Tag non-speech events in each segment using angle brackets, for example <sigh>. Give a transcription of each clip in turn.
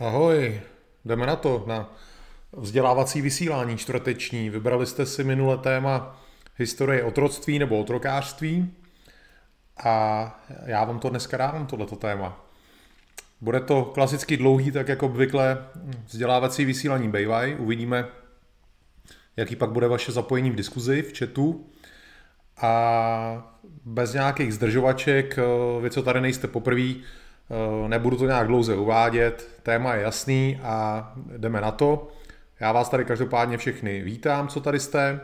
Ahoj, jdeme na to, na vzdělávací vysílání čtvrteční. Vybrali jste si minulé téma historie otroctví nebo otrokářství a já vám to dneska dávám, tohleto téma. Bude to klasicky dlouhý, tak jako obvykle vzdělávací vysílání bývají. Uvidíme, jaký pak bude vaše zapojení v diskuzi, v chatu. A bez nějakých zdržovaček, vy co tady nejste poprvé, nebudu to nějak dlouze uvádět, téma je jasný a jdeme na to. Já vás tady každopádně všechny vítám, co tady jste.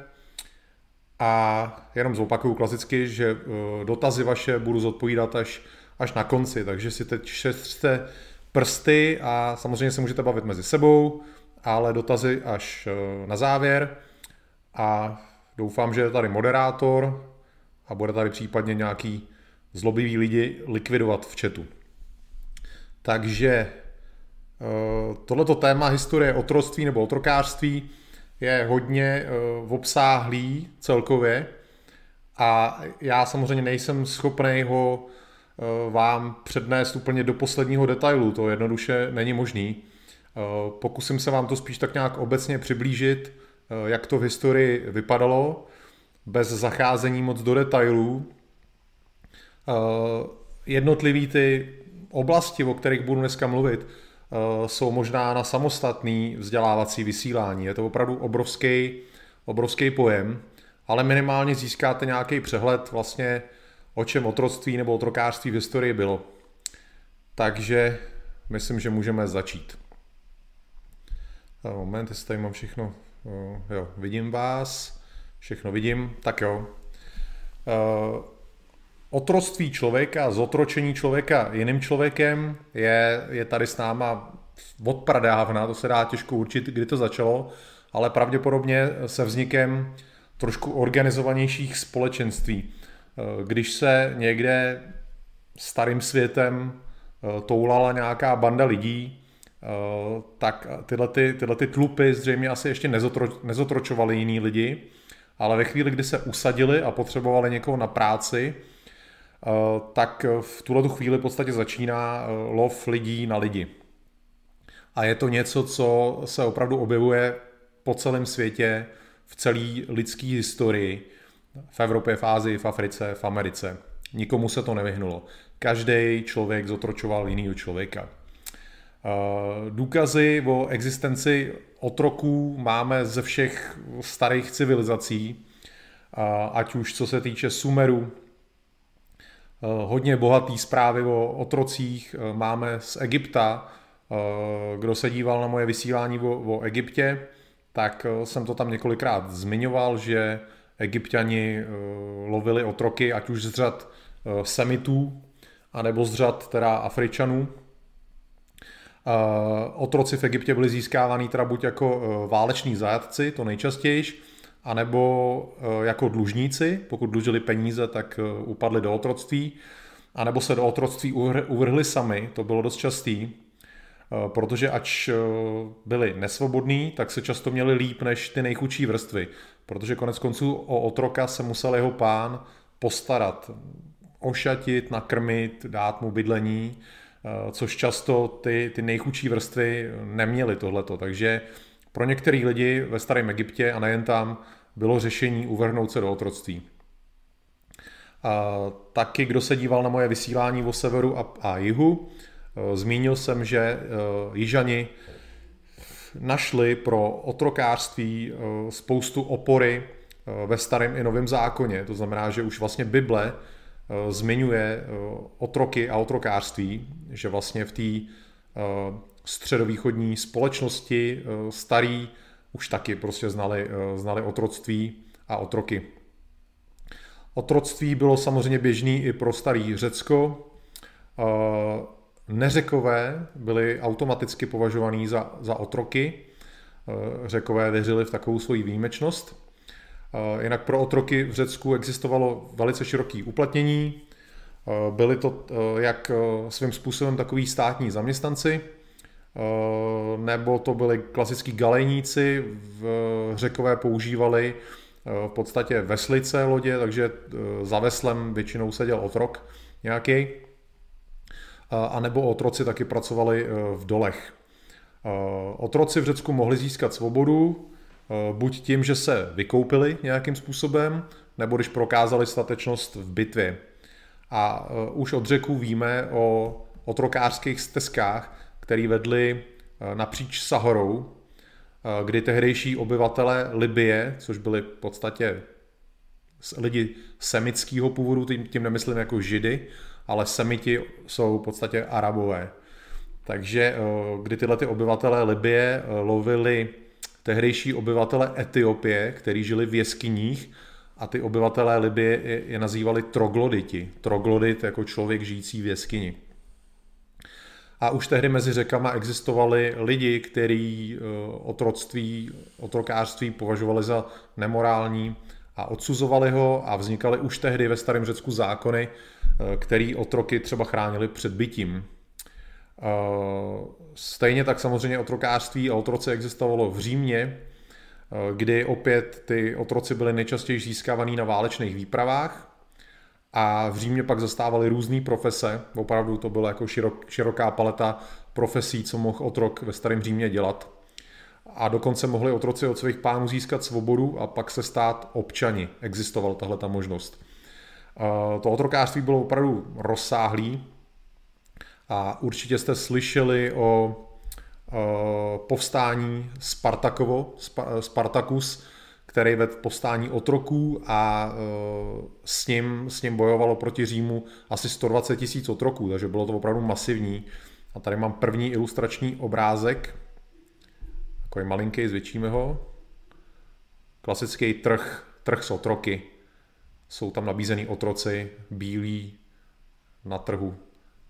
A jenom zopakuju klasicky, že eh, dotazy vaše budu zodpovídat až, až na konci, takže si teď šestřte prsty a samozřejmě se můžete bavit mezi sebou, ale dotazy až eh, na závěr. A doufám, že je tady moderátor a bude tady případně nějaký zlobivý lidi likvidovat v chatu. Takže eh, tohleto téma historie otroctví nebo otrokářství je hodně eh, obsáhlý celkově a já samozřejmě nejsem schopný ho eh, vám přednést úplně do posledního detailu, to jednoduše není možný. Pokusím se vám to spíš tak nějak obecně přiblížit, jak to v historii vypadalo, bez zacházení moc do detailů. Jednotlivý ty oblasti, o kterých budu dneska mluvit, eh, jsou možná na samostatný vzdělávací vysílání. Je to opravdu obrovský, obrovský pojem, ale minimálně získáte nějaký přehled vlastně o čem otroctví nebo otrokářství v historii bylo. Takže myslím, že můžeme začít. Eh, moment, jestli tady mám všechno. Eh, jo, vidím vás, všechno vidím, tak jo otroctví člověka, zotročení člověka jiným člověkem je, je tady s náma od pradávna, to se dá těžko určit, kdy to začalo, ale pravděpodobně se vznikem trošku organizovanějších společenství. Když se někde starým světem eh, toulala nějaká banda lidí, eh, tak tyhle, ty, tyhle ty tlupy zřejmě asi ještě nezotro, nezotročovaly jiný lidi, ale ve chvíli, kdy se usadili a potřebovali někoho na práci, Eh, tak v tuhle chvíli v podstatě začíná eh, lov lidí na lidi. A je to něco, co se opravdu objevuje po celém světě, v celé lidské historii, v Evropě, v Ázii, v Africe, v Americe. Nikomu se to nevyhnulo. Každý člověk zotročoval jiného člověka. Eh, důkazy o existenci otroků máme ze všech starých civilizací, ať už co se týče Sumeru, Eh, hodně bohatý zprávy o otrocích eh, máme z Egypta. Eh, kdo se díval na moje vysílání o, o Egyptě, tak jsem to tam několikrát zmiňoval, že egyptiani lovili otroky, ať už z řad semitů, anebo z řad teda Afričanů. Otroci v Egyptě byli získávaný teda buď jako váleční zajatci, to nejčastější, anebo eh, jako dlužníci, pokud dlužili peníze, tak eh, upadli do otroctví, anebo se do otroctví uvrhli sami, to bylo dost častý, eh, protože ač byli nesvobodní, tak se často měli líp než ty nejchudší vrstvy, protože konec konců o otroka se musel jeho pán postarat, ošatit, nakrmit, dát mu bydlení, což často ty, ty nejchudší vrstvy neměly tohleto, takže pro některý lidi ve starém Egyptě a nejen tam bylo řešení uvrhnout se do otroctví. A taky, kdo se díval na moje vysílání o severu a, a jihu, e, zmínil jsem, že e, Jižani našli pro otrokářství e, spoustu opory ve starém i novém zákoně. To znamená, že už vlastně Bible zmiňuje otroky a otrokářství, že vlastně v té středovýchodní společnosti starý už taky prostě znali, eh, znali otroctví a otroky. Otroctví bylo samozřejmě běžný i pro starý Řecko. Eh, neřekové byly automaticky považovaní za, za otroky. Eh, řekové věřili v takovou svoji výjimečnost. Jinak pro otroky v Řecku existovalo velice široké uplatnění. Byli to jak svým způsobem takový státní zaměstnanci, Eh, nebo to byli klasický galejníci, v řekové používali eh, v podstatě veslice lodě, takže eh, za veslem většinou seděl otrok nějaký, a nebo otroci taky pracovali v dolech. Otroci v Řecku mohli získat svobodu, buď tím, že se vykoupili nějakým způsobem, nebo když prokázali statečnost v bitvě. A už od řeků víme o otrokářských stezkách, které vedly napříč Sahorou, kdy tehdejší obyvatele Libie, což byli v podstatě lidi semického původu, tím, tím nemyslím jako židy, ale semiti jsou v podstatě arabové. Takže eh, kdy tyhle ty obyvatele Libie eh, lovili tehdejší obyvatele Etiopie, kteří žili v jeskyních a ty obyvatelé Libie je nazývali trogloditi. Troglodit jako člověk žijící v jeskyni. A už tehdy mezi řekama existovali lidi, kteří eh, otroctví, otrokářství považovali za nemorální a odsuzovali ho a vznikaly už tehdy ve starém Řecku zákony, eh, který otroky třeba chránili před bytím. Eh, stejně tak samozřejmě otrokářství a otroci existovalo v Římě, kdy opět ty otroci byly nejčastěji získávaný na válečných výpravách, a v Římě pak zastávali různé profese, opravdu to byla jako širok, široká paleta profesí, co mohl otrok ve starém Římě dělat. A dokonce mohli otroci od svých pánů získat svobodu a pak se stát občani. Existovala tahle ta možnost. To otrokářství bylo opravdu rozsáhlý a určitě jste slyšeli o povstání Spartakovo, Spartakus, který vedl povstání otroků a e, s ním, s ním bojovalo proti Římu asi 120 tisíc otroků, takže bylo to opravdu masivní. A tady mám první ilustrační obrázek, takový malinký, zvětšíme ho. Klasický trh, trh s otroky. Jsou tam nabízený otroci, bílí na trhu.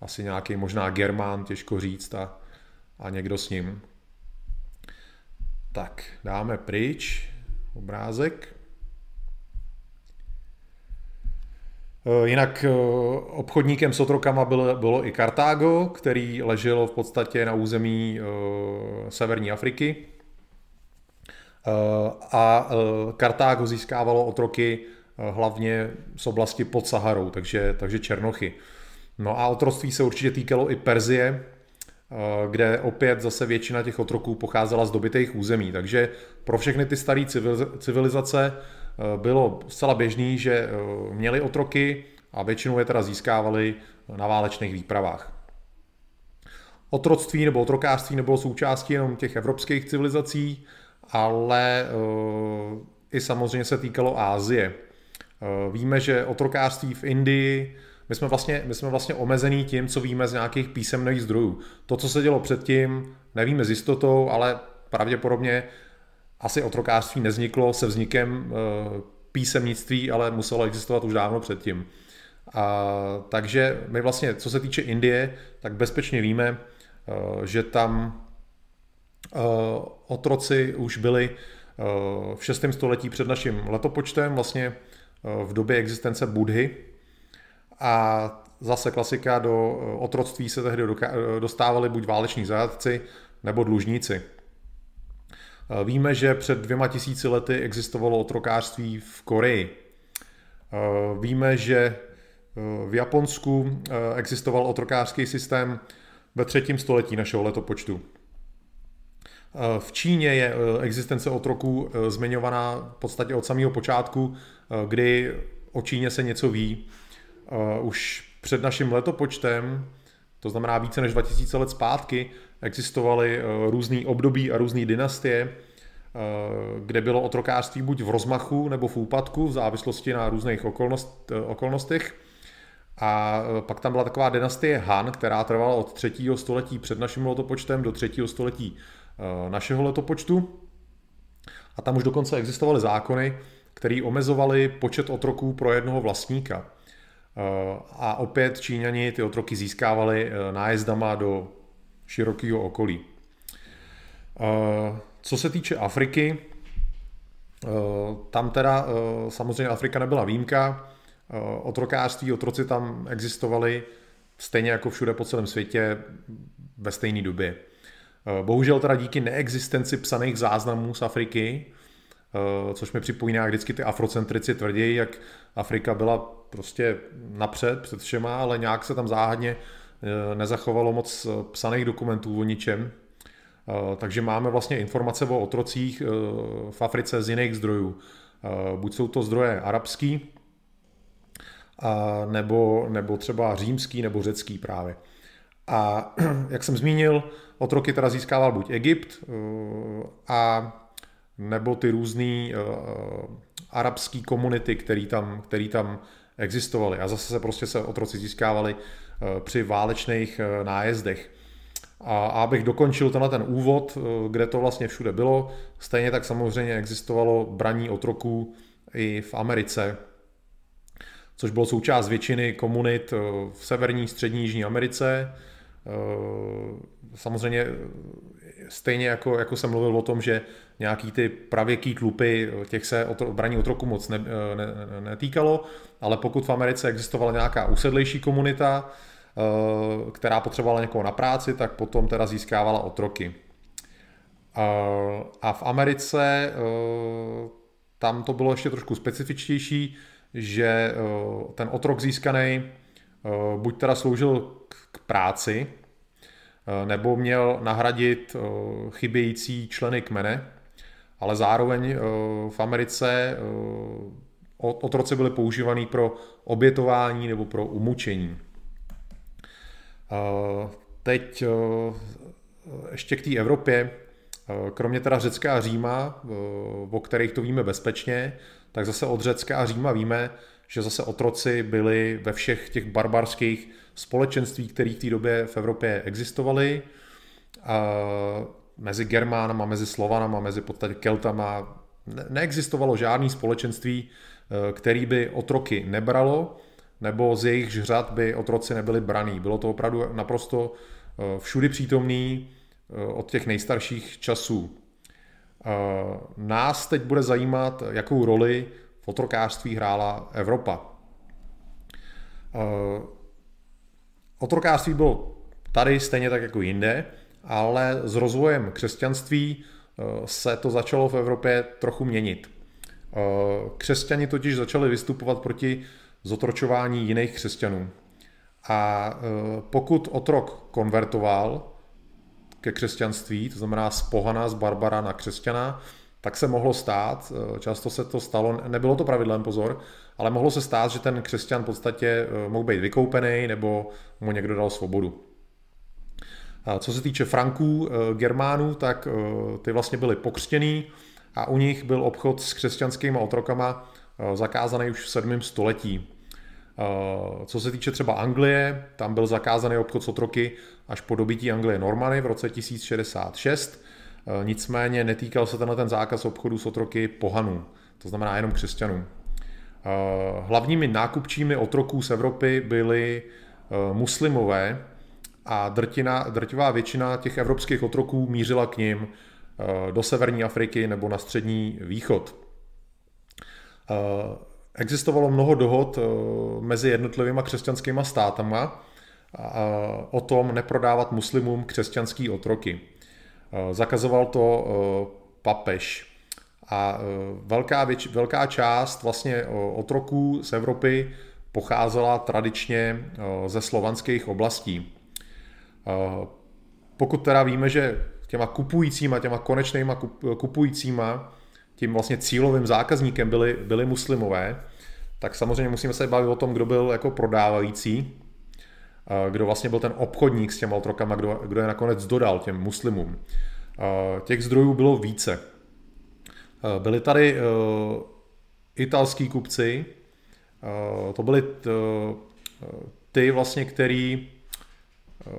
Asi nějaký možná Germán, těžko říct, a, a někdo s ním. Tak, dáme pryč obrázek. Eh, jinak eh, obchodníkem s otrokama bylo, bylo i Kartágo, který leželo v podstatě na území eh, severní Afriky. A Kartágo získávalo otroky hlavně z oblasti pod Saharou, takže, takže Černochy. No a otroctví se určitě týkalo i Perzie, kde opět zase většina těch otroků pocházela z dobitých území. Takže pro všechny ty staré civilizace eh, bylo zcela běžný, že eh, měli otroky a většinou je teda získávali na válečných výpravách. Otroctví nebo otrokářství nebylo součástí jenom těch evropských civilizací, ale i samozřejmě se týkalo Ázie. Víme, že otrokářství v Indii my jsme, vlastně, my jsme vlastně omezený tím, co víme z nějakých písemných zdrojů. To, co se dělo předtím, nevíme s jistotou, ale pravděpodobně asi otrokářství nezniklo se vznikem e, písemnictví, ale muselo existovat už dávno předtím. A, takže my vlastně, co se týče Indie, tak bezpečně víme, e, že tam e, otroci už byli v 6. století před naším letopočtem, vlastně v době existence Budhy, a zase klasika, do eh, otroctví se tehdy eh, dostávali buď váleční zajatci nebo dlužníci. Eh, víme, že před dvěma tisíci lety existovalo otrokářství v Koreji. Víme, že v Japonsku existoval otrokářský systém ve třetím století našeho letopočtu. V Číně je existence otroků zmiňovaná v podstatě od samého počátku, kdy o Číně se něco ví uh, už před naším letopočtem, to znamená více než 2000 let zpátky, existovaly uh, různé období a různé dynastie, uh, kde bylo otrokářství buď v rozmachu nebo v úpadku, v závislosti na různých okolnost, okolnostech. A pak tam byla taková dynastie Han, která trvala od 3. století před naším letopočtem do 3. století našeho letopočtu. A tam už dokonce existovaly zákony, které omezovaly počet otroků pro jednoho vlastníka. Eh, a opět Číňani ty otroky získávali eh, nájezdama do širokého okolí. Eh, co se týče Afriky, tam teda samozřejmě Afrika nebyla výjimka, otrokářství, otroci tam existovali stejně jako všude po celém světě ve stejné době. Bohužel teda díky neexistenci psaných záznamů z Afriky, což mi připomíná, jak vždycky ty afrocentrici tvrdí, jak Afrika byla prostě napřed před všema, ale nějak se tam záhadně eh, nezachovalo moc eh, psaných dokumentů o ničem. Takže máme vlastně informace o otrocích v Africe z jiných zdrojů. Buď jsou to zdroje arabský, nebo, nebo třeba římský nebo řecký právě. A <clears throat> jak jsem zmínil, otroky teda získával buď Egypt a nebo ty různé arabské komunity, které tam, který tam existovaly. A zase se prostě se otroci získávali eh, při válečných eh, nájezdech. A abych dokončil tenhle ten úvod, eh, kde to vlastně všude bylo, stejně tak samozřejmě existovalo braní otroků i v Americe, což bylo součást většiny komunit v severní, střední, jižní Americe. Samozřejmě stejně jako, jako jsem mluvil o tom, že nějaký ty pravěký tlupy, těch se o braní otroku moc ne, ne, netýkalo, ale pokud v Americe existovala nějaká usedlejší komunita, eh, která potřebovala někoho na práci, tak potom teda získávala otroky. Eh, a v Americe eh, tam to bylo ještě trošku specifičtější, že ten otrok získaný buď teda sloužil k práci, nebo měl nahradit chybějící členy kmene, ale zároveň v Americe otroci byli používaný pro obětování nebo pro umučení. Teď ještě k té Evropě, kromě teda Řecka a Říma, o kterých to víme bezpečně, tak zase od Řecka a Říma víme, že zase otroci byli ve všech těch barbarských společenství, které v té době v Evropě existovaly. Mezi Germánama, mezi Slovanama, mezi podstatě Keltama neexistovalo žádné společenství, Eh, který by otroky nebralo, nebo z jejich řad by otroci nebyli braní. Bylo to opravdu naprosto eh, všudy přítomný eh, od těch nejstarších časů. Nás teď bude zajímat, jakou roli v otrokářství hrála Evropa. Otrokářství bylo tady stejně tak jako jinde, ale s rozvojem křesťanství se to začalo v Evropě trochu měnit. Eh, křesťani totiž začali vystupovat proti zotročování jiných křesťanů. A eh, pokud otrok konvertoval ke křesťanství, to znamená z pohana, z barbara na křesťana, tak se mohlo stát, eh, často se to stalo, nebylo to pravidlem, pozor, ale mohlo se stát, že ten křesťan v podstatě mohl být vykoupený nebo mu někdo dal svobodu. Co se týče Franků, Germánů, tak ty vlastně byli pokřtěný, a u nich byl obchod s křesťanskými otrokama eh, zakázaný už v 7. století. Eh, co se týče třeba Anglie, tam byl zakázaný obchod s otroky až po dobytí Anglie Normany v roce 1066, eh, nicméně netýkal se tenhle ten zákaz obchodu s otroky pohanů, to znamená jenom křesťanů. Hlavními nákupčími otroků z Evropy byli muslimové a drtina, drtivá většina těch evropských otroků mířila k ním Eh, do severní Afriky nebo na střední východ. Eh, existovalo mnoho dohod eh, mezi jednotlivými křesťanskými státama o tom neprodávat muslimům křesťanský otroky. Zakazoval to papež. A velká, věč, velká část vlastně otroků z Evropy pocházela tradičně ze slovanských oblastí. Pokud teda víme, že těma kupujícíma, těma konečnýma kupujícíma, tím vlastně cílovým zákazníkem byli, byli muslimové, tak samozřejmě musíme se bavit o tom, kdo byl jako prodávající, kdo vlastně byl ten obchodník s těma otrokama, kdo, kdo je nakonec dodal těm muslimům. Těch zdrojů bylo více. Byli tady italský kupci, to byli ty vlastně, který Eh,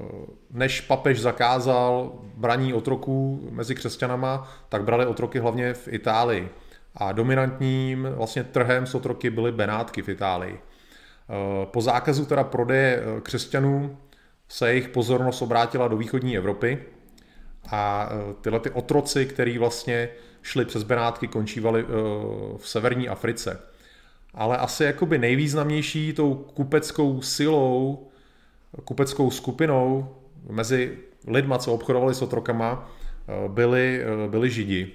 než papež zakázal braní otroků mezi křesťanama, tak brali otroky hlavně v Itálii. A dominantním vlastně trhem s otroky byly Benátky v Itálii. Eh, po zákazu teda prodeje eh, křesťanů se jejich pozornost obrátila do východní Evropy a tyhle ty otroci, který vlastně šli přes Benátky, končívali v severní Africe. Ale asi jakoby nejvýznamnější tou kupeckou silou kupeckou skupinou mezi lidma, co obchodovali s otrokama, eh, byli, eh, byli židi.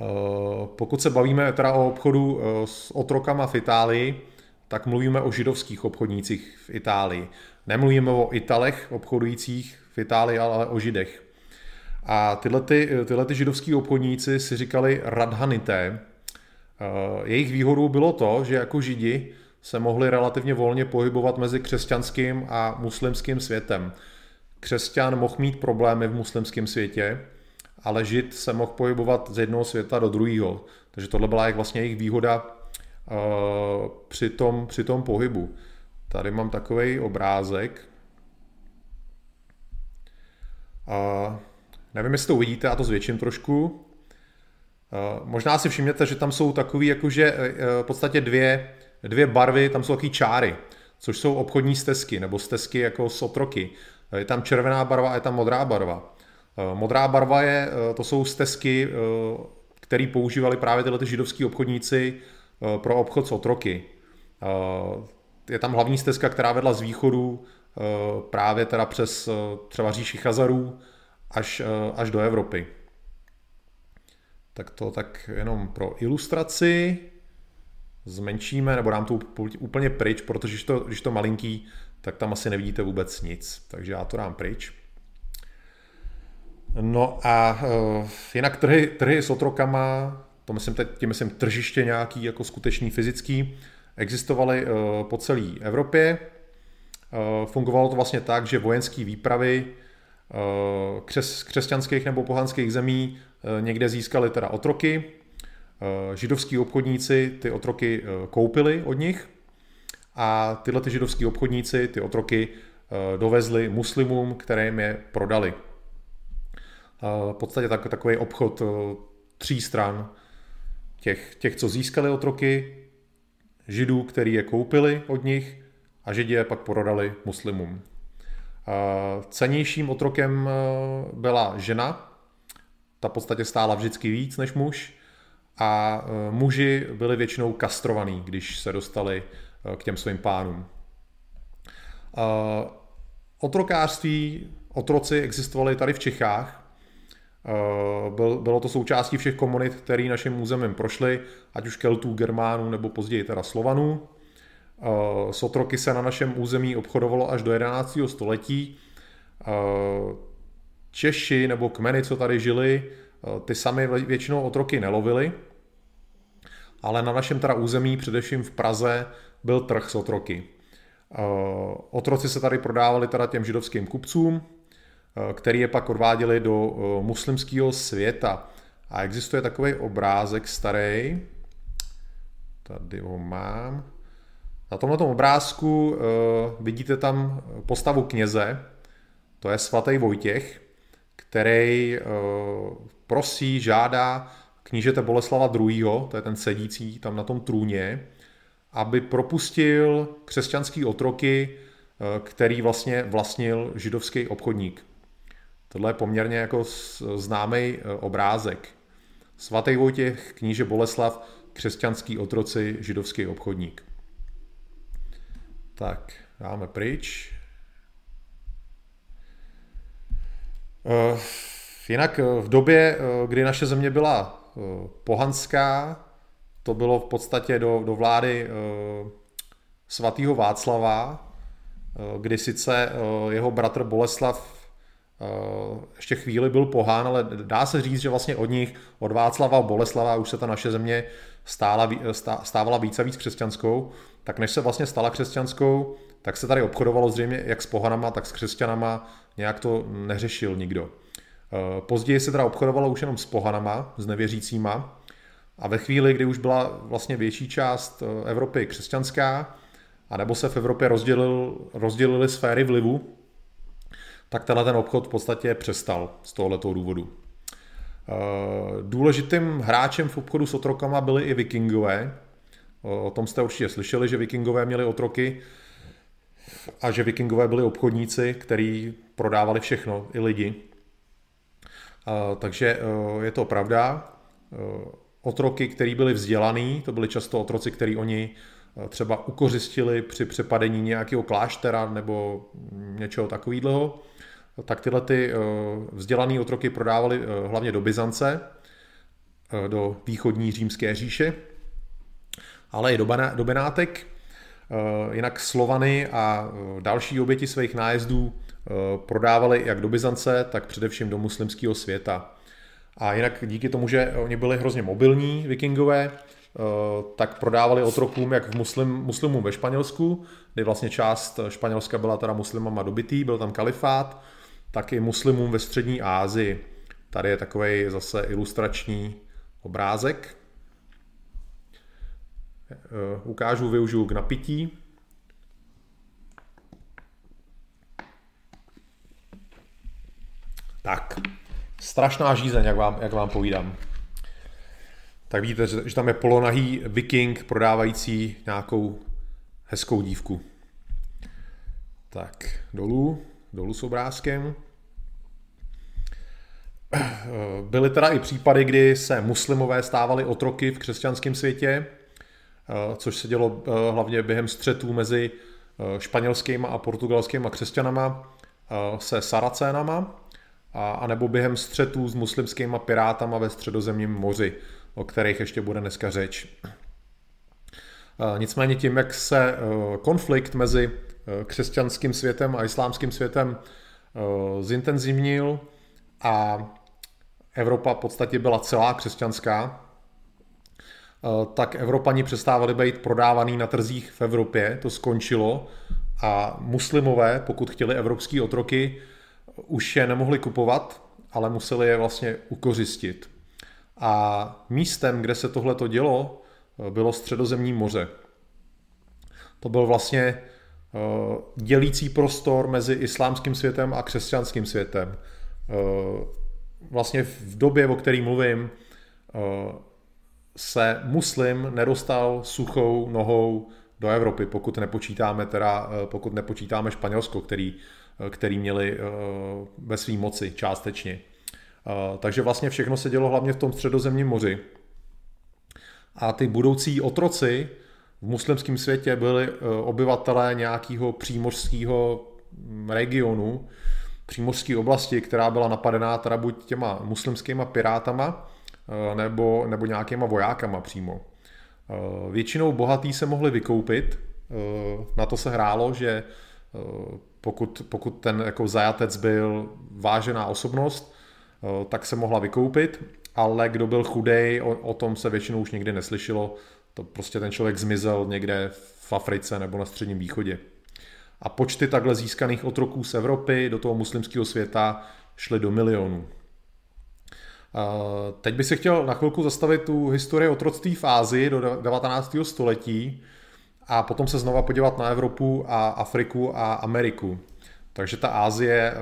Eh, pokud se bavíme teda o obchodu s otrokama v Itálii, tak mluvíme o židovských obchodnících v Itálii. Nemluvíme o Italech obchodujících v Itálii, ale o židech. A tyhle, ty, tyhle ty židovský obchodníci si říkali radhanité. Jejich výhodou bylo to, že jako židi se mohli relativně volně pohybovat mezi křesťanským a muslimským světem. Křesťan mohl mít problémy v muslimském světě, ale žid se mohl pohybovat z jednoho světa do druhého. Takže tohle byla jak vlastně jejich výhoda uh, při, tom, při tom pohybu. Tady mám takový obrázek. Nevím, jestli to uvidíte, já to zvětším trošku. Uh, možná si všimněte, že tam jsou takový jakože uh, v podstatě dvě, dvě barvy, tam jsou takové čáry, což jsou obchodní stezky, nebo stezky jako s otroky. Je tam červená barva a je tam modrá barva. Eh, modrá barva je, eh, to jsou stezky, eh, které používali právě tyhle židovský obchodníci pro obchod s otroky. Je tam hlavní stezka, která vedla z východu právě teda přes třeba říši Chazarů až, až do Evropy. Tak to tak jenom pro ilustraci zmenšíme, nebo dám to úplně pryč, protože když to, když to malinký, tak tam asi nevidíte vůbec nic. Takže já to dám pryč. No a uh, jinak trhy, trhy s otrokama, to myslím teď, tím myslím tržiště nějaký jako skutečný fyzický, existovaly uh, po celé Evropě. Uh, fungovalo to vlastně tak, že vojenské výpravy křes, křesťanských nebo pohanských zemí uh, někde získali teda otroky. Uh, židovský obchodníci ty otroky koupili od nich a tyhle ty židovský obchodníci ty otroky dovezli muslimům, které jim je prodali v podstatě tak, takový obchod eh, tří stran. Těch, těch, co získali otroky, židů, který je koupili od nich a židi je pak prodali muslimům. Cenějším otrokem eh, byla žena, ta v podstatě stála vždycky víc než muž a eh, muži byli většinou kastrovaní, když se dostali k těm svým pánům. Otrokářství, otroci existovali tady v Čechách, Eh, bylo to součástí všech komunit, které naším územím prošly, ať už Keltů, Germánů nebo později teda Slovanů. S otroky se na našem území obchodovalo až do 11. století. Češi nebo kmeny, co tady žili, ty sami většinou otroky nelovili, ale na našem teda území, především v Praze, byl trh s otroky. Otroci se tady prodávali teda těm židovským kupcům, který je pak odváděli do eh, muslimského světa. A existuje takový obrázek starý, tady ho mám. Na tomto obrázku uh, vidíte tam postavu kněze, to je svatý Vojtěch, který uh, prosí, žádá knížete Boleslava II., to je ten sedící tam na tom trůně, aby propustil křesťanský otroky, uh, který vlastně vlastnil židovský obchodník. Tohle je poměrně jako známý obrázek. Svatý Vojtěch, kníže Boleslav, křesťanský otroci, židovský obchodník. Tak, dáme pryč. E, jinak e, v době, kdy naše země byla pohanská, to bylo v podstatě do, do vlády svatého Václava, kdy sice jeho bratr Boleslav Eh, ještě chvíli byl pohán, ale dá se říct, že vlastně od nich, od Václava Boleslava, už se ta naše země stála, stávala více a víc křesťanskou, tak než se vlastně stala křesťanskou, tak se tady obchodovalo zřejmě jak s pohanama, tak s křesťanama, nějak to neřešil nikdo. Eh, později se teda obchodovalo už jenom s pohanama, s nevěřícíma, a ve chvíli, kdy už byla vlastně větší část eh, Evropy křesťanská, anebo se v Evropě rozdělil, rozdělily sféry vlivu, tak tenhle ten obchod v podstatě přestal z tohoto důvodu. Eh, důležitým hráčem v obchodu s otrokama byli i vikingové. O tom jste určitě slyšeli, že vikingové měli otroky a že vikingové byli obchodníci, kteří prodávali všechno, i lidi. Eh, takže eh, je to pravda. Otroky, kteří byli vzdělaný, to byli často otroci, který oni třeba ukořistili při přepadení nějakého kláštera nebo něčeho takového tak tyhle ty eh, vzdělané otroky prodávali eh, hlavně do Byzance, eh, do východní římské říše, ale i do Benátek. Jinak Slovany a další oběti svých nájezdů prodávali jak do Byzance, tak především do muslimského světa. A jinak díky tomu, že oni byli hrozně mobilní vikingové, tak prodávali otrokům jak v muslim, muslimům ve Španělsku, kdy vlastně část Španělska byla teda muslimama dobitý, byl tam kalifát, tak i muslimům ve střední Ázii. Tady je takový zase ilustrační obrázek. Ukážu, využiju k napití. Tak, strašná žízeň, jak vám, jak vám povídám. Tak vidíte, že tam je polonahý viking prodávající nějakou hezkou dívku. Tak, dolů, dolů s obrázkem. Byly teda i případy, kdy se muslimové stávali otroky v křesťanském světě, což se dělo eh, hlavně během střetů mezi eh, španělskými a portugalskými křesťanama eh, se Saracénama a, nebo během střetů s muslimskými pirátama ve středozemním moři, o kterých ještě bude dneska řeč. Nicméně tím, jak se konflikt mezi křesťanským světem a islámským světem zintenzivnil a Evropa v podstatě byla celá křesťanská, tak Evropani přestávali být prodávaný na trzích v Evropě, to skončilo a muslimové, pokud chtěli evropský otroky, už je nemohli kupovat, ale museli je vlastně ukořistit. A místem, kde se tohle to dělo, bylo středozemní moře. To byl vlastně eh, dělící prostor mezi islámským světem a křesťanským světem. Eh, vlastně v době, o které mluvím, eh, se muslim nedostal suchou nohou do Evropy, pokud nepočítáme teda, pokud nepočítáme Španělsko, který který měli eh, ve své moci částečně. Eh, takže vlastně všechno se dělo hlavně v tom středozemním moři. A ty budoucí otroci v muslimském světě byli eh, obyvatelé nějakého přímořského mm, regionu, přímořské oblasti, která byla napadená teda buď těma muslimskýma pirátama, nebo, nebo nějakýma vojákama přímo. Většinou bohatý se mohli vykoupit, na to se hrálo, že pokud, pokud ten jako zajatec byl vážená osobnost, eh, tak se mohla vykoupit, ale kdo byl chudej, o, o tom se většinou už nikdy neslyšelo. To prostě ten člověk zmizel někde v Africe nebo na středním východě. A počty takhle získaných otroků z Evropy do toho muslimského světa šly do milionů. Teď bych se chtěl na chvilku zastavit tu historii otroctví v Ázii do 19. století, a potom se znova podívat na Evropu a Afriku a Ameriku. Takže ta Ázie, eh,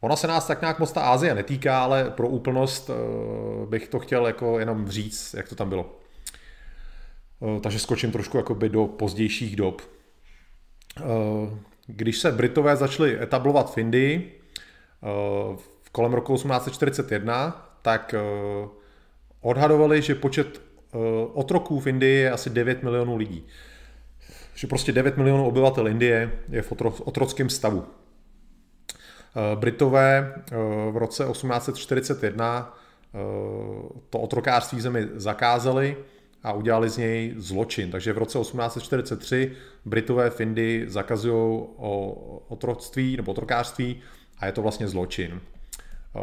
ona se nás tak nějak moc ta Ázie netýká, ale pro úplnost eh, bych to chtěl jako jenom říct, jak to tam bylo. Eh, takže skočím trošku jakoby do pozdějších dob. Když se Britové začali etablovat v Indii v kolem roku 1841, tak odhadovali, že počet Eh, otroků v Indii je asi 9 milionů lidí. Že prostě 9 milionů obyvatel Indie je v otrockém stavu. Eh, Britové eh, v roce 1841 to otrokářství zemi zakázali a udělali z něj zločin. Takže v roce 1843 Britové v Indii zakazují otroctví nebo otrokářství a je to vlastně zločin.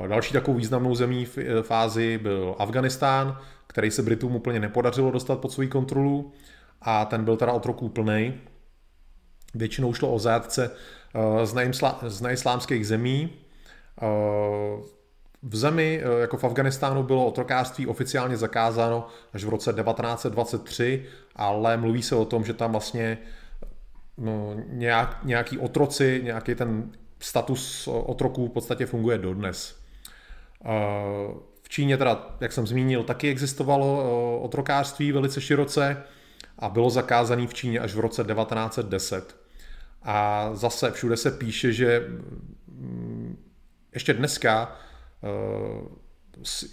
Další takovou významnou zemí v Ázii byl Afganistán, který se Britům úplně nepodařilo dostat pod svou kontrolu a ten byl teda otroků plný. Většinou šlo o zajatce eh, z neislámských zemí. Eh, v zemi, eh, jako v Afganistánu, bylo otrokářství oficiálně zakázáno až v roce 1923, ale mluví se o tom, že tam vlastně no, nějak, nějaký otroci, nějaký ten status otroků v podstatě funguje dodnes. V Číně teda, jak jsem zmínil, taky existovalo eh, otrokářství velice široce a bylo zakázané v Číně až v roce 1910. A zase všude se píše, že mm, ještě dneska eh,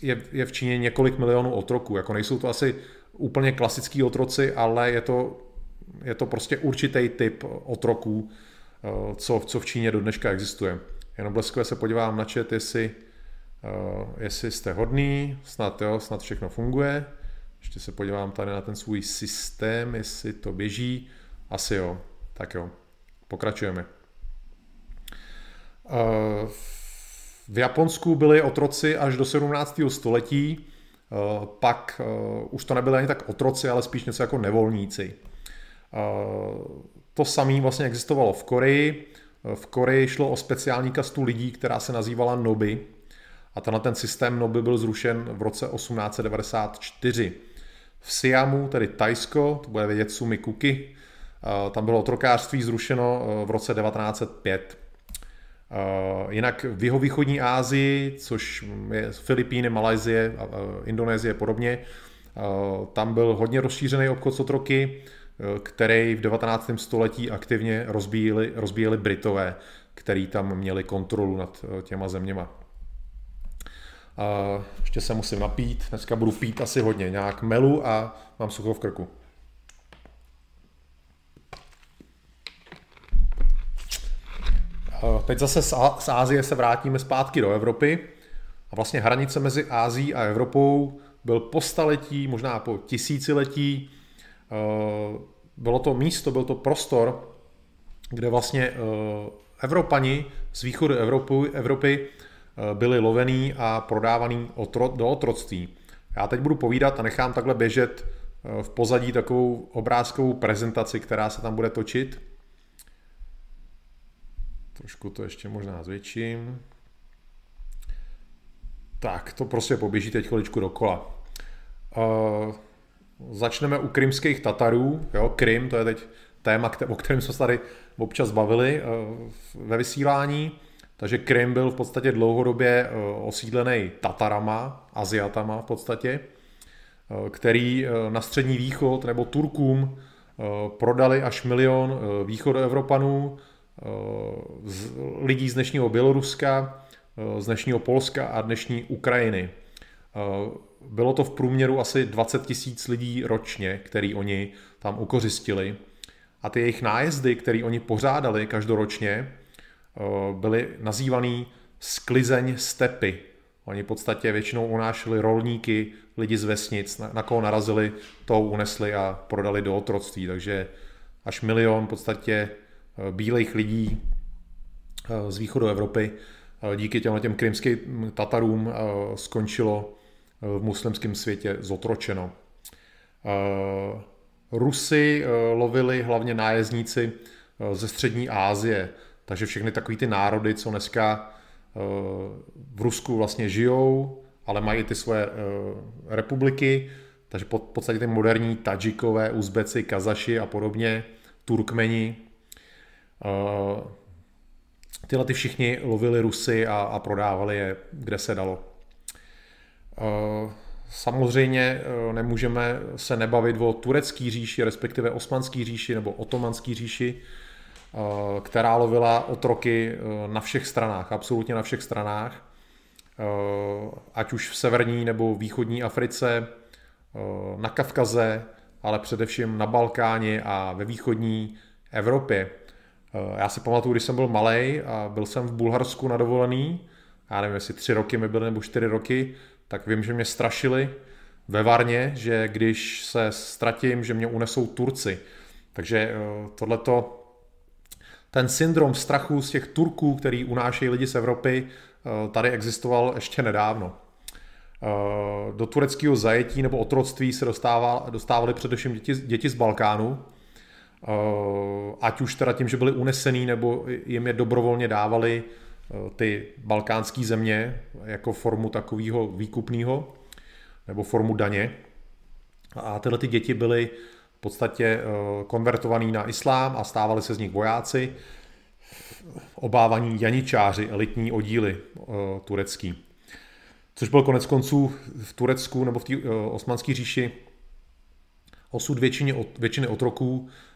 je, je v Číně několik milionů otroků. Jako nejsou to asi úplně klasický otroci, ale je to, je to prostě určitý typ otroků, eh, co, co v Číně do dneška existuje. Jenom bleskově se podívám na chat, jestli Uh, jestli jste hodný, snad jo, snad všechno funguje. Ještě se podívám tady na ten svůj systém, jestli to běží. Asi jo, tak jo, pokračujeme. V Japonsku byli otroci až do 17. století, pak už to nebyly ani tak otroci, ale spíš něco jako nevolníci. To samé vlastně existovalo v Koreji. V Koreji šlo o speciální kastu lidí, která se nazývala Noby. A tenhle ten systém Noby byl zrušen v roce 1894. V Siamu, tedy Tajsko, to bude vědět Sumi Kuki, tam bylo otrokářství zrušeno v roce 1905. Jinak v jeho východní Asii, což je Filipíny, Malajzie, Indonésie a podobně, tam byl hodně rozšířený obchod s otroky, který v 19. století aktivně rozbíjeli, rozbíjeli Britové, který tam měli kontrolu nad těma zeměma. Ještě se musím napít, dneska budu pít asi hodně, nějak melu a mám sucho v krku. Teď zase z Ázie se vrátíme zpátky do Evropy. A vlastně hranice mezi Ázií a Evropou byl po staletí, možná po tisíciletí. Bylo to místo, byl to prostor, kde vlastně Evropani z východu Evropy, Evropy byli lovený a prodávaný do otroctví. Já teď budu povídat a nechám takhle běžet v pozadí takovou obrázkovou prezentaci, která se tam bude točit. Trošku to ještě možná zvětším. Tak, to prostě poběží teď chviličku dokola. Uh, začneme u krymských Tatarů. Jo, Krym, to je teď téma, o kterém jsme se tady občas bavili uh, ve vysílání. Takže Krym byl v podstatě dlouhodobě uh, osídlený Tatarama, Aziatama v podstatě, uh, který uh, na střední východ nebo Turkům prodali až milion východoevropanů, z lidí z dnešního Běloruska, z dnešního Polska a dnešní Ukrajiny. Bylo to v průměru asi 20 tisíc lidí ročně, který oni tam ukořistili. A ty jejich nájezdy, které oni pořádali každoročně, byly nazývaný sklizeň stepy. Oni v podstatě většinou unášeli rolníky, lidi z vesnic, na, na koho narazili, to unesli a prodali do otroctví. Takže až milion v podstatě Eh, bílých lidí eh, z východu Evropy eh, díky těm těm krymským Tatarům skončilo v muslimském světě zotročeno. Rusy lovili hlavně nájezdníci ze střední Asie, takže všechny takové ty národy, co dneska v Rusku vlastně žijou, ale mají ty svoje republiky, takže v podstatě ty moderní Tadžikové, Uzbeci, Kazaši a podobně, Turkmeni, tyhle ty všichni lovili Rusy a, a prodávali je, kde se dalo. Eh, samozřejmě eh, nemůžeme se nebavit o turecký říši, respektive osmanský říši nebo otomanský říši, která lovila otroky na všech stranách, absolutně na všech stranách, ať už v severní nebo východní Africe, na Kavkaze, ale především na Balkáně a ve východní Evropě. Eh, já si pamatuju, když jsem byl malý a byl jsem v Bulharsku na dovolený, já nevím, jestli tři roky mi byly nebo čtyři roky, tak vím, že mě strašili ve Varně, že když se ztratím, že mě unesou Turci. Takže eh, tohleto, ten syndrom strachu z těch Turků, který unášejí lidi z Evropy, eh, tady existoval ještě nedávno. Do tureckého zajetí nebo otroctví se dostávali především děti, děti z Balkánu, ať už teda tím, že byli unesený, nebo jim je dobrovolně dávali eh, ty balkánské země jako formu takového výkupného nebo formu daně. A tyhle ty děti byly v podstatě eh, konvertovaný na islám a stávali se z nich vojáci, obávaní janičáři, elitní oddíly turecký. Což byl konec konců v Turecku nebo v té osmanské říši osud většiny, většiny otroků Eh,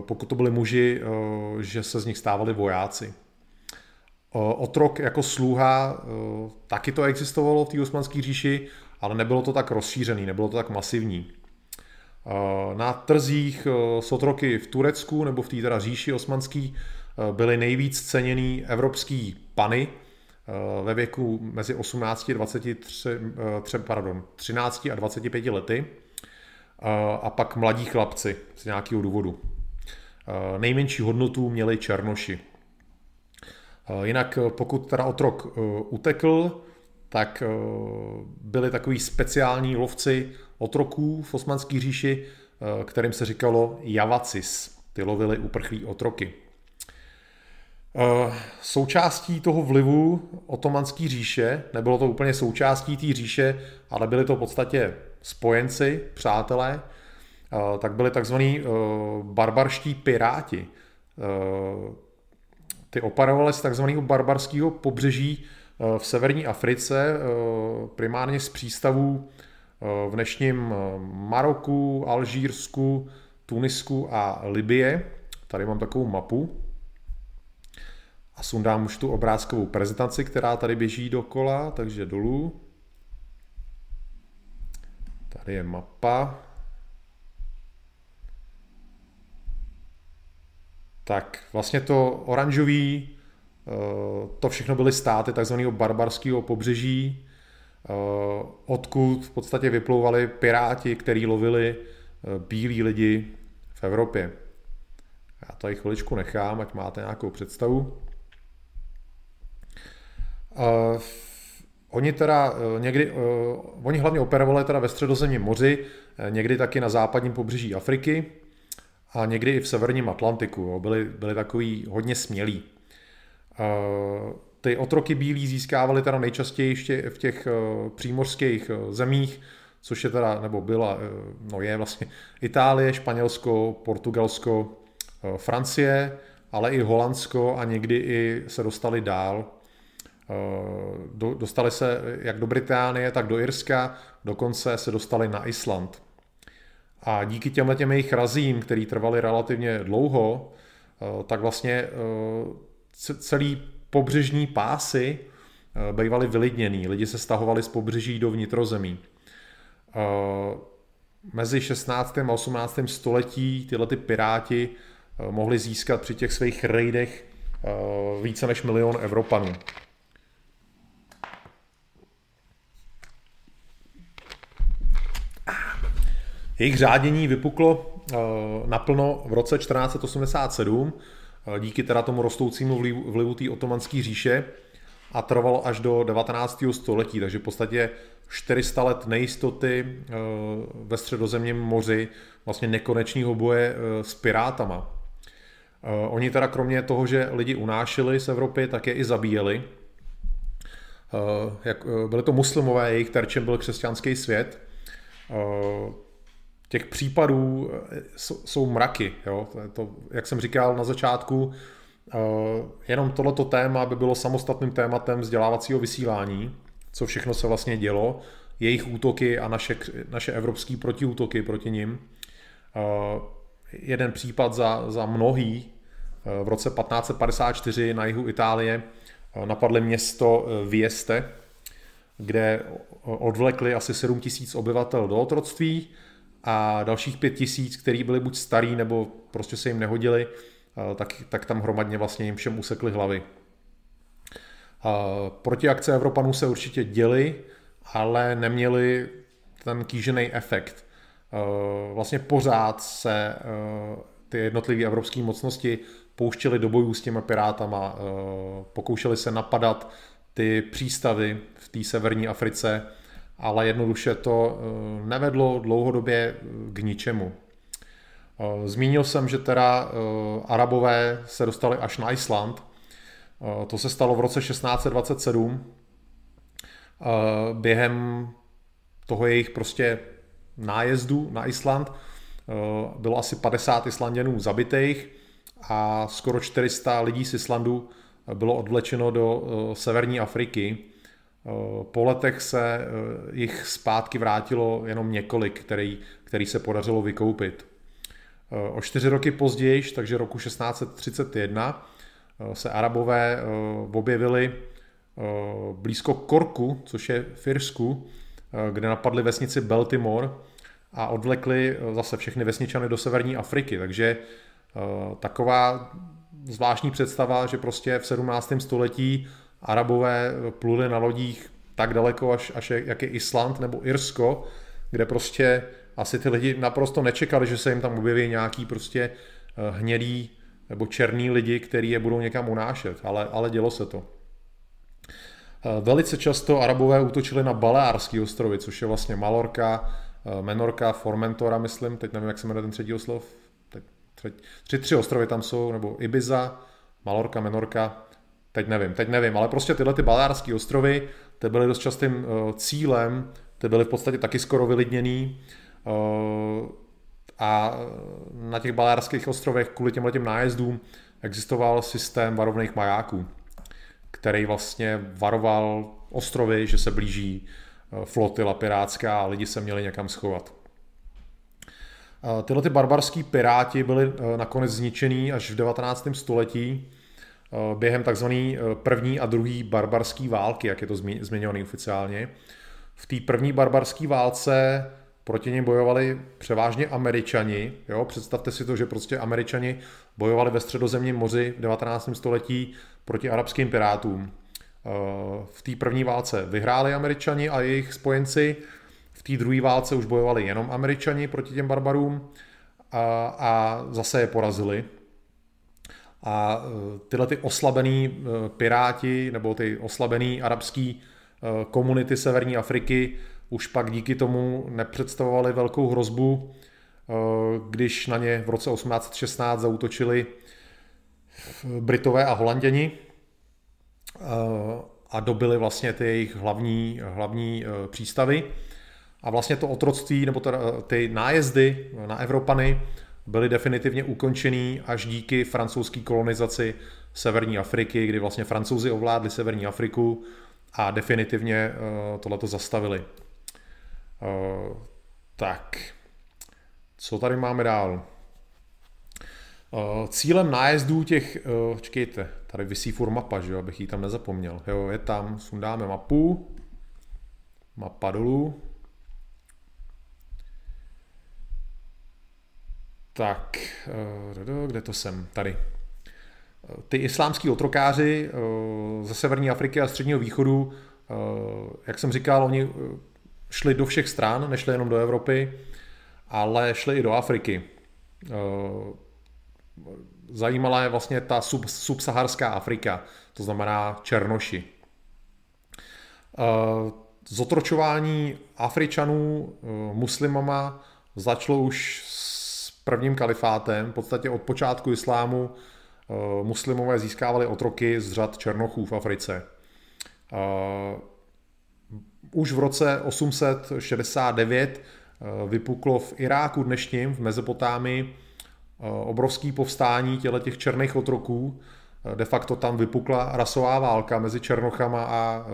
pokud to byli muži, eh, že se z nich stávali vojáci. Eh, otrok jako sluha, taky to existovalo v té osmanské říši, ale nebylo to tak rozšířený, nebylo to tak masivní. Na trzích s otroky v Turecku nebo v té teda říši osmanský byly nejvíc ceněný evropský pany ve věku mezi 18 a 23, pardon, 13 a 25 lety a pak mladí chlapci z nějakého důvodu. Nejmenší hodnotu měli černoši. Jinak pokud teda otrok utekl, tak byli takový speciální lovci otroků v osmanské říši, kterým se říkalo javacis. Ty lovili uprchlí otroky. Součástí toho vlivu otomanské říše, nebylo to úplně součástí té říše, ale byli to v podstatě spojenci, přátelé, tak byli takzvaní barbarští piráti. Ty operovali z takzvaného barbarského pobřeží v severní Africe, primárně z přístavů v dnešním Maroku, Alžírsku, Tunisku a Libie. Tady mám takovou mapu. A sundám už tu obrázkovou prezentaci, která tady běží dokola, takže dolů. Tady je mapa. Tak vlastně to oranžový, eh, to všechno byly státy takzvaného barbarského pobřeží, eh, odkud v podstatě vyplouvali piráti, který lovili eh, bílí lidi v Evropě. Já tady chviličku nechám, ať máte nějakou představu. Oni teda uh, někdy, uh, oni hlavně operovali teda ve středozemním moři, uh, někdy taky na západním pobřeží Afriky a někdy i v severním Atlantiku. Jo. Byli, byli takový hodně smělí. Ty otroky bílí získávali teda nejčastěji ještě v těch přímořských zemích, což je teda, nebo byla, no je vlastně Itálie, Španělsko, Portugalsko, Francie, ale i Holandsko a někdy i se dostali dál Eh, dostali se jak do Británie, tak do Irska, dokonce se dostali na Island. A díky těmhle těm jejich razím, který trvaly relativně dlouho, eh, tak vlastně eh, celý pobřežní pásy bývaly vylidněný. Lidi se stahovali z pobřeží do vnitrozemí. Mezi 16. a 18. století tyhle ty piráti mohli získat při těch svých rejdech více než milion Evropanů. Jejich řádění vypuklo eh, naplno v roce 1487 eh, díky teda tomu rostoucímu vlivu, vlivu té otomanské říše a trvalo až do 19. století, takže v podstatě 400 let nejistoty eh, ve středozemním moři, vlastně nekonečného boje s pirátama. Oni teda kromě toho, že lidi unášeli z Evropy, tak je i zabíjeli. byli to muslimové, jejich terčem byl křesťanský svět těch případů eh, jsou mraky. Jo? To, to, jak jsem říkal na začátku, eh, jenom tohleto téma by bylo samostatným tématem vzdělávacího vysílání, co všechno se vlastně dělo, jejich útoky a naše, naše evropské protiútoky proti nim. Eh, jeden případ za, za mnohý v roce 1554 na jihu Itálie napadly město Vieste, kde odvlekli asi 7 tisíc obyvatel do otroctví, a dalších pět tisíc, který byli buď starý, nebo prostě se jim nehodili, tak, tak tam hromadně vlastně jim všem usekli hlavy. Protiakce Evropanů se určitě děly, ale neměli ten kýžený efekt. Vlastně pořád se ty jednotlivé evropské mocnosti pouštěly do bojů s těmi pirátama, pokoušeli se napadat ty přístavy v té severní Africe, ale jednoduše to eh, nevedlo dlouhodobě eh, k ničemu. Eh, zmínil jsem, že teda Arabové se dostali až na Island. To se stalo v roce 1627. Během toho jejich prostě nájezdu na Island bylo asi 50 Islanděnů zabitých a skoro 400 lidí z Islandu bylo odvlečeno do severní Afriky po letech se eh, jich zpátky vrátilo jenom několik, který, který se podařilo vykoupit. Eh, o čtyři roky později, takže roku 1631, se Arabové objevili blízko Korku, což je v Irsku, kde napadli vesnici Baltimore a odvlekli zase všechny vesničany do severní Afriky. Takže taková zvláštní představa, že prostě v 17. století Arabové pluli na lodích tak daleko, až, až jak je Island nebo Irsko, kde prostě asi ty lidi naprosto nečekali, že se jim tam objeví nějaký prostě eh, hnědý nebo černí lidi, kteří je budou někam unášet, ale, ale dělo se to. Velice často Arabové útočili na Baleárský ostrovy, což je vlastně Malorka, Menorka, Formentora, myslím, teď nevím, jak se jmenuje ten třetí oslov, tři, tři ostrovy tam jsou, nebo Ibiza, Malorka, Menorka, teď nevím, teď nevím, ale prostě tyhle ty Baleárské ostrovy, ty byly dost častým uh, cílem, ty byly v podstatě taky skoro vylidněný uh, a na těch Baleárských ostrovech kvůli těmhle těm nájezdům existoval systém varovných majáků, který vlastně varoval ostrovy, že se blíží flotila pirátská a lidi se měli někam schovat. Tyhle ty barbarský piráti byli nakonec zničený až v 19. století Eh, během takzvané eh, první a druhé barbarské války, jak je to zmiňované oficiálně. V té první barbarské válce proti ním bojovali převážně američani. Jo? Představte si to, že prostě američani bojovali ve středozemním moři v 19. století proti arabským pirátům. Eh, v té první válce vyhráli američani a jejich spojenci, v té druhé válce už bojovali jenom američani proti těm barbarům a, a zase je porazili. A e, tyhle ty oslabený e, piráti nebo ty oslabený arabský e, komunity Severní Afriky už pak díky tomu nepředstavovali velkou hrozbu, když na ně v roce 1816 zautočili Britové a Holanděni a dobili vlastně ty jejich hlavní, hlavní přístavy. A vlastně to otroctví, nebo ty nájezdy na Evropany byly definitivně ukončený až díky francouzské kolonizaci Severní Afriky, kdy vlastně francouzi ovládli Severní Afriku a definitivně uh, tohleto zastavili. Uh, tak, co tady máme dál? Uh, cílem nájezdů těch, čekejte, tady vysí furt mapa, že jo, abych ji tam nezapomněl. Jo, je tam, sundáme mapu, mapa dolů, Tak, eh, kde to jsem? Tady. Ty islámský otrokáři eh, ze severní Afriky a středního východu, eh, jak jsem říkal, oni šli do všech stran, nešli jenom do Evropy, ale šli i do Afriky. Zajímala je vlastně ta sub, subsaharská Afrika, to znamená Černoši. Zotročování Afričanů muslimama začalo už prvním kalifátem, v podstatě od počátku islámu eh, muslimové získávali otroky z řad černochů v Africe. Eh, už v roce 869 eh, vypuklo v Iráku dnešním, v Mezopotámii, obrovský povstání těle těch černých otroků. De facto tam vypukla rasová válka mezi černochama a,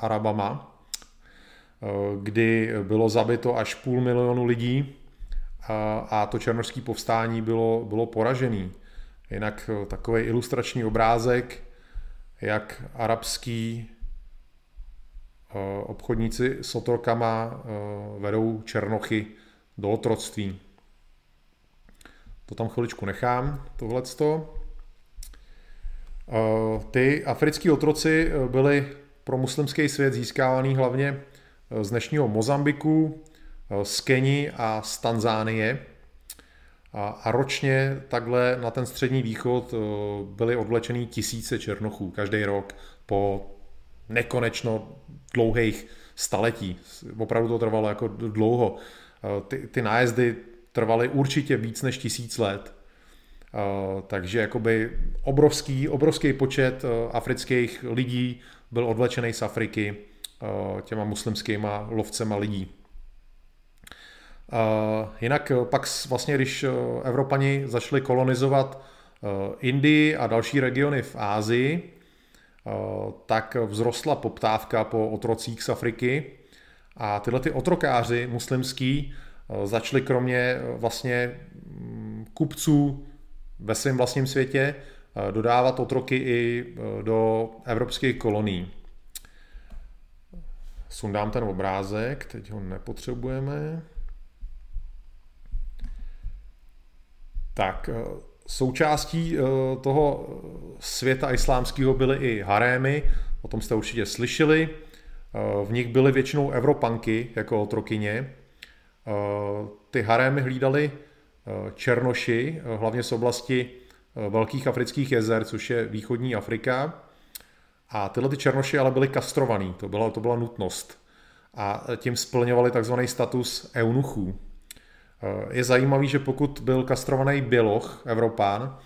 Arabama, kdy bylo zabito až půl milionu lidí a to černožské povstání bylo, bylo poražený. Jinak eh, takový ilustrační obrázek, jak arabský eh, obchodníci s otrokama eh, vedou černochy do otroctví. To tam chviličku nechám, tohleto. Ty africký otroci byly pro muslimský svět získávaný hlavně z dnešního Mozambiku, z Keni a z Tanzánie. A, ročně takhle na ten střední východ eh, byly odvlečeny tisíce černochů každý rok po nekonečno dlouhých staletí. Opravdu to trvalo jako dlouho. Eh, ty, ty nájezdy trvaly určitě víc než tisíc let. Takže jakoby obrovský, obrovský počet afrických lidí byl odvlečený z Afriky těma muslimskýma lovcema lidí. Jinak eh, pak vlastně, když eh, Evropani začali kolonizovat eh, Indii a další regiony v Ázii, tak vzrostla poptávka po otrocích z Afriky a tyhle ty otrokáři muslimský začali kromě vlastně mm, kupců ve svém vlastním světě dodávat otroky i do evropských kolonií. Sundám ten obrázek, teď ho nepotřebujeme. Tak eh, součástí eh, toho světa islámského byly i harémy, o tom jste určitě slyšeli. Eh, v nich byly většinou evropanky jako otrokyně. Ty harémy hlídali Černoši, hlavně z oblasti velkých afrických jezer, což je východní Afrika. A tyhle ty černoši ale byly kastrovaný, to byla, to byla nutnost. A tím splňovali takzvaný status eunuchů. Je zajímavý, že pokud byl kastrovaný běloch, Evropán,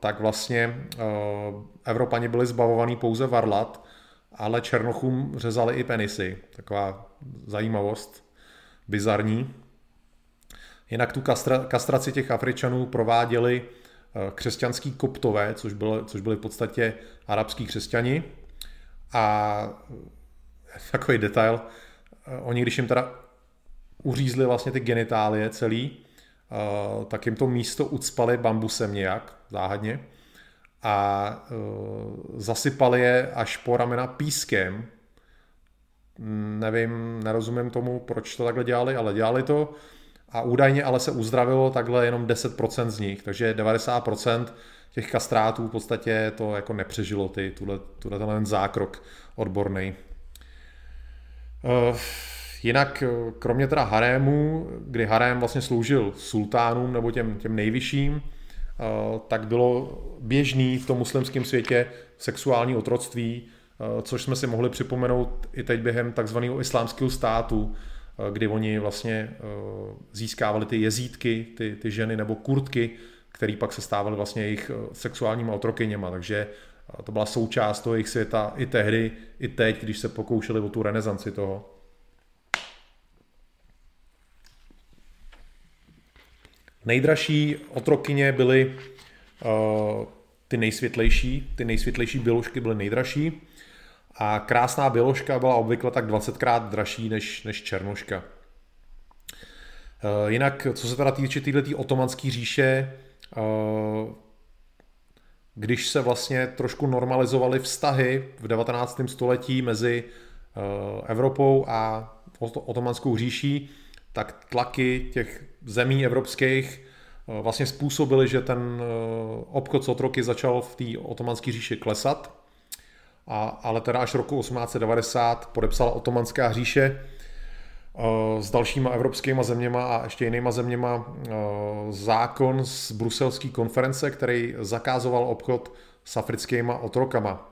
tak vlastně Evropani byli zbavovaní pouze varlat, ale černochům řezali i penisy. Taková zajímavost, bizarní. Jinak tu kastra, kastraci těch Afričanů prováděli eh, křesťanský koptové, což byly, což byly v podstatě arabský křesťani. A eh, takový detail, eh, oni když jim teda uřízli vlastně ty genitálie celý, tak jim to místo ucpali bambusem nějak, záhadně, a zasypali je až po ramena pískem. Nevím, nerozumím tomu, proč to takhle dělali, ale dělali to a údajně ale se uzdravilo takhle jenom 10% z nich, takže 90% těch kastrátů v podstatě to jako nepřežilo ty, tuhle, tuhle ten zákrok odborný. Uh, jinak, eh, kromě teda harému, kdy harém vlastně sloužil sultánům nebo těm, těm nejvyšším, uh, tak bylo běžný v tom muslimském světě sexuální otroctví, uh, což jsme si mohli připomenout i teď během takzvaného islámského státu, Eh, kdy oni vlastně eh, získávali ty jezítky, ty, ty ženy nebo kurtky, které pak se stávaly vlastně jejich eh, sexuálníma otrokyněma, takže to byla součást toho jejich světa i tehdy, i teď, když se pokoušeli o tu renesanci toho. Nejdražší otrokyně byly uh, ty nejsvětlejší, ty nejsvětlejší běložky byly nejdražší. A krásná běložka byla obvykle tak 20krát dražší než, než černoška. Eh, jinak, co se teda týče této otomanské říše, eh, když se vlastně trošku normalizovaly vztahy v 19. století mezi Evropou a otomanskou říší, tak tlaky těch zemí evropských vlastně způsobily, že ten obchod s otroky začal v té otomanské říši klesat a, ale teda až roku 1890 podepsala otomanská říše uh, s dalšíma evropskými zeměma a ještě jinýma zeměma zákon z bruselské konference, který zakázoval obchod s africkými otrokama.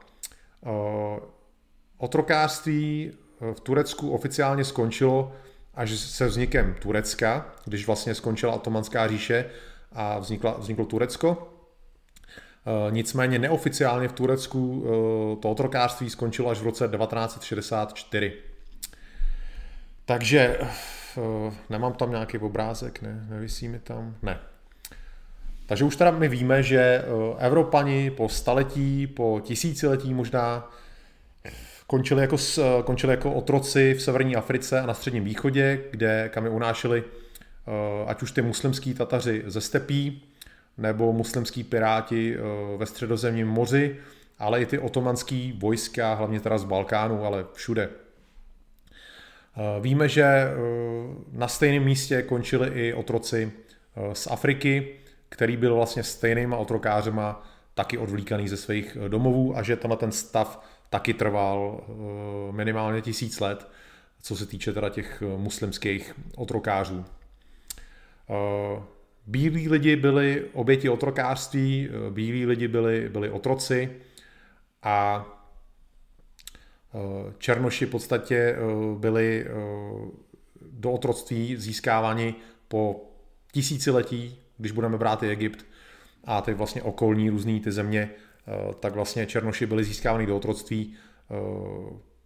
Otrokářství v Turecku oficiálně skončilo až se vznikem Turecka, když vlastně skončila otomanská říše a vznikla, vzniklo Turecko. Eh, nicméně neoficiálně v Turecku eh, to otrokářství skončilo až v roce 1964. Takže eh, nemám tam nějaký obrázek, ne, nevisí mi tam, ne. Takže už teda my víme, že Evropani po staletí, po tisíciletí možná končili jako, končili jako otroci v severní Africe a na středním východě, kde kam je unášeli ať už ty muslimský Tataři ze stepí, nebo muslimský piráti eh, ve středozemním moři, ale i ty otomanský vojska, hlavně teda z Balkánu, ale všude. Eh, víme, že eh, na stejném místě končili i otroci z Afriky, který byl vlastně stejnýma otrokářema taky odvlíkaný ze svých domovů a že tenhle ten stav taky trval minimálně tisíc let, co se týče teda těch muslimských otrokářů. Bílí lidi byli oběti otrokářství, eh, bílí lidi byli, byli otroci a eh, černoši v podstatě eh, byli do otroctví získáváni po tisíciletí, když budeme brát i Egypt a ty vlastně okolní různý ty země, tak vlastně černoši byli získáváni do otroctví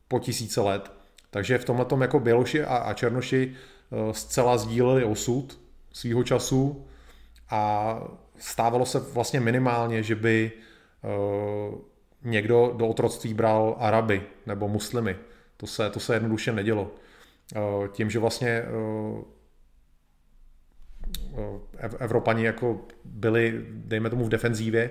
po tisíce let. Takže v tomhle jako Běloši a černoši zcela sdíleli osud svýho času a stávalo se vlastně minimálně, že by někdo do otroctví bral Araby nebo muslimy. To se, to se jednoduše nedělo. Tím, že vlastně Evropani jako byli, dejme tomu, v defenzívě,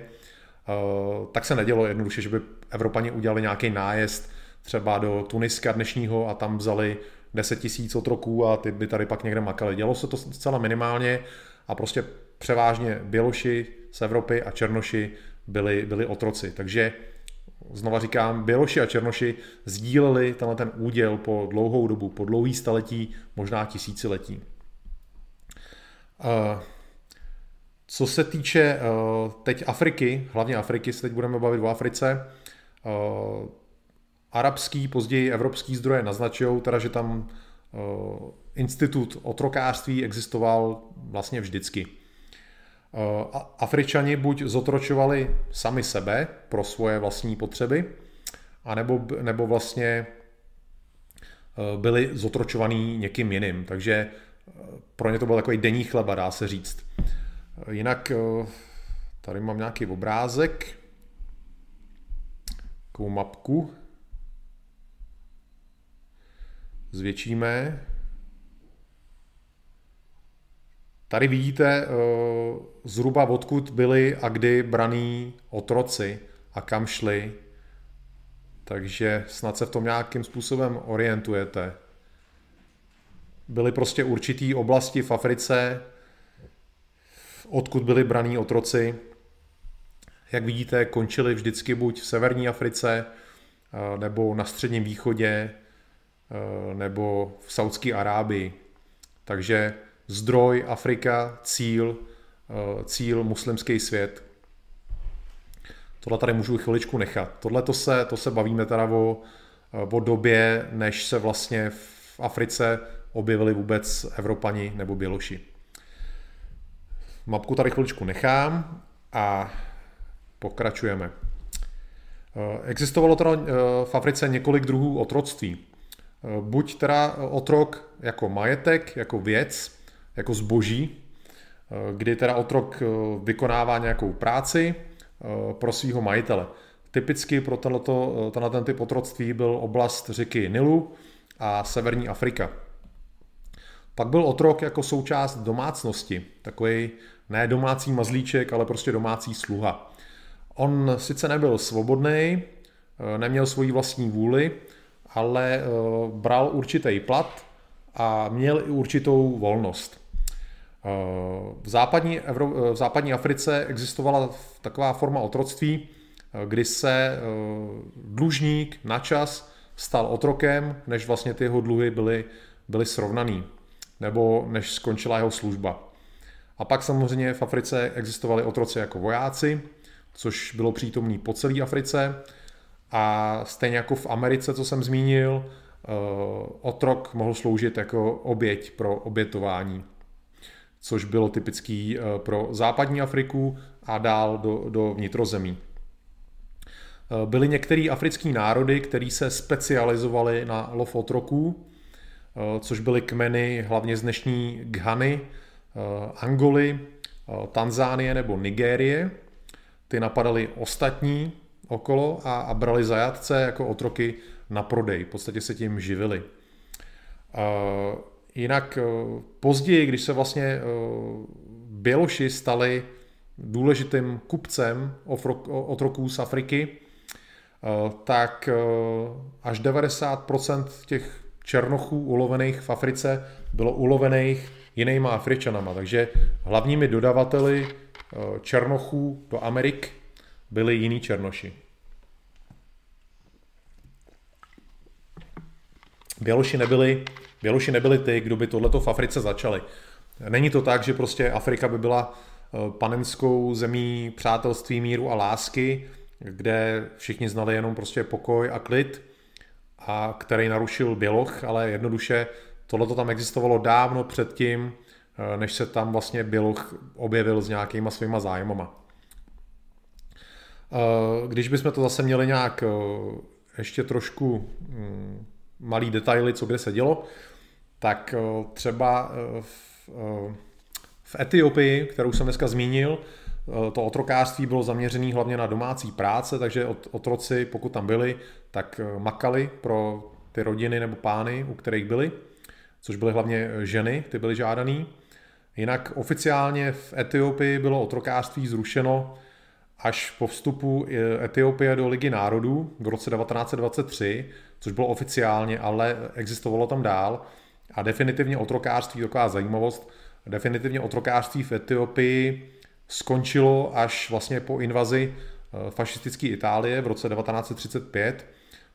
tak se nedělo jednoduše, že by Evropani udělali nějaký nájezd třeba do Tuniska dnešního a tam vzali 10 tisíc otroků a ty by tady pak někde makali. Dělo se to zcela minimálně a prostě převážně Běloši z Evropy a Černoši byli, byli otroci. Takže znova říkám, Běloši a Černoši sdíleli tenhle ten úděl po dlouhou dobu, po dlouhý staletí, možná tisíciletí. Co se týče teď Afriky, hlavně Afriky, se teď budeme bavit o Africe, arabský, později evropský zdroje naznačují, teda, že tam institut otrokářství existoval vlastně vždycky. Afričani buď zotročovali sami sebe pro svoje vlastní potřeby, anebo, nebo vlastně eh, byli zotročovaný někým jiným. Takže eh, pro ně to byl takový denní chleba, dá se říct. Eh, jinak tady mám nějaký obrázek, takovou mapku. Zvětšíme. Tady vidíte zhruba odkud byli a kdy braný otroci a kam šli takže snad se v tom nějakým způsobem orientujete. Byly prostě určitý oblasti v Africe, odkud byli braní otroci. Jak vidíte, končili vždycky buď v severní Africe, eh, nebo na středním východě, eh, nebo v Saudské Arábii. Takže zdroj Afrika, cíl, eh, cíl muslimský svět. Tohle tady můžu chviličku nechat. Tohle to se, to se bavíme teda o, o době, než se vlastně v Africe objevili vůbec Evropani nebo Běloši. Mapku tady chviličku nechám a pokračujeme. Existovalo teda eh, v Africe několik druhů otroctví. Eh, buď teda otrok jako majetek, jako věc, jako zboží, eh, kdy teda otrok vykonává nějakou práci, Eh, pro svého majitele. Typicky pro tenhle, eh, tenhle ten typ otroctví byl oblast řeky Nilu a severní Afrika. Pak byl otrok jako součást domácnosti, takový ne domácí mazlíček, ale prostě domácí sluha. On sice nebyl svobodný, eh, neměl svoji vlastní vůli, ale bral určitý plat a měl i určitou volnost. V západní, Evro, v západní Africe existovala taková forma otroctví, kdy se eh, dlužník na čas stal otrokem, než vlastně ty jeho dluhy byly, byly srovnaný, nebo než skončila jeho služba. A pak samozřejmě v Africe existovali otroci jako vojáci, což bylo přítomný po celé Africe. A stejně jako v Americe, co jsem zmínil, eh, otrok mohl sloužit jako oběť pro obětování což bylo typický eh, pro západní Afriku a dál do, do vnitrozemí. Eh, byly některé africké národy, které se specializovaly na lov otroků, což byly kmeny hlavně z dnešní Ghany, Angoly, Tanzánie nebo Nigérie. Ty napadaly ostatní okolo a, a brali zajatce jako otroky na prodej. V podstatě se tím živili. Jinak eh, později, když se vlastně eh, Běloši stali důležitým kupcem otroků z Afriky, eh, tak až 90% těch černochů ulovených v Africe bylo ulovených jinýma Afričanama. Takže hlavními dodavateli černochů do Amerik byli jiní černoši. Běloši nebyli Běloši nebyli ty, kdo by tohleto v Africe začali. Není to tak, že prostě Afrika by byla eh, panenskou zemí přátelství, míru a lásky, kde všichni znali jenom prostě pokoj a klid, a který narušil Běloch, ale jednoduše tohleto tam existovalo dávno předtím, eh, než se tam vlastně Běloch objevil s nějakýma svýma zájmama. Eh, když bychom to zase měli nějak ještě trošku hm, malý detaily, co kde se dělo, tak eh, třeba eh, v, eh, v Etiopii, kterou jsem dneska zmínil, to otrokářství bylo zaměřené hlavně na domácí práce, takže otroci, pokud tam byli, tak makali pro ty rodiny nebo pány, u kterých byli, což byly hlavně ženy, ty byly žádaný. Jinak oficiálně v Etiopii bylo otrokářství zrušeno až po vstupu Etiopie do Ligy národů v roce 1923, což bylo oficiálně, ale existovalo tam dál. A definitivně otrokářství, taková zajímavost, definitivně otrokářství v Etiopii skončilo až vlastně po invazi eh, fašistické Itálie v roce 1935,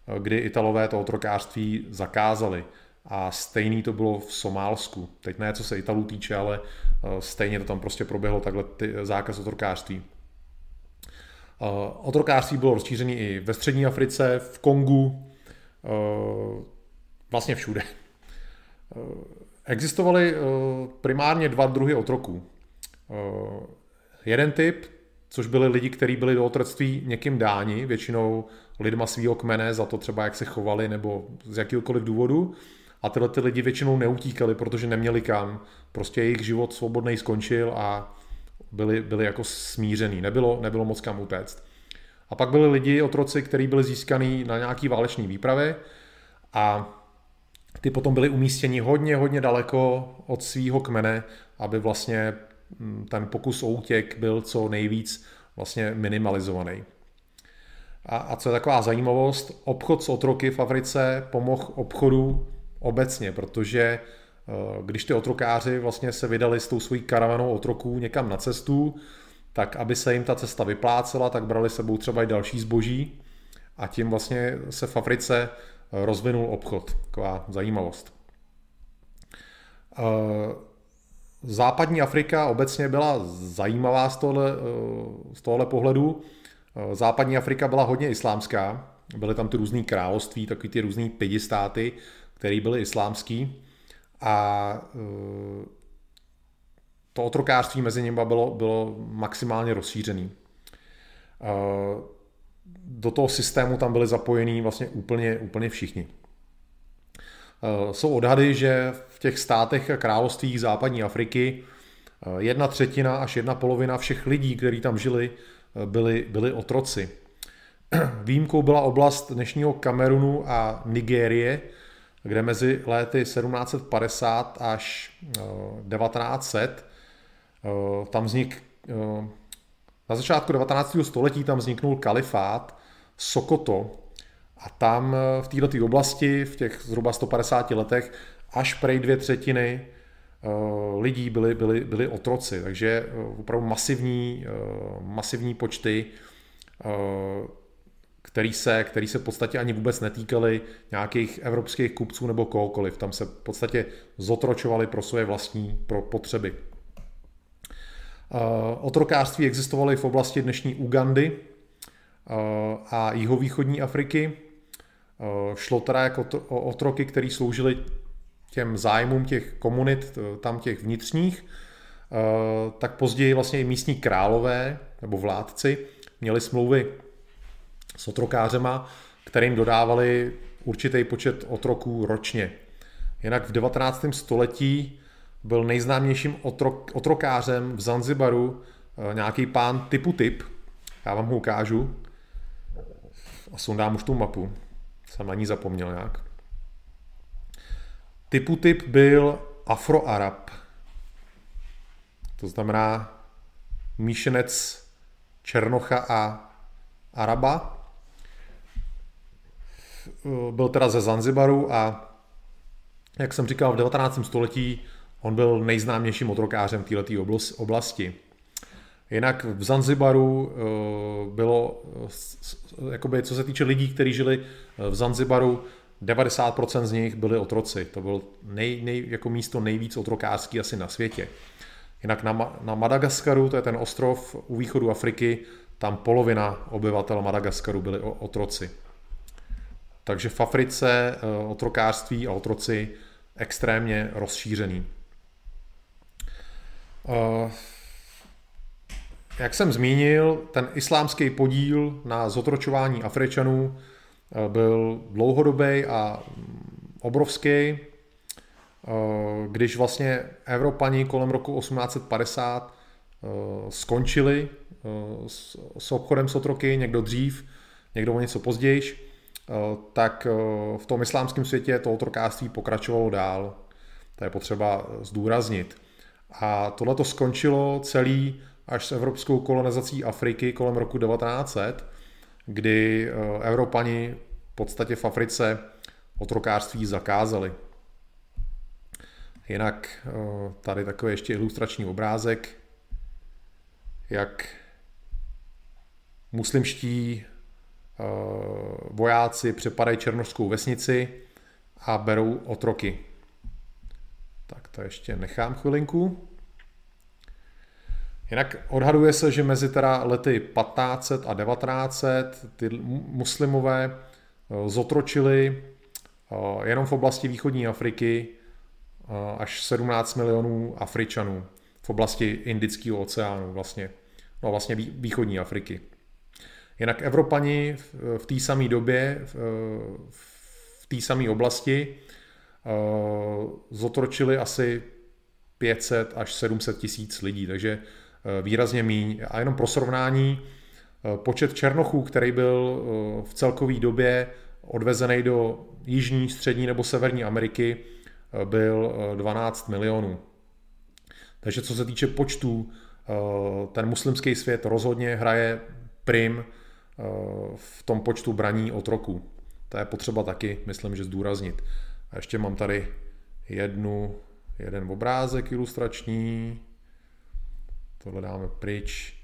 eh, kdy Italové to otrokářství zakázali. A stejný to bylo v Somálsku. Teď ne, co se Italů týče, ale stejně to tam prostě proběhlo takhle ty, zákaz otrokářství. Otrokářství bylo rozšířené i ve střední Africe, v Kongu, vlastně všude. Existovaly primárně dva druhy otroků. Jeden typ, což byli lidi, kteří byli do otroctví někým dáni, většinou lidma svého kmene za to třeba, jak se chovali nebo z jakýkoliv důvodu. A tyhle ty lidi většinou neutíkali, protože neměli kam. Prostě jejich život svobodný skončil a byli, byli jako smířený. Nebylo, nebylo moc kam utéct. A pak byli lidi, otroci, kteří byli získaný na nějaký válečný výpravě a ty potom byli umístěni hodně, hodně daleko od svého kmene, aby vlastně mm, ten pokus o útěk byl co nejvíc vlastně minimalizovaný. A, a co je taková zajímavost, obchod s otroky v Africe pomohl obchodu obecně, protože eh, když ty otrokáři vlastně se vydali s tou svojí karavanou otroků někam na cestu, tak aby se jim ta cesta vyplácela, tak brali sebou třeba i další zboží a tím vlastně se v Africe eh, rozvinul obchod. Taková zajímavost. Eh, západní Afrika obecně byla zajímavá z tohle, z tohle pohledu. Západní Afrika byla hodně islámská, byly tam ty různé království, takový ty různé pědistáty, který byly islámský a e, to otrokářství mezi nimi bylo, bylo maximálně rozšířený. E, do toho systému tam byli zapojení vlastně úplně, úplně všichni. E, jsou odhady, že v těch státech a královstvích západní Afriky jedna třetina až jedna polovina všech lidí, kteří tam žili, byli, byli otroci. <clears throat> Výjimkou byla oblast dnešního Kamerunu a Nigérie, kde mezi léty 1750 až 1900 eh, eh, tam vznik, eh, na začátku 19. století tam vzniknul kalifát Sokoto a tam v této oblasti v těch zhruba 150 letech až prej dvě třetiny lidí byli, byli, byli otroci, takže opravdu masivní, masivní počty který se, který se v podstatě ani vůbec netýkaly nějakých evropských kupců nebo kohokoliv. Tam se v podstatě zotročovali pro své vlastní pro potřeby. Uh, otrokářství existovaly v oblasti dnešní Ugandy uh, a jihovýchodní Afriky. Uh, šlo teda jako o otroky, které sloužily těm zájmům těch komunit, tam těch vnitřních, tak později vlastně i místní králové nebo vládci měli smlouvy s otrokářema, kterým dodávali určitý počet otroků ročně. Jinak v 19. století byl nejznámějším otrok, otrokářem v Zanzibaru eh, nějaký pán typu typ. Já vám ho ukážu. A sundám už tu mapu. Jsem na ní zapomněl nějak. Typu typ byl afroarab. To znamená míšenec Černocha a Araba. Eh, byl teda ze Zanzibaru a jak jsem říkal, v 19. století on byl nejznámějším otrokářem této oblasti. Jinak v Zanzibaru eh, bylo, eh, jakoby, co se týče lidí, kteří žili v Zanzibaru, 90% z nich byli otroci. To bylo nej, nej, jako místo nejvíc otrokářský asi na světě. Jinak na, na Madagaskaru, to je ten ostrov u východu Afriky, tam polovina obyvatel Madagaskaru byli otroci. Takže v Africe eh, otrokářství a otroci extrémně rozšířený. Eh, jak jsem zmínil, ten islámský podíl na zotročování Afričanů eh, byl dlouhodobý a mm, obrovský. Když vlastně Evropani kolem roku 1850 skončili s obchodem s otroky, někdo dřív, někdo o něco později, tak eh, v tom islámském světě to otrokářství pokračovalo dál. To je potřeba zdůraznit. A tohle to skončilo celý až s evropskou kolonizací Afriky kolem roku 1900, kdy eh, Evropani v podstatě v Africe otrokářství zakázali. Jinak tady takový ještě ilustrační obrázek, jak muslimští Eh, vojáci přepadají Černošskou vesnici a berou otroky. Tak to ještě nechám chvilinku. Jinak odhaduje se, že mezi teda lety 1500 a 1900 ty muslimové eh, zotročili eh, jenom v oblasti východní Afriky eh, až 17 milionů Afričanů v oblasti Indického oceánu vlastně, no vlastně východní Afriky. Jinak Evropani v té samé době, v té samé oblasti zotročili asi 500 až 700 tisíc lidí, takže Eh, výrazně míň. A jenom pro srovnání, eh, počet černochů, který byl eh, v celkové době odvezený do Jižní, Střední nebo Severní Ameriky, byl 12 milionů. Takže co se týče počtů, ten muslimský svět rozhodně hraje prim v tom počtu braní otroků. To je potřeba taky, myslím, že zdůraznit. A ještě mám tady jednu, jeden obrázek ilustrační. Tohle dáme pryč.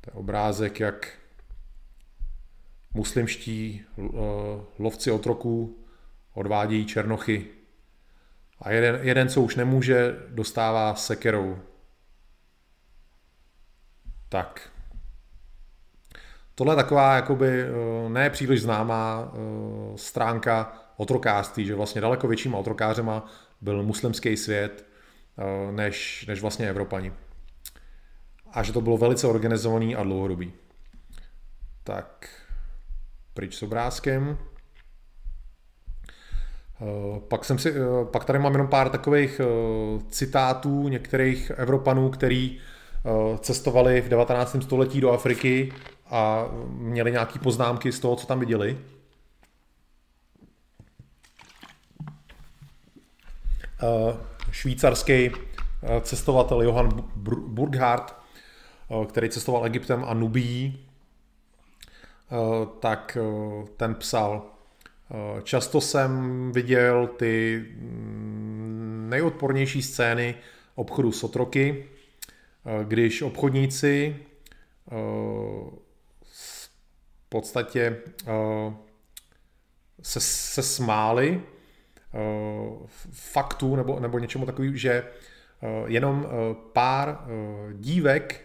To je obrázek, jak muslimští eh, lovci otroků odvádějí černochy. A jeden, jeden, co už nemůže, dostává sekerou. Tak. Tohle je taková jakoby eh, ne příliš známá eh, stránka otrokářství, že vlastně daleko většíma otrokářema byl muslimský svět než, než vlastně Evropani a že to bylo velice organizovaný a dlouhodobý. Tak, pryč s obrázkem. Eh, pak, jsem si, eh, pak tady mám jenom pár takových eh, citátů některých Evropanů, který cestovali v 19. století do Afriky a měli nějaké poznámky z toho, co tam viděli. Švýcarský cestovatel Johann Burghardt Eh, který cestoval Egyptem a Nubií, eh, tak eh, ten psal, často jsem viděl ty mm, nejodpornější scény obchodu s otroky, když obchodníci podstatě se, se smáli faktu nebo, nebo něčemu takovým, že jenom pár dívek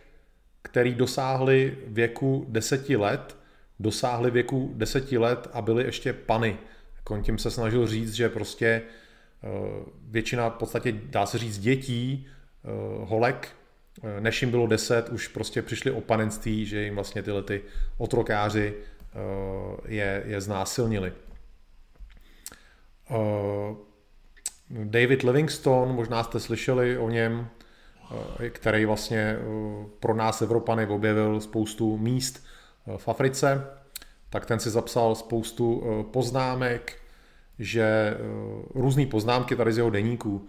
který dosáhli věku deseti let, dosáhli věku deseti let a byli ještě pany. Jako tím se snažil říct, že prostě eh, většina v podstatě, dá se říct, dětí, eh, holek, eh, než jim bylo deset, už prostě přišli o panenství, že jim vlastně tyhle ty otrokáři je, je znásilnili. David Livingstone, možná jste slyšeli o něm, Eh, který vlastně eh, pro nás Evropany objevil spoustu míst eh, v Africe, tak ten si zapsal spoustu poznámek, že různé poznámky tady z jeho deníků.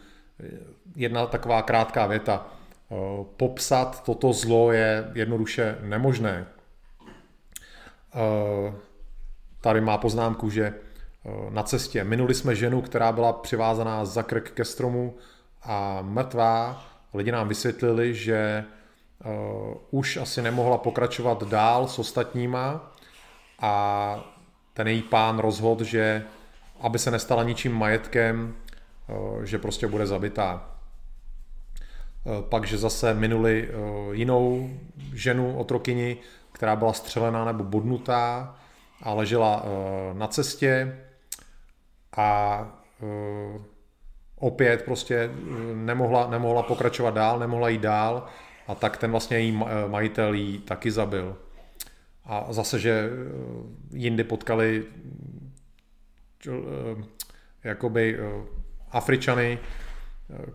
Jedna taková krátká věta. Popsat toto zlo je jednoduše nemožné. Tady má poznámku, že na cestě minuli jsme ženu, která byla přivázaná za krk ke stromu a mrtvá lidi nám vysvětlili, že už asi nemohla pokračovat dál s ostatníma a ten její pán rozhodl, že aby se nestala ničím majetkem, že prostě bude zabitá. Uh, pak, že zase minuli uh, jinou ženu, otrokyni, která byla střelená nebo bodnutá a ležela uh, na cestě a opět prostě eh, nemohla, nemohla pokračovat dál, nemohla jít dál a tak ten vlastně její eh, majitel jí taky zabil. A zase, že eh, jindy potkali jakoby Afričany,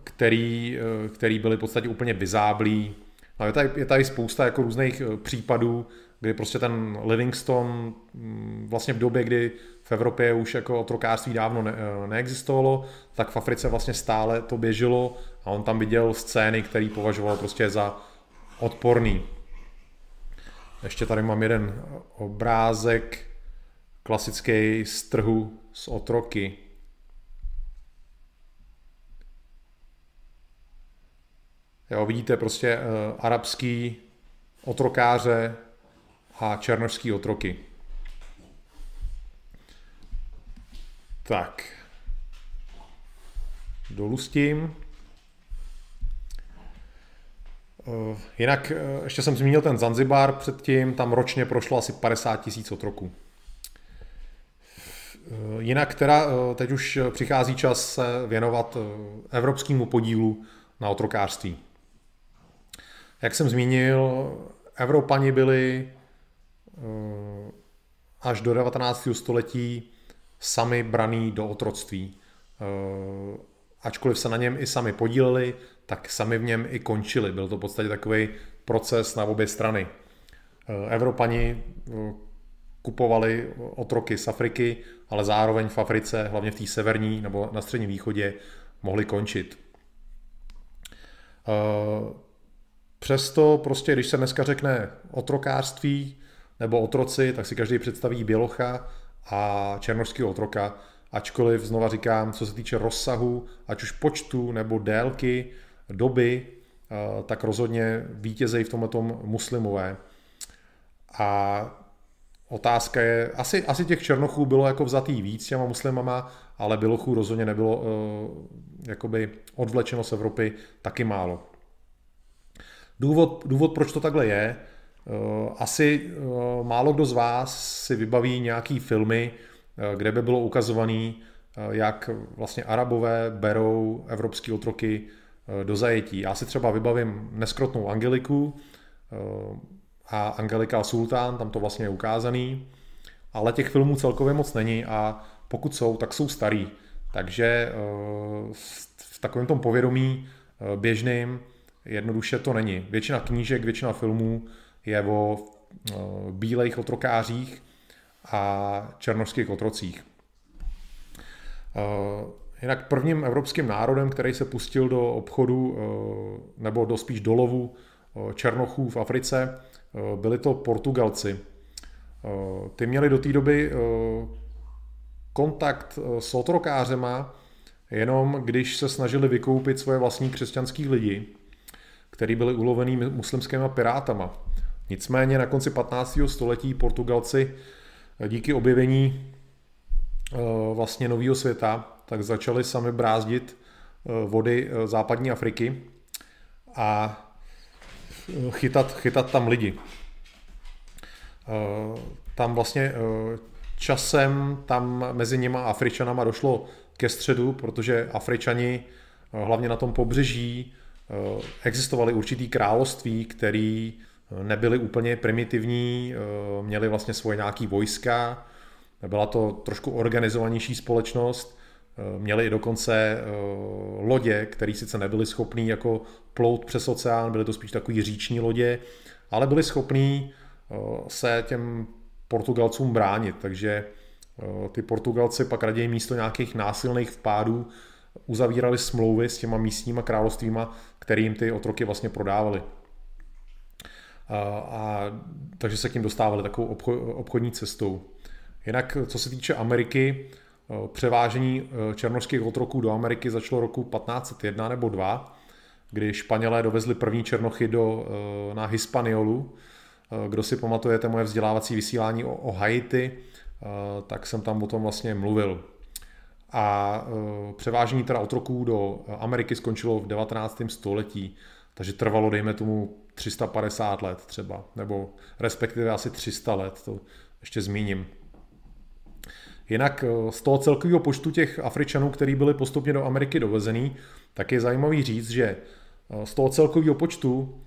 který, který byli v podstatě úplně vyzáblí. A je tady, je tady spousta jako různých případů, kdy prostě ten Livingstone mm, vlastně v době, kdy v Evropě už jako otrokářství dávno ne, eh, neexistovalo, tak v Africe vlastně stále to běželo a on tam viděl scény, který považoval prostě za odporný. Ještě tady mám jeden obrázek klasický z trhu z otroky. Jo, vidíte prostě uh, arabský otrokáře a černožský otroky. Tak, dolů s tím. Jinak ještě jsem zmínil ten Zanzibar předtím, tam ročně prošlo asi 50 tisíc otroků. Jinak teda teď už přichází čas se věnovat evropskému podílu na otrokářství. Jak jsem zmínil, Evropani byli eh, až do 19. století sami braný do otroctví. Eh, ačkoliv se na něm i sami podíleli, tak sami v něm i končili. Byl to v podstatě takový proces na obě strany. Eh, Evropani kupovali otroky z Afriky, ale zároveň v Africe, hlavně v té severní nebo na středním východě, mohli končit. Přesto prostě, když se dneska řekne otrokářství nebo otroci, tak si každý představí bělocha a černožského otroka, ačkoliv znova říkám, co se týče rozsahu, ať už počtu nebo délky, doby, eh, tak rozhodně vítězejí v tomhle muslimové. A otázka je, asi, asi těch černochů bylo jako vzatý víc těma muslimama, ale bělochů rozhodně nebylo uh, jakoby odvlečeno z Evropy taky málo. Důvod, důvod, proč to takhle je, eh, asi eh, málo kdo z vás si vybaví nějaký filmy, eh, kde by bylo ukazovaný, jak vlastně Arabové berou evropský otroky do zajetí. Já si třeba vybavím neskrotnou Angeliku a Angelika Sultán, tam to vlastně je ukázaný, ale těch filmů celkově moc není a pokud jsou, tak jsou starý. Takže v takovém tom povědomí běžným Jednoduše to není. Většina knížek, většina filmů je o eh, bílejch otrokářích a černožských otrocích. Eh, jinak prvním evropským národem, který se pustil do obchodu eh, nebo do spíš do lovu černochů v Africe, byli to Portugalci. Ty měli do té doby kontakt s otrokářema jenom když se snažili vykoupit svoje vlastní křesťanský lidi který byly ulovený muslimskými pirátama. Nicméně na konci 15. století Portugalci eh, díky objevení eh, vlastně nového světa, tak začali sami brázdit eh, vody západní Afriky a chytat, chytat tam lidi. Tam vlastně časem tam mezi nimi a Afričanama došlo ke středu, protože Afričani hlavně na tom pobřeží existovaly určitý království, které eh, nebyly úplně primitivní, eh, měly vlastně svoje nějaký vojska, byla to trošku organizovanější společnost, měli i dokonce lodě, které sice nebyly schopné jako plout přes oceán, byly to spíš takové říční lodě, ale byli schopní se těm Portugalcům bránit, takže ty Portugalci pak raději místo nějakých násilných vpádů uzavírali smlouvy s těma místníma královstvíma, kterým ty otroky vlastně prodávali. A, a, takže se k ním dostávali takovou obchodní cestou. Jinak, co se týče Ameriky, převážení černožských otroků do Ameriky začalo roku 1501 nebo 2, kdy Španělé dovezli první černochy do, na Hispaniolu. Kdo si pamatujete moje vzdělávací vysílání o, o Haiti, tak jsem tam o tom vlastně mluvil a e, převážení teda otroků do Ameriky skončilo v 19. století, takže trvalo, dejme tomu, 350 let třeba, nebo respektive asi 300 let, to ještě zmíním. Jinak e, z toho celkového počtu těch Afričanů, kteří byli postupně do Ameriky dovezený, tak je zajímavý říct, že e, z toho celkového počtu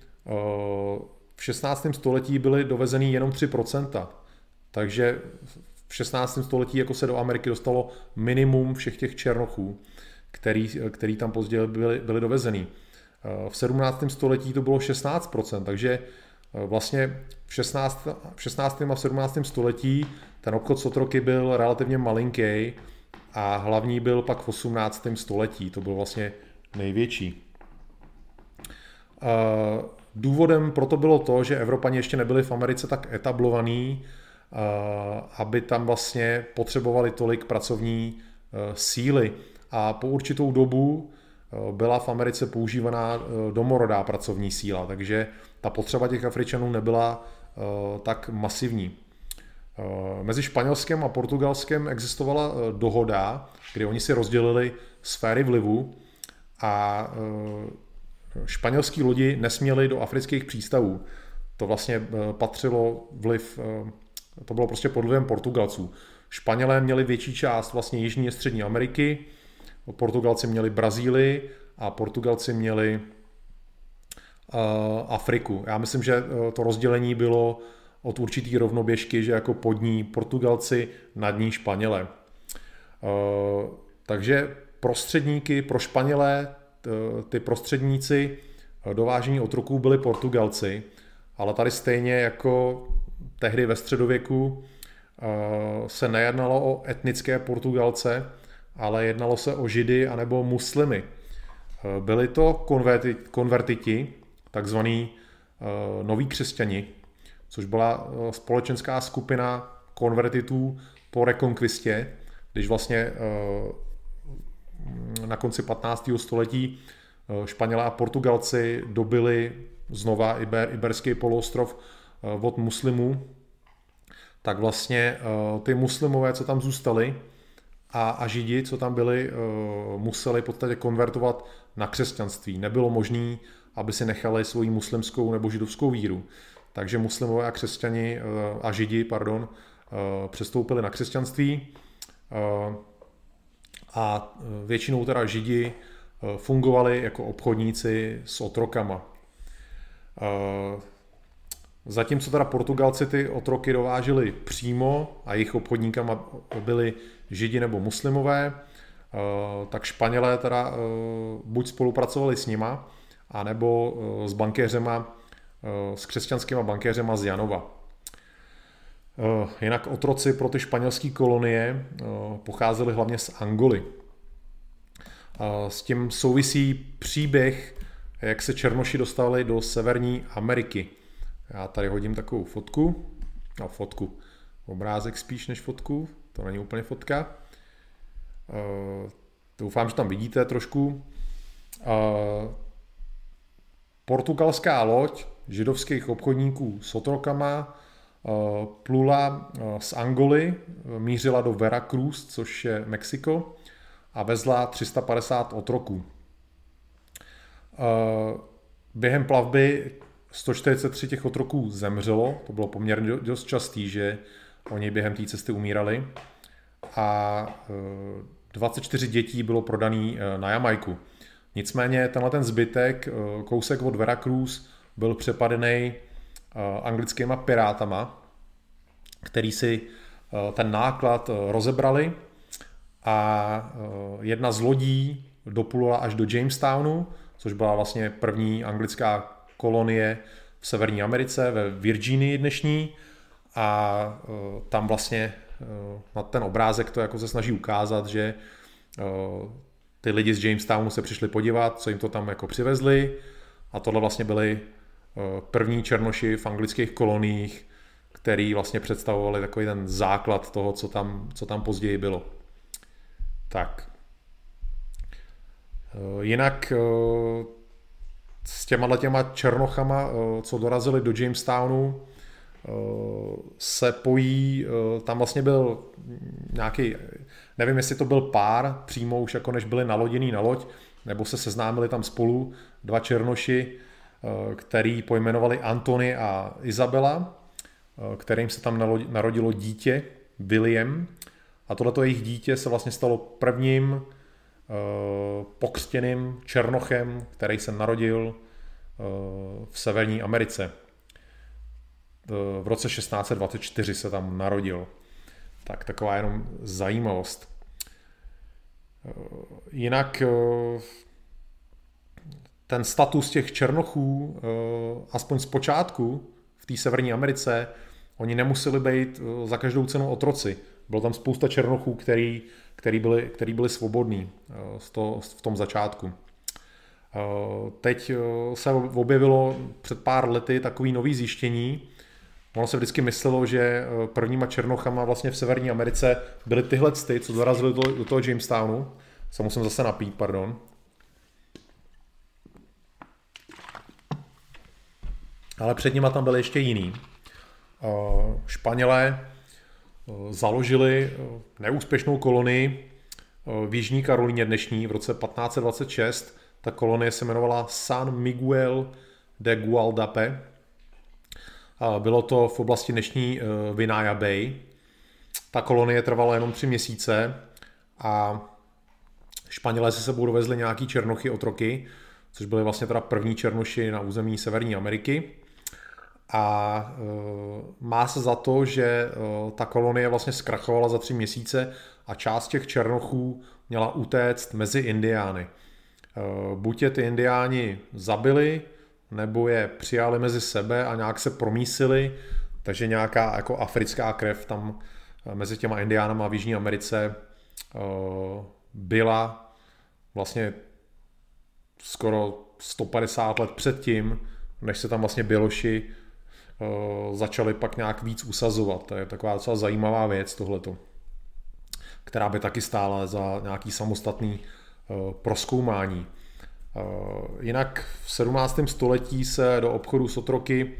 v 16. století byly dovezený jenom 3%. Takže v 16. století jako se do Ameriky dostalo minimum všech těch černochů, který, který tam později byli, byli dovezený. V 17. století to bylo 16%, takže eh, vlastně v 16. v 16. a v 17. století ten obchod s otroky byl relativně malinký a hlavní byl pak v 18. století, to byl vlastně největší. Eh, důvodem proto bylo to, že Evropani ještě nebyli v Americe tak etablovaní, Eh, aby tam vlastně potřebovali tolik pracovní eh, síly. A po určitou dobu eh, byla v Americe používaná domorodá pracovní síla, takže ta potřeba těch Afričanů nebyla tak masivní. Mezi Španělskem a Portugalskem existovala dohoda, kdy oni si rozdělili sféry vlivu a španělský lodi nesměly do afrických přístavů. To vlastně patřilo vliv, to bylo prostě pod vlivem Portugalců. Španělé měli větší část vlastně Jižní a Střední Ameriky, Portugalci měli Brazílii a Portugalci měli uh, Afriku. Já myslím, že uh, to rozdělení bylo od určitý rovnoběžky, že jako podní Portugalci, nad ní Španělé. Uh, takže prostředníky pro Španělé, ty prostředníci dovážení otroků byli Portugalci, ale tady stejně jako tehdy ve středověku se nejednalo o etnické Portugalce, ale jednalo se o židy anebo muslimy. Eh, byli to konverti, konvertiti, takzvaný eh, noví křesťani, což byla eh, společenská skupina konvertitů po rekonkvistě, když vlastně na konci 15. století Španělé a Portugalci dobili znova Iber, Iberský poloostrov od muslimů, tak vlastně ty muslimové, co tam zůstali, a, a židi, co tam byli, museli v podstatě konvertovat na křesťanství. Nebylo možné, aby si nechali svoji muslimskou nebo židovskou víru. Takže muslimové a křesťani eh, a židi, pardon, eh, přestoupili na křesťanství eh, a většinou teda židi fungovali jako obchodníci s otrokama. Zatímco teda Portugalci ty otroky dovážili přímo a jejich obchodníkama byli židi nebo muslimové, Eh, tak Španělé teda eh, buď spolupracovali s nima, anebo eh, s bankéřema, s křesťanskými bankéřema z Janova. Jinak otroci pro ty španělské kolonie pocházeli hlavně z Angoly. S tím souvisí příběh, jak se Černoši dostali do Severní Ameriky. Já tady hodím takovou fotku, no fotku, obrázek spíš než fotku, to není úplně fotka. Eh, doufám, že tam vidíte trošku. Eh, portugalská loď židovských obchodníků s otrokama eh, plula z Angoly, mířila do Veracruz, což je Mexiko, a vezla 350 otroků. Během plavby 143 těch otroků zemřelo, to bylo poměrně dost častý, že oni během té cesty umírali. A 24 dětí bylo prodaný eh, na Jamajku. Nicméně tenhle ten zbytek, eh, kousek od Veracruz, byl přepadený anglickýma pirátama, který si ten náklad rozebrali a jedna z lodí doplula až do Jamestownu, což byla vlastně první anglická kolonie v Severní Americe, ve Virginii dnešní a tam vlastně Eh, na ten obrázek to jako se snaží ukázat, že eh, ty lidi z Jamestownu se přišli podívat, co jim to tam jako přivezli a tohle vlastně byli eh, první černoši v anglických koloniích, který vlastně představovali takový ten základ toho, co tam, co tam později bylo. Tak. Jinak s těma těma černochama, co dorazili do Jamestownu, se pojí, eh, tam vlastně byl nějaký, nevím jestli to byl pár přímo už jako než byli naloděný na loď, nebo se seznámili tam spolu dva černoši, eh, který pojmenovali Antony a Izabela, eh, kterým se tam narodilo dítě, William. A tohleto jejich dítě se vlastně stalo prvním pokřtěným černochem, který se narodil v Severní Americe v roce 1624 se tam narodil. Tak taková jenom zajímavost. Jinak eh, ten status těch černochů, eh, aspoň z počátku v té Severní Americe, oni nemuseli být eh, za každou cenu otroci. Bylo tam spousta černochů, který, který, byli, který byli svobodní v tom začátku. Teď se objevilo před pár lety takový nový zjištění, Ono se vždycky myslelo, že eh, prvníma černochama vlastně v Severní Americe byly tyhle ty, co dorazily do, do toho Jamestownu. Se musím zase napít, pardon. Ale před nima tam byly ještě jiný. Eh, Španělé eh, založili neúspěšnou kolonii v Jižní Karolíně dnešní v roce 1526 Ta kolonie se jmenovala San Miguel de Gualdape. Bylo to v oblasti dnešní Vinaya Bay. Ta kolonie trvala jenom tři měsíce a Španělé se sebou dovezli nějaký černochy otroky, což byly vlastně teda první černoši na území Severní Ameriky. A e, má se za to, že e, ta kolonie vlastně zkrachovala za tři měsíce a část těch černochů měla utéct mezi indiány. E, buď je ty indiáni zabili, nebo je přijali mezi sebe a nějak se promísili, takže nějaká jako africká krev tam mezi těma indiánama v Jižní Americe byla vlastně skoro 150 let předtím, než se tam vlastně Běloši začali pak nějak víc usazovat. To je taková docela zajímavá věc tohleto, která by taky stála za nějaký samostatný proskoumání. Jinak v 17. století se do obchodu s otroky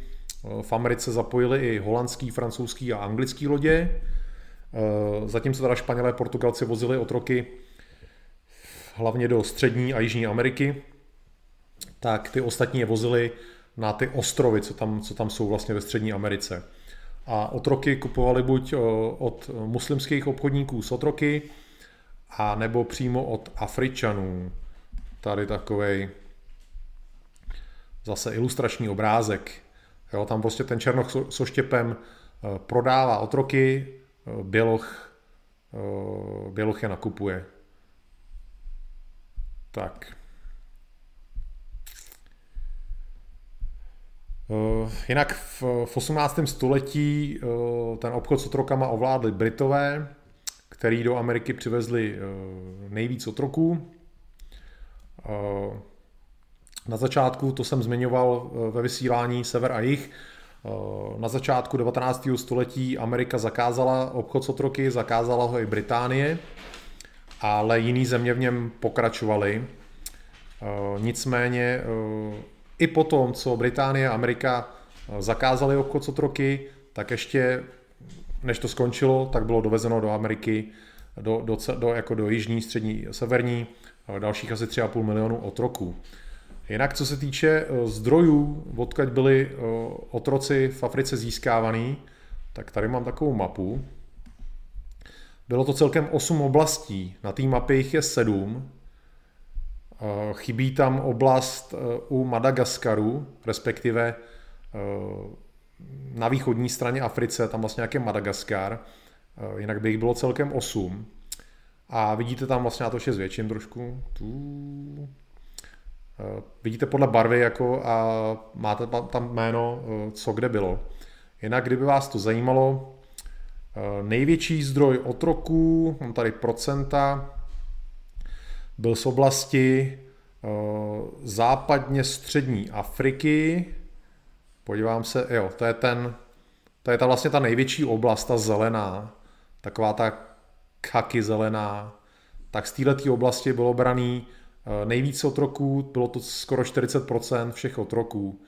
v Americe zapojili i holandský, francouzský a anglický lodě. Zatímco teda Španělé, Portugalci vozili otroky hlavně do střední a jižní Ameriky, tak ty ostatní je vozili na ty ostrovy, co tam, co tam jsou vlastně ve střední Americe. A otroky kupovali buď od muslimských obchodníků s otroky, a nebo přímo od Afričanů. Tady takový zase ilustrační obrázek. Jo, tam prostě ten černoch so štěpem e, prodává otroky, e, běloch, e, běloch je nakupuje. Tak. Jinak v, v 18. století eh, ten obchod s otrokama ovládli Britové, který do Ameriky přivezli eh, nejvíc otroků. Na začátku, to jsem zmiňoval ve vysílání Sever a Jih, na začátku 19. století Amerika zakázala obchod s otroky, zakázala ho i Británie ale jiný země v něm pokračovaly. Eh, nicméně eh, i potom, co Británie a Amerika eh, zakázali obchod s tak ještě než to skončilo, tak bylo dovezeno do Ameriky, do, do, do, jako do jižní, střední, severní, dalších asi 3,5 milionů otroků. Jinak co se týče zdrojů, odkud byli otroci v Africe získávaný, tak tady mám takovou mapu. Bylo to celkem 8 oblastí, na té mapě jich je 7. Eh, chybí tam oblast eh, u Madagaskaru, respektive eh, na východní straně Africe, tam vlastně nějaký Madagaskar, jinak by jich bylo celkem 8. A vidíte tam vlastně, já to ještě zvětším trošku, tu, vidíte podle barvy jako a máte tam jméno, co kde bylo. Jinak, kdyby vás to zajímalo, největší zdroj otroků, mám tady procenta, byl z oblasti eh, západně střední Afriky. Podívám se, jo, to je ten, to je ta vlastně ta největší oblast, ta zelená, taková ta kaky zelená. Tak z této oblasti bylo braný eh, nejvíce otroků, bylo to skoro 40% všech otroků.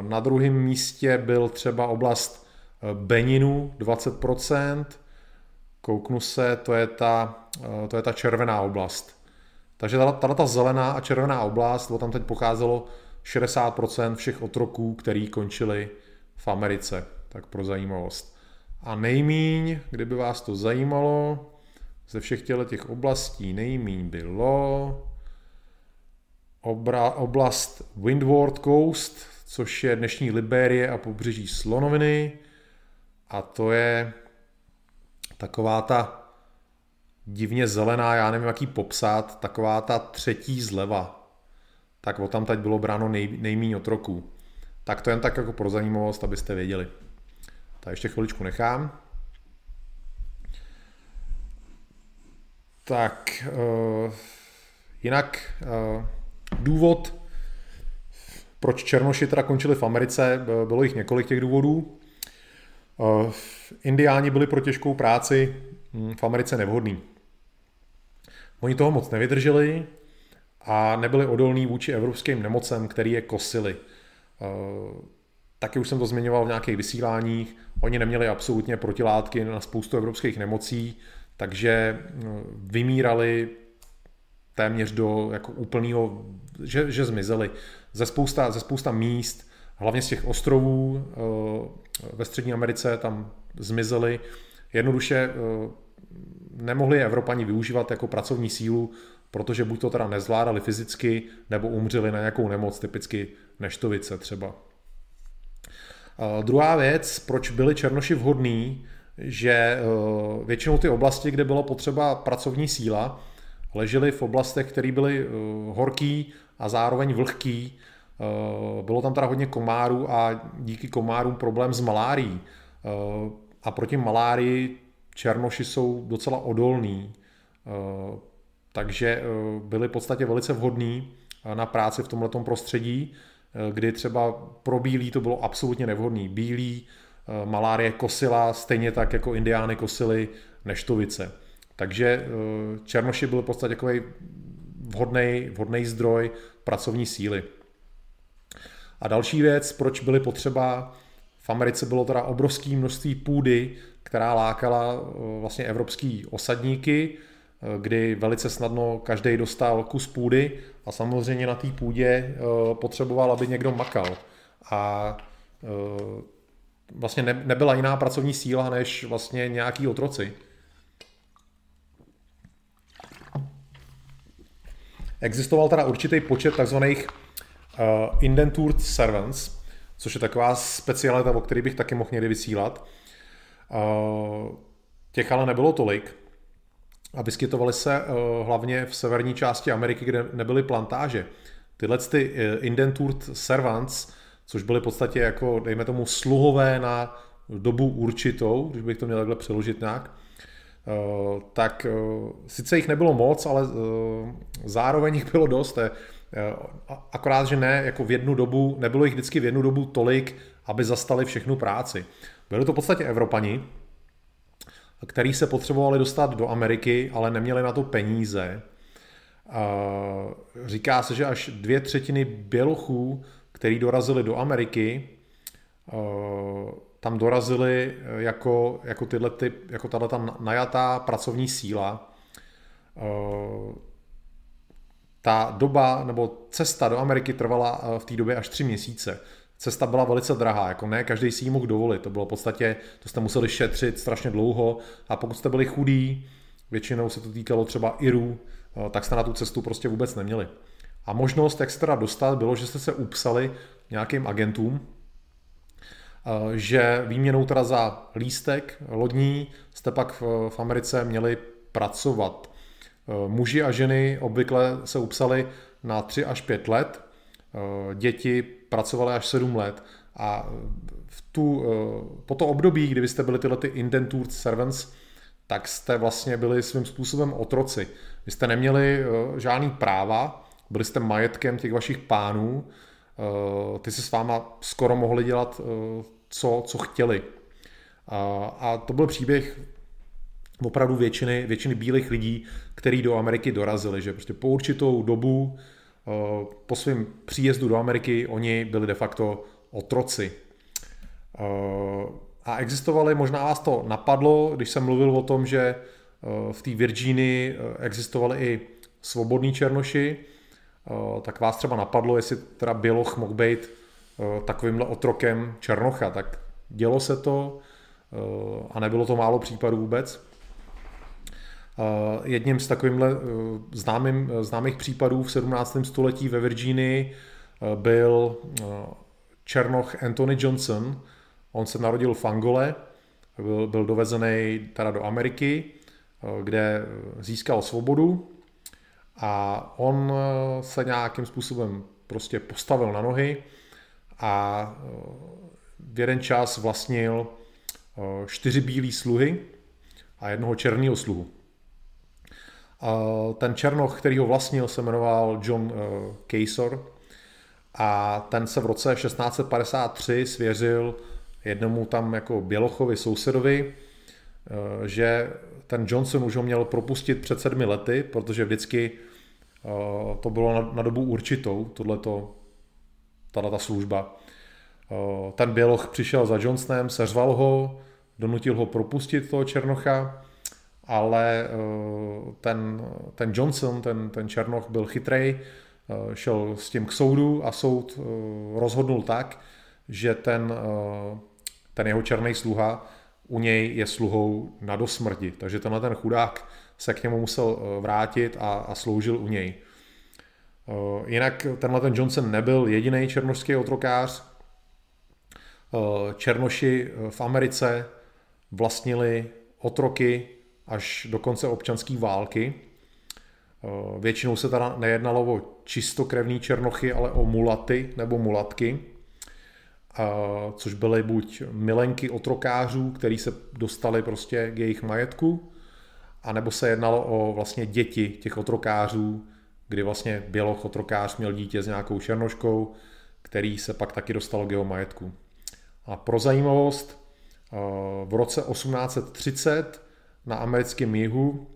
Na druhém místě byl třeba oblast Beninu 20%, kouknu se, to je ta, eh, to je ta červená oblast. Takže tato ta zelená a červená oblast, to tam teď pocházelo 60% všech otroků, který končili v Americe. Tak pro zajímavost. A nejmíň, kdyby vás to zajímalo, ze všech těch oblastí nejmíň bylo obra, oblast Windward Coast, což je dnešní Liberie a pobřeží Slonoviny, a to je taková ta divně zelená, já nevím, jaký popsat, taková ta třetí zleva. Tak o tam teď bylo bráno nej, nejmíň otroků. Tak to jen tak jako pro zajímavost, abyste věděli. Tak ještě chviličku nechám. Tak, uh, jinak uh, důvod, proč Černoši teda končili v Americe, bylo jich několik těch důvodů. Eh, indiáni byli pro těžkou práci hm, v Americe nevhodní. Oni toho moc nevydrželi a nebyli odolní vůči evropským nemocem, který je kosili. Eh, taky už jsem to zmiňoval v nějakých vysíláních. Oni neměli absolutně protilátky na spoustu evropských nemocí, takže hm, vymírali téměř do jako úplného, že, že zmizely. Ze spousta, ze spousta míst, hlavně z těch ostrovů ve Střední Americe tam zmizely. Jednoduše nemohli Evropani využívat jako pracovní sílu, protože buď to teda nezvládali fyzicky, nebo umřeli na nějakou nemoc, typicky neštovice třeba. Druhá věc, proč byli Černoši vhodní, že eh, většinou ty oblasti, kde byla potřeba pracovní síla, ležely v oblastech, které byly eh, horký a zároveň vlhký. Eh, bylo tam teda hodně komárů a díky komárům problém s malárií. A proti malárii černoši jsou docela odolní, takže byli v podstatě velice vhodní na práci v tomto prostředí, kdy třeba pro bílí to bylo absolutně nevhodný. Bílí Eh, malárie kosila stejně tak jako indiány kosily neštovice. Takže eh, černoši byl v podstatě takový vhodný, vhodný zdroj pracovní síly. A další věc, proč byly potřeba, v Americe bylo teda obrovské množství půdy, která lákala eh, vlastně evropský osadníky, kdy velice snadno každý dostal kus půdy a samozřejmě na té půdě potřeboval, aby někdo makal. A vlastně ne, nebyla jiná pracovní síla než vlastně nějaký otroci. Existoval teda určitý počet takzvaných indentured servants, což je taková specialita, o který bych taky mohl někdy vysílat. Těch ale nebylo tolik a vyskytovaly se uh, hlavně v severní části Ameriky, kde nebyly plantáže. Tyhle ty uh, indentured servants což byly v podstatě jako, dejme tomu, sluhové na dobu určitou, když bych to měl takhle přeložit nějak, eh, tak eh, sice jich nebylo moc, ale eh, zároveň jich bylo dost. Akorát, že ne jako v jednu dobu, nebylo jich vždycky v jednu dobu tolik, aby zastali všechnu práci. Byli to v podstatě Evropani, který se potřebovali dostat do Ameriky, ale neměli na to peníze. Říká se, že až dvě třetiny bělochů který dorazili do Ameriky, tam dorazili jako, jako, tyhle ty, jako tahle tam najatá pracovní síla. Ta doba nebo cesta do Ameriky trvala v té době až tři měsíce. Cesta byla velice drahá, jako ne každý si ji mohl dovolit. To bylo v podstatě, to jste museli šetřit strašně dlouho a pokud jste byli chudí, většinou se to týkalo třeba Irů, tak jste na tu cestu prostě vůbec neměli. A možnost, jak se teda dostat, bylo, že jste se upsali nějakým agentům, eh, že výměnou teda za lístek lodní jste pak v Americe měli pracovat. Eh, muži a ženy obvykle se upsali na 3 až 5 let, eh, děti pracovaly až 7 let a v tu, po to období, kdy jste byli tyhle ty indentured servants, tak jste vlastně byli svým způsobem otroci. Vy jste neměli žádný práva, byli jste majetkem těch vašich pánů, eh, ty si s váma skoro mohli dělat, eh, co, co chtěli. A to byl příběh opravdu většiny, většiny bílých lidí, kteří do Ameriky dorazili, že prostě po určitou dobu eh, po svém příjezdu do Ameriky oni byli de facto otroci. A existovali, možná vás to napadlo, když jsem mluvil o tom, že v té Virginii existovali i svobodní černoši, Eh, tak vás třeba napadlo, jestli teda Běloch mohl být eh, takovýmhle otrokem Černocha, tak dělo se to eh, a nebylo to málo případů vůbec. Jedním z takovýmhle známým, známých případů v 17. století ve Virginii byl Černoch Anthony Johnson. On se narodil v Angole, byl, byl dovezený teda do Ameriky, kde získal svobodu a on eh, se nějakým způsobem prostě postavil na nohy a eh, v jeden čas vlastnil eh, čtyři bílé sluhy a jednoho černého sluhu. Ten černoch, který ho vlastnil, se jmenoval John Kejsor a ten se v roce 1653 svěřil jednomu tam jako Bělochovi sousedovi, že ten Johnson už ho měl propustit před sedmi lety, protože vždycky uh, to bylo na, dobu určitou, tohleto, tato ta služba. Ten Běloch přišel za Johnsonem, seřval ho, donutil ho propustit toho Černocha ale ten, ten Johnson, ten, ten Černoch byl chytrej, šel s tím k soudu a soud rozhodnul tak, že ten, ten jeho černý sluha u něj je sluhou na dosmrti. Takže tenhle ten chudák se k němu musel vrátit a, a sloužil u něj. Jinak tenhle ten Johnson nebyl jediný černošský otrokář. Černoši v Americe vlastnili otroky až do konce občanské války. Většinou se teda nejednalo o čistokrevní černochy, ale o mulaty nebo mulatky, což byly buď milenky otrokářů, který se dostali prostě k jejich majetku, anebo se jednalo o vlastně děti těch otrokářů, kdy vlastně běloch otrokář měl dítě s nějakou černoškou, který se pak taky dostal k jeho majetku. A pro zajímavost, eh, v roce 1830 na americkém jihu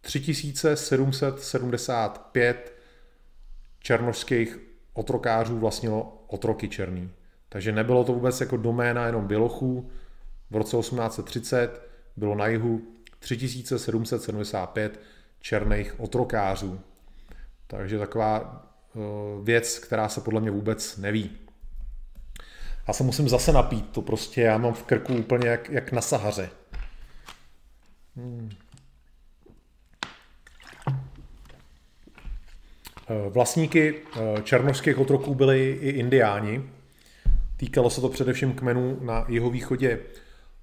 3775 černošských otrokářů vlastnilo otroky černý. Takže nebylo to vůbec jako doména jenom bělochů. V roce 1830 bylo na jihu 3775 černých otrokářů. Takže taková eh, věc, která se podle mě vůbec neví. Já se musím zase napít, to prostě já mám v krku úplně jak, jak na Sahaře. Hmm. Eh, vlastníky eh, černožských otroků byli i indiáni. Týkalo se to především kmenů na jihovýchodě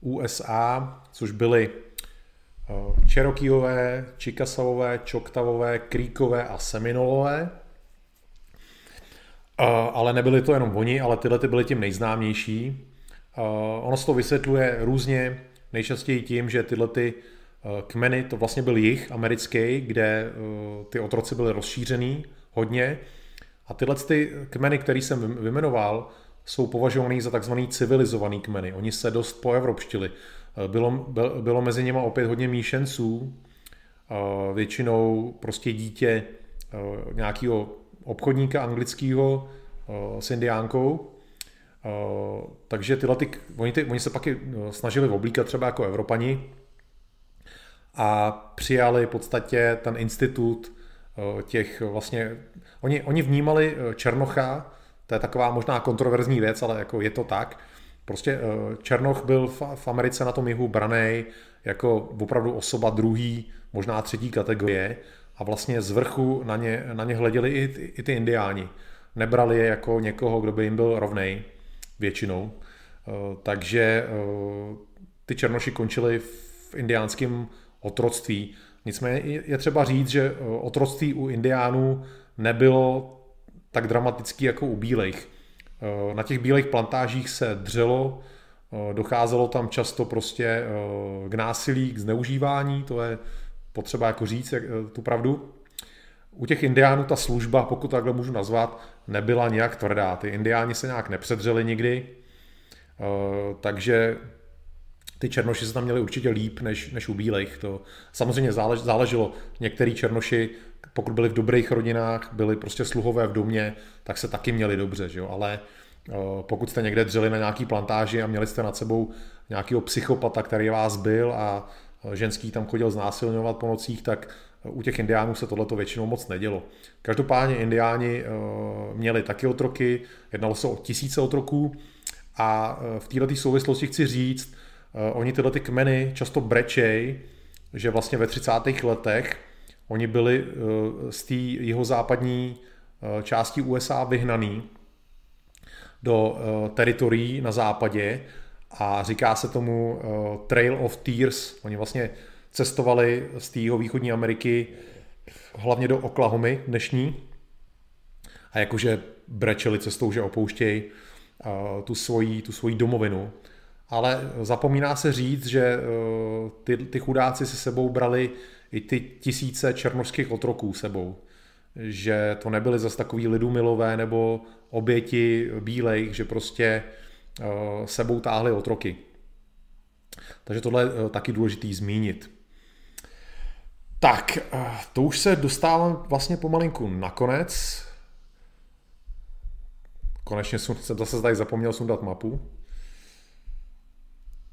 USA, což byly Čerokýové, Čikasavové, Čoktavové, Kríkové a Seminolové. Ale nebyly to jenom oni, ale tyhle ty byly tím nejznámější. Ono se to vysvětluje různě, nejčastěji tím, že tyhle ty kmeny, to vlastně byl jich americký, kde ty otroci byly rozšířený hodně. A tyhle ty kmeny, které jsem vyjmenoval, jsou považovaný za takzvaný civilizovaný kmeny. Oni se dost poevropštili. Eh, bylo, bylo mezi nimi opět hodně míšenců, eh, většinou prostě dítě eh, nějakého obchodníka anglického s indiánkou, takže tyhle ty, oni, ty, oni se pak snažili oblíkat třeba jako Evropani a přijali v podstatě ten institut těch vlastně, oni, oni vnímali Černocha, to je taková možná kontroverzní věc, ale jako je to tak, Prostě eh, Černoch byl v Americe na tom jihu branej jako opravdu osoba druhý, možná třetí kategorie a vlastně z vrchu na ně, na ně hleděli i, i ty indiáni. Nebrali je jako někoho, kdo by jim byl rovnej většinou. Eh, takže eh, ty černoši končili v indiánském otroctví. Nicméně je třeba říct, že otroctví u indiánů nebylo tak dramatický jako u bílejch. Eh, na těch bílých plantážích se dřelo, eh, docházelo tam často prostě eh, k násilí, k zneužívání, to je potřeba jako říct tu pravdu. U těch indiánů ta služba, pokud takhle můžu nazvat, nebyla nějak tvrdá. Ty indiáni se nějak nepředřeli nikdy, takže ty černoši se tam měli určitě líp než, než u bílejch. To samozřejmě zálež, záleželo. Některý černoši pokud byli v dobrých rodinách, byli prostě sluhové v domě, tak se taky měli dobře, že jo? ale eh, pokud jste někde dřeli na nějaký plantáži a měli jste nad sebou nějakého psychopata, který vás byl a eh, ženský tam chodil znásilňovat po nocích, tak eh, u těch indiánů se tohleto většinou moc nedělo. Každopádně indiáni měli taky otroky, jednalo se o tisíce otroků a v této souvislosti chci říct, oni tyhle ty kmeny často brečej, že vlastně ve 30. letech Oni byli eh, z té jihozápadní eh, části USA vyhnaný do eh, teritorií na západě a říká se tomu Trail of Tears. Oni vlastně cestovali z té východní Ameriky hlavně do Oklahomy dnešní a jakože brečeli cestou, že opouštějí tu svoji, tu svoji domovinu. Ale zapomíná se říct, že ty, ty chudáci si sebou brali i ty tisíce černožských otroků sebou. Že to nebyly zase takový lidumilové nebo oběti bílejch, že prostě uh, sebou táhly otroky. Takže tohle je uh, taky důležitý zmínit. Tak, to už se dostávám vlastně pomalinku nakonec. Konečně jsem zase tady zapomněl sundat mapu.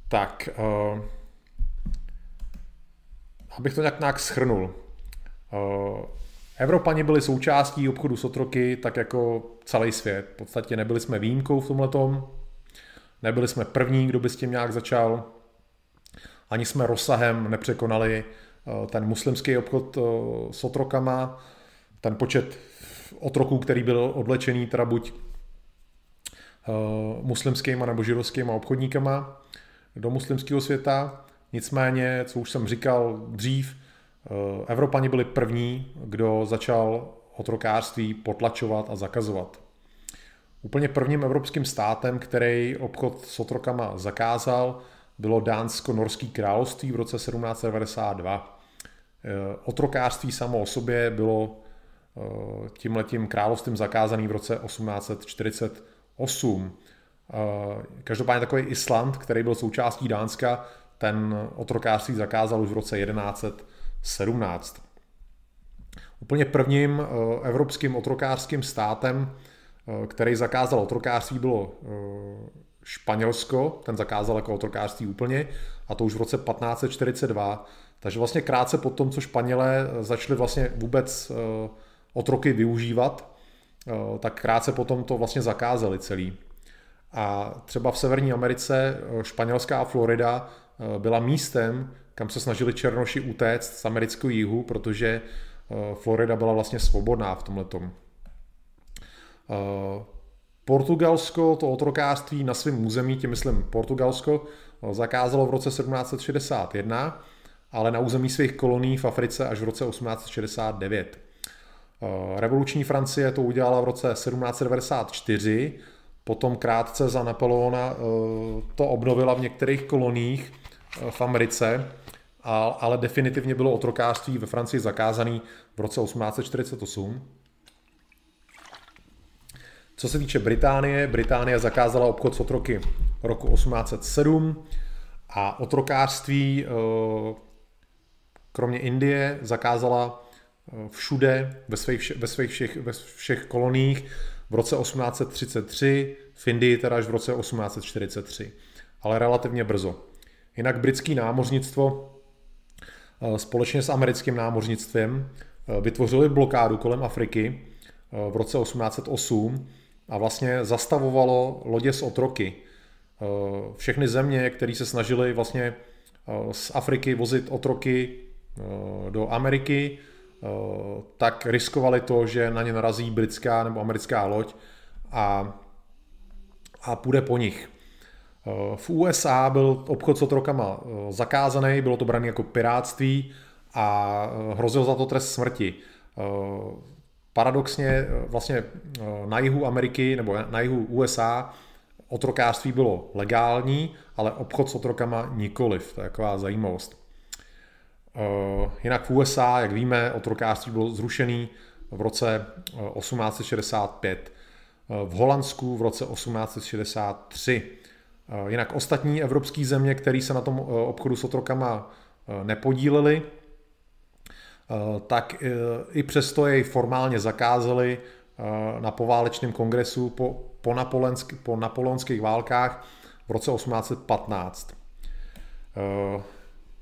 Tak, uh, abych to nějak, nějak schrnul. Evropani byli součástí obchodu s otroky, tak jako celý svět. V podstatě nebyli jsme výjimkou v tomhletom. Nebyli jsme první, kdo by s tím nějak začal. Ani jsme rozsahem nepřekonali eh, ten muslimský obchod s otrokama. Ten počet otroků, který byl odlečený teda buď muslimskýma nebo židovskýma obchodníkama do muslimského světa. Nicméně, co už jsem říkal dřív, Evropani byli první, kdo začal otrokářství potlačovat a zakazovat. Úplně prvním evropským státem, který obchod s otrokama zakázal, bylo Dánsko-Norský království v roce 1792. Eh, otrokářství samo o sobě bylo eh, tímhletím královstvím zakázaný v roce 1848. Eh, každopádně takový Island, který byl součástí Dánska, ten otrokářství zakázal už v roce 1117. Úplně prvním evropským otrokářským státem Eh, který zakázal otrokářství, bylo eh, Španělsko, ten zakázal jako otrokářství úplně, a to už v roce 1542. Takže vlastně krátce po tom, co Španělé začali vlastně vůbec eh, otroky využívat, tak krátce potom to vlastně zakázali celý. A třeba v Severní Americe španělská Florida byla místem, kam se snažili černoši utéct z amerického jihu, protože Florida byla vlastně svobodná v tomhletom. Eh, Portugalsko to otrokářství na svém území, tím myslím Portugalsko, eh, zakázalo v roce 1761, ale na území svých kolonií v Africe až v roce 1869. Eh, revoluční Francie to udělala v roce 1794, potom krátce za Napoleona to obnovila v některých koloniích v Americe, ale definitivně bylo otrokářství ve Francii zakázané v roce 1848. Co se týče Británie, Británie zakázala obchod s otroky roku 1807 a otrokářství eh, kromě Indie zakázala eh, všude ve svých, ve svých všech, ve všech koloních v roce 1833, v Indii teda až v roce 1843, ale relativně brzo. Jinak britský námořnictvo eh, společně s americkým námořnictvem vytvořili blokádu kolem Afriky v roce 1808 a vlastně zastavovalo lodě s otroky. Eh, všechny země, které se snažily vlastně eh, z Afriky vozit otroky eh, do Ameriky, tak riskovali to, že na ně narazí britská nebo americká loď a, a půjde po nich. V USA byl obchod s otrokama zakázaný, bylo to brané jako piráctví a hrozil za to trest smrti paradoxně eh, vlastně eh, na jihu Ameriky nebo na jihu USA otrokářství bylo legální, ale obchod s otrokama nikoliv. To je taková zajímavost. Eh, jinak v USA, jak víme, otrokářství bylo zrušený v roce 1865. V Holandsku v roce 1863. Jinak ostatní evropské země, které se na tom obchodu s otrokama nepodílely, Eh, tak eh, i přesto jej formálně zakázali eh, na poválečném kongresu po, po, napoleonsk, po napoleonských válkách v roce 1815.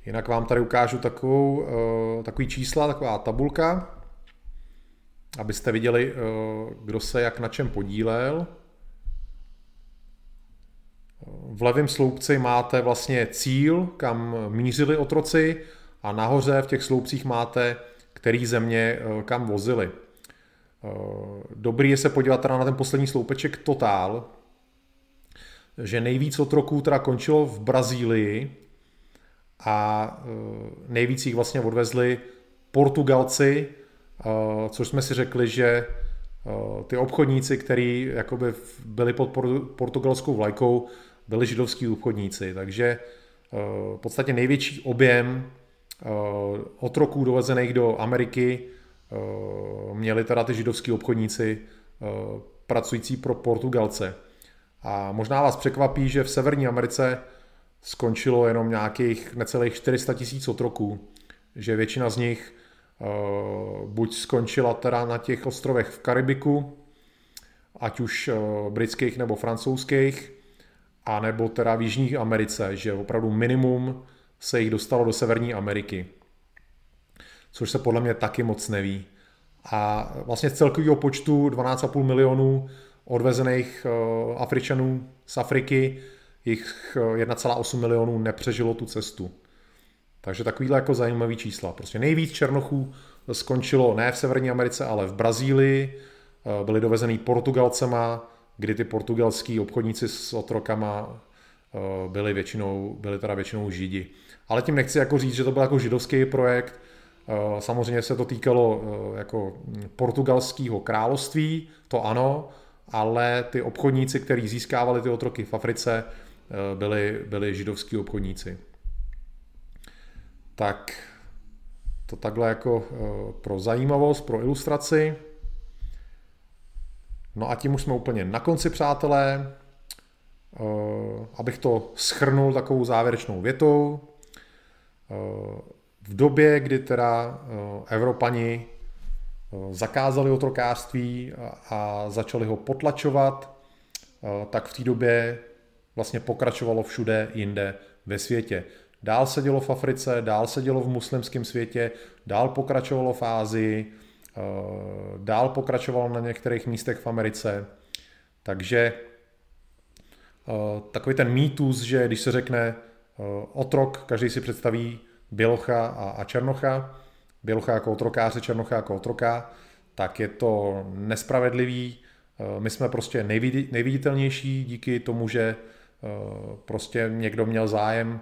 Jinak vám tady ukážu takovou, takový čísla, taková tabulka, abyste viděli, kdo se jak na čem podílel. V levém sloupci máte vlastně cíl, kam mířili otroci, a nahoře v těch sloupcích máte, který země eh, kam vozili. Eh, dobrý je se podívat teda na ten poslední sloupeček Total, že nejvíc otroků teda končilo v Brazílii a eh, nejvíc jich vlastně odvezli Portugalci, což jsme si řekli, že ty obchodníci, kteří jakoby byli pod portugalskou vlajkou, byli židovský obchodníci. Takže v podstatě největší objem Eh, otroků dovezených do Ameriky eh, měli teda ty židovský obchodníci eh, pracující pro Portugalce. A možná vás překvapí, že v Severní Americe skončilo jenom nějakých necelých 400 tisíc otroků, že většina z nich buď skončila teda na těch ostrovech v Karibiku, ať už britských nebo francouzských, anebo teda v Jižní Americe, že opravdu minimum se jich dostalo do Severní Ameriky. což se podle mě taky moc neví. A vlastně z celkového počtu 12,5 milionů odvezených Afričanů z Afriky, jich 1,8 milionů nepřežilo tu cestu. Takže takovýhle jako zajímavý čísla. Prostě nejvíc černochů skončilo ne v Severní Americe, ale v Brazílii. Byli dovezený Portugalcema, kdy ty portugalský obchodníci s otrokama byli většinou, byli teda většinou židi. Ale tím nechci jako říct, že to byl jako židovský projekt. Samozřejmě se to týkalo jako portugalského království, to ano, ale ty obchodníci, kteří získávali ty otroky v Africe, byli, byli židovský obchodníci. Tak to takhle jako pro zajímavost, pro ilustraci. No a tím už jsme úplně na konci, přátelé. Abych to schrnul takovou závěrečnou větou. V době, kdy teda Evropani zakázali otrokářství a začali ho potlačovat, tak v té době vlastně pokračovalo všude jinde ve světě. Dál se dělo v Africe, dál se dělo v muslimském světě, dál pokračovalo v Ázii, eh, dál pokračovalo na některých místech v Americe. Takže eh, takový ten mýtus, že když se řekne eh, otrok, každý si představí bělocha a, černocha, bělocha jako otrokáře, černocha jako otroka, tak je to nespravedlivý. My jsme prostě nejviditelnější díky tomu, že prostě někdo měl zájem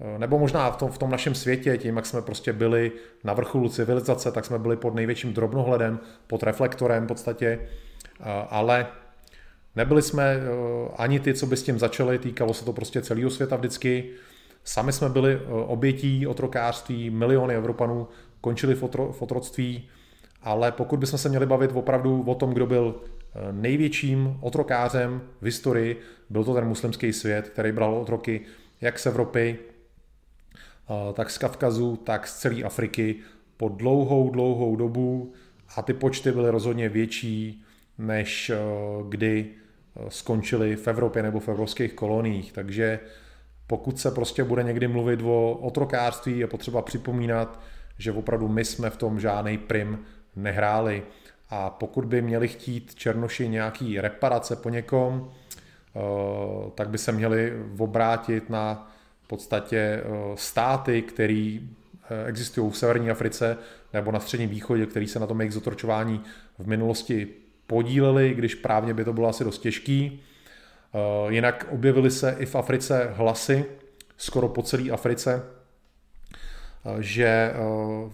Eh, nebo možná v tom, v tom našem světě, tím, jak jsme prostě byli na vrcholu civilizace, tak jsme byli pod největším drobnohledem, pod reflektorem v podstatě, eh, ale nebyli jsme eh, ani ty, co by s tím začali, týkalo se to prostě celého světa vždycky. Sami jsme byli obětí otrokářství, miliony Evropanů končili v otroctví, ale pokud bychom se měli bavit opravdu o tom, kdo byl největším otrokářem v historii, byl to ten muslimský svět, který bral otroky jak z Evropy, tak z Kavkazu, tak z celé Afriky po dlouhou, dlouhou dobu a ty počty byly rozhodně větší, než eh, kdy eh, skončili v Evropě nebo v evropských koloniích. Takže pokud se prostě bude někdy mluvit o otrokářství, je potřeba připomínat, že opravdu my jsme v tom žádný prim nehráli. A pokud by měli chtít Černoši nějaký reparace po někom, eh, tak by se měli obrátit na podstatě eh, státy, které eh, existují v severní Africe nebo na středním východě, který se na tom jejich zotročování v minulosti podíleli, když právně by to bylo asi dost těžký. Jinak objevily se i v Africe hlasy, skoro po celé Africe, že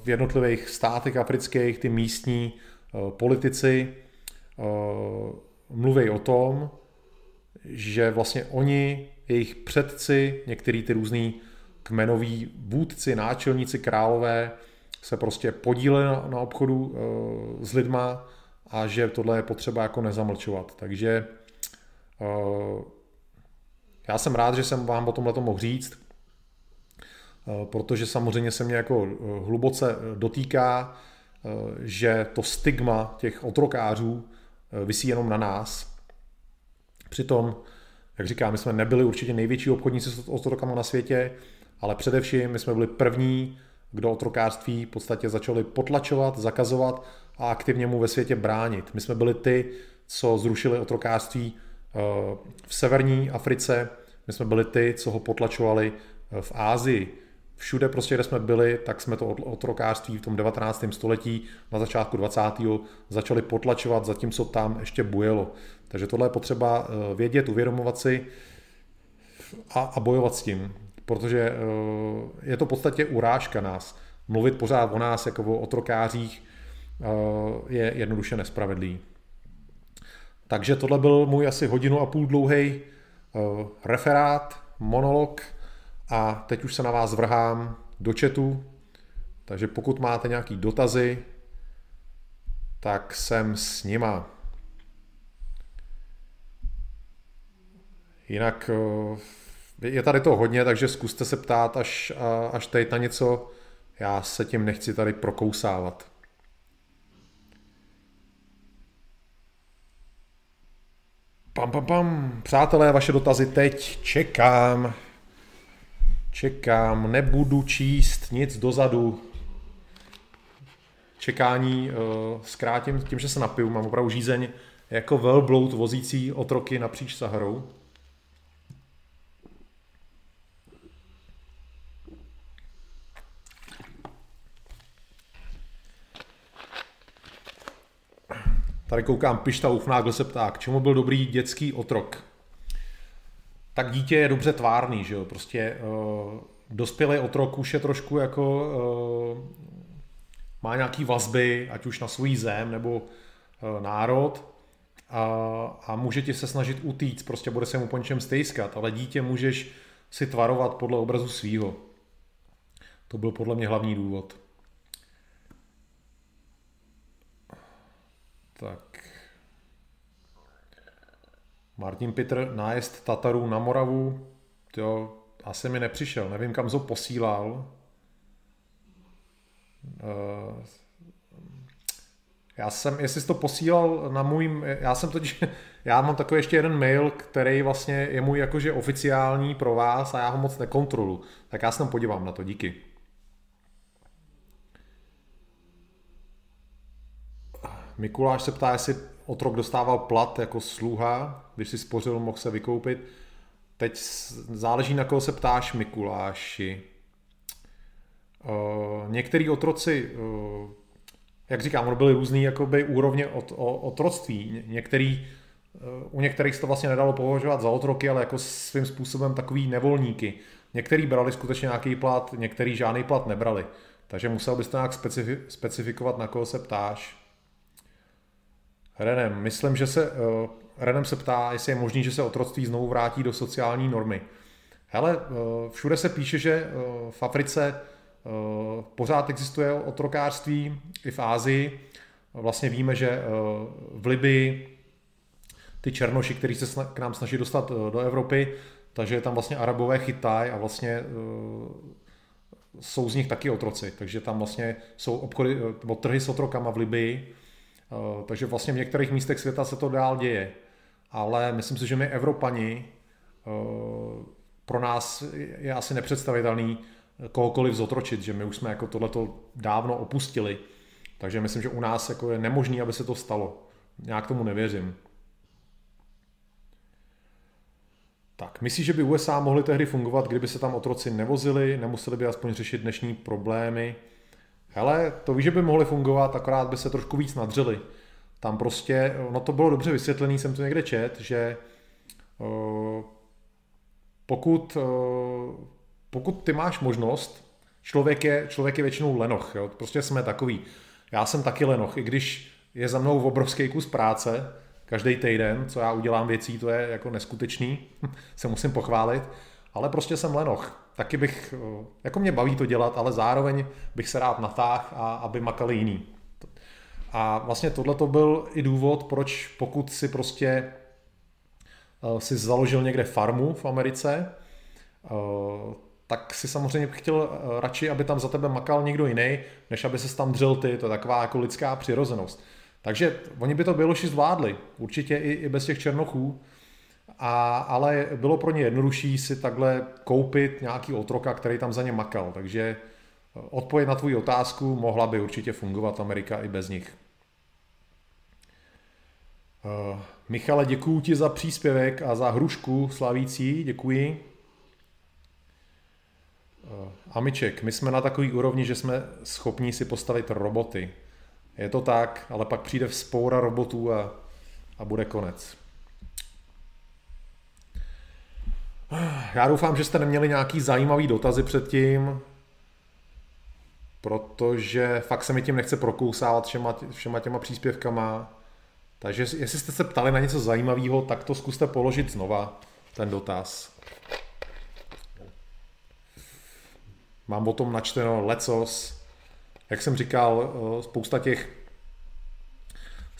v jednotlivých státech afrických ty místní politici mluví o tom, že vlastně oni jejich předci, některý ty různý kmenoví vůdci, náčelníci, králové se prostě podíleli na, obchodu e, s lidma a že tohle je potřeba jako nezamlčovat. Takže já jsem rád, že jsem vám o tomhle mohl říct, protože samozřejmě se mě jako hluboce dotýká, že to stigma těch otrokářů e, vysí jenom na nás. Přitom jak říkám, my jsme nebyli určitě největší obchodníci s otrokama na světě, ale především my jsme byli první, kdo otrokářství v podstatě začali potlačovat, zakazovat a aktivně mu ve světě bránit. My jsme byli ty, co zrušili otrokářství eh, v severní Africe, my jsme byli ty, co ho potlačovali eh, v Ázii. Všude prostě, kde jsme byli, tak jsme to otrokářství v tom 19. století, na začátku 20. začali potlačovat, zatímco tam ještě bujelo. Takže tohle je potřeba eh, vědět, uvědomovat si a, a bojovat s tím, protože eh, je to v podstatě urážka nás. Mluvit pořád o nás jako o otrokářích eh, je jednoduše nespravedlivý. Takže tohle byl můj asi hodinu a půl dlouhý referát, monolog a teď už se na vás vrhám do chatu, takže pokud máte nějaký dotazy, tak jsem s nima. Jinak eh, je tady to hodně, takže zkuste se ptát až, až teď na něco. Já se tím nechci tady prokousávat. Pam, pam, pam. Přátelé, vaše dotazy teď čekám. Čekám, nebudu číst nic dozadu. čekání zkrátím tím, že se napiju. Mám opravdu žízeň jako velbloud vozící otroky napříč Saharou. Tady koukám, Pišta Ufnágl se ptá, k čemu byl dobrý dětský otrok? Tak dítě je dobře tvárný, že jo, prostě uh, dospělý otrok už je trošku jako, uh, má nějaký vazby, ať už na svůj zem nebo uh, národ a, a může ti se snažit utíct, prostě bude se mu po něčem stejskat, ale dítě můžeš si tvarovat podle obrazu svýho. To byl podle mě hlavní důvod. Tak. Martin Pitr, nájezd Tatarů na Moravu, jo, asi mi nepřišel, nevím, kam to posílal. Uh, já jsem, jestli jsi to posílal na můj, já jsem totiž, <laughs> já mám takový ještě jeden mail, který vlastně je můj jakože oficiální pro vás a já ho moc nekontrolu. Tak já se tam podívám na to, díky. Mikuláš se ptá, jestli otrok dostával plat jako sluha, když si spořil, mohl se vykoupit. Teď záleží, na koho se ptáš, Mikuláši. Uh, některý otroci, uh, jak říkám, byly různý jakoby úrovně od, o, otroctví. Některý, uh, u některých se to vlastně nedalo považovat za otroky, ale jako svým způsobem takový nevolníky. Některý brali skutečně nějaký plat, některý žádný plat nebrali. Takže musel bys to nějak specifi- specifikovat, na koho se ptáš. Renem, myslím, že se, uh, Renem se ptá, jestli je možný, že se otroctví znovu vrátí do sociální normy. Hele, uh, všude se píše, že uh, v Africe uh, pořád existuje otrokářství i v Ázii. Vlastně víme, že uh, v Libii ty černoši, kteří se k nám snaží dostat uh, do Evropy, takže tam vlastně arabové chytají a vlastně uh, jsou z nich taky otroci. Takže tam vlastně jsou obchody, trhy s otrokama v Libii, Eh, takže vlastně v některých místech světa se to dál děje. Ale myslím si, že my Evropani eh, pro nás je asi nepředstavitelný kohokoliv zotročit, že my už jsme jako tohleto dávno opustili. Takže myslím, že u nás jako je nemožný, aby se to stalo. Nějak tomu nevěřím. Tak, myslíš, že by USA mohly tehdy fungovat, kdyby se tam otroci nevozili, nemuseli by aspoň řešit dnešní problémy? Hele, to víš, že by mohly fungovat, akorát by se trošku víc nadřeli. Tam prostě, no to bylo dobře vysvětlený, jsem to někde čet, že uh, pokud, uh, pokud ty máš možnost, člověk je, člověk je většinou lenoch, jo? prostě jsme takový. Já jsem taky lenoch, i když je za mnou obrovský kus práce, každý týden, co já udělám věcí, to je jako neskutečný, <laughs> se musím pochválit, ale prostě jsem lenoch taky bych, eh, jako mě baví to dělat, ale zároveň bych se rád natáhl a aby makali jiný. A vlastně tohle to byl i důvod, proč pokud si prostě eh, si založil někde farmu v Americe, eh, tak si samozřejmě chtěl radši, aby tam za tebe makal někdo jiný, než aby se tam dřel ty, to je taková jako lidská přirozenost. Takže oni by to Běloši zvládli, určitě i, i bez těch černochů, a, ale bylo pro ně jednodušší si takhle koupit nějaký otroka, který tam za ně makal. Takže eh, odpověď na tvou otázku mohla by určitě fungovat Amerika i bez nich. Uh, Michale, děkuji ti za příspěvek a za hrušku slavící, děkuji. Uh, Amiček, my jsme na takový úrovni, že jsme schopni si postavit roboty. Je to tak, ale pak přijde spoura robotů a, a bude konec. Já doufám, že jste neměli nějaký zajímavý dotazy předtím, protože fakt se mi tím nechce prokousávat všema, všema těma příspěvkama. Takže jestli jste se ptali na něco zajímavého, tak to zkuste položit znova, ten dotaz. Mám o tom načteno lecos. Jak jsem říkal, eh, spousta těch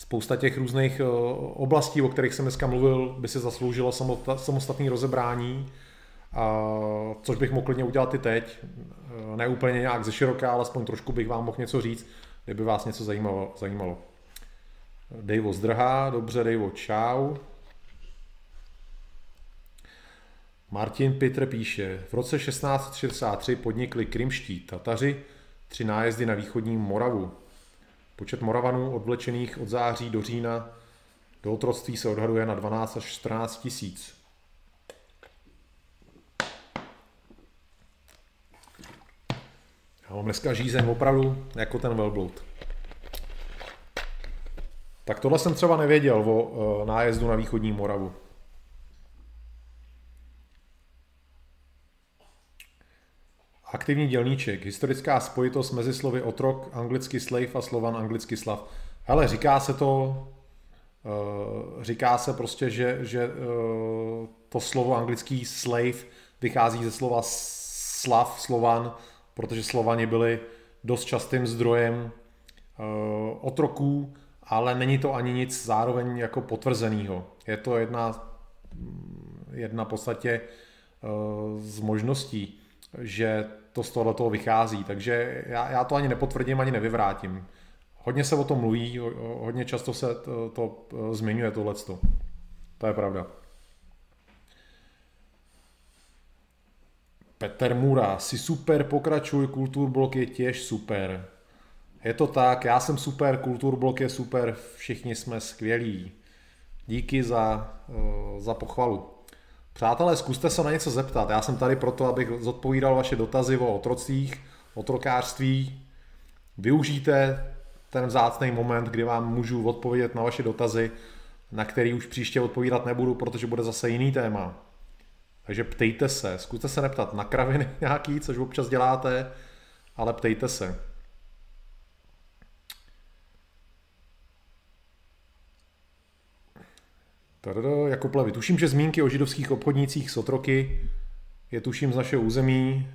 spousta těch různých eh, oblastí, o kterých jsem dneska mluvil, by si zasloužilo samostatné rozebrání, což bych mohl klidně udělat i teď. Eh, ne úplně nějak ze široká, ale aspoň trošku bych vám mohl něco říct, kdyby vás něco zajímalo. zajímalo. Dejvo zdrhá, dobře, Dejvo, čau. Martin Pitr píše, v roce 1663 podnikli krymští Tataři tři nájezdy na východní Moravu. Počet Moravanů odvlečených od září do října do otroctví se odhaduje na 12 až 14 tisíc. Já mám dneska žízeň opravdu jako ten velbloud. Tak tohle jsem třeba nevěděl o e, nájezdu na východní Moravu. Aktivní dělníček, historická spojitost mezi slovy otrok, anglicky slave a slovan anglicky slav. Hele, říká se to, uh, říká se prostě, že, že uh, to slovo anglický slave vychází ze slova slav, slovan, protože slovani byli dost častým zdrojem uh, otroků, ale není to ani nic zároveň jako potvrzeného. Je to jedna, jedna v podstatě z možností že to z tohoto vychází. Takže já, já to ani nepotvrdím, ani nevyvrátím. Hodně se o tom mluví, hodně často se to, to eh, zmiňuje tohleto. To je pravda. Petr Mura, si super, pokračuj, Kulturblok je těž super. Je to tak, já jsem super, Kulturblok je super, všichni jsme skvělí. Díky za, eh, za pochvalu. Přátelé, zkuste se na něco zeptat. Já jsem tady proto, abych zodpovídal vaše dotazy o otrocích, otrokářství. Využijte ten vzácný moment, kdy vám můžu odpovědět na vaše dotazy, na který už příště odpovídat nebudu, protože bude zase jiný téma. Takže ptejte se, zkuste se neptat na kraviny <laughs> nějaký, což občas děláte, ale ptejte se. Tadada, Jakub Levy. Tuším, že zmínky o židovských obchodnících s otroky je tuším z našeho území.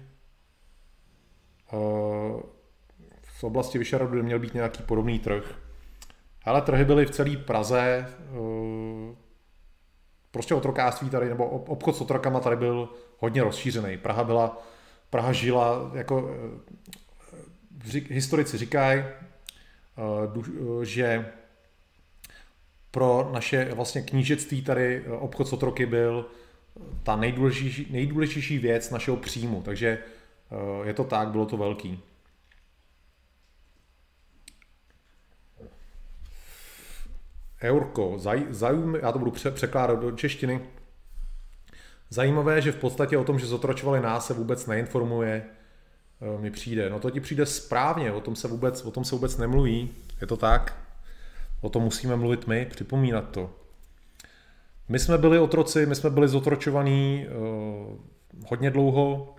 V oblasti Vyšaradu by měl být nějaký podobný trh. Ale trhy byly v celé Praze. Prostě otrokářství tady, nebo obchod s otrokama tady byl hodně rozšířený. Praha byla, Praha žila, jako historici říkají, že pro naše vlastně knížectví tady eh, obchod s otroky byl ta nejdůležitější, nejdůležitější věc našeho příjmu, takže eh, je to tak, bylo to velký. Eurko, zaj, zajím, já to budu překládat do češtiny. Zajímavé, že v podstatě o tom, že zotročovali nás, se vůbec neinformuje, eh, mi přijde. No to ti přijde správně, o tom se vůbec, o tom se vůbec nemluví, je to tak? O tom musíme mluvit my, připomínat to. My jsme byli otroci, my jsme byli zotročovaní uh, hodně dlouho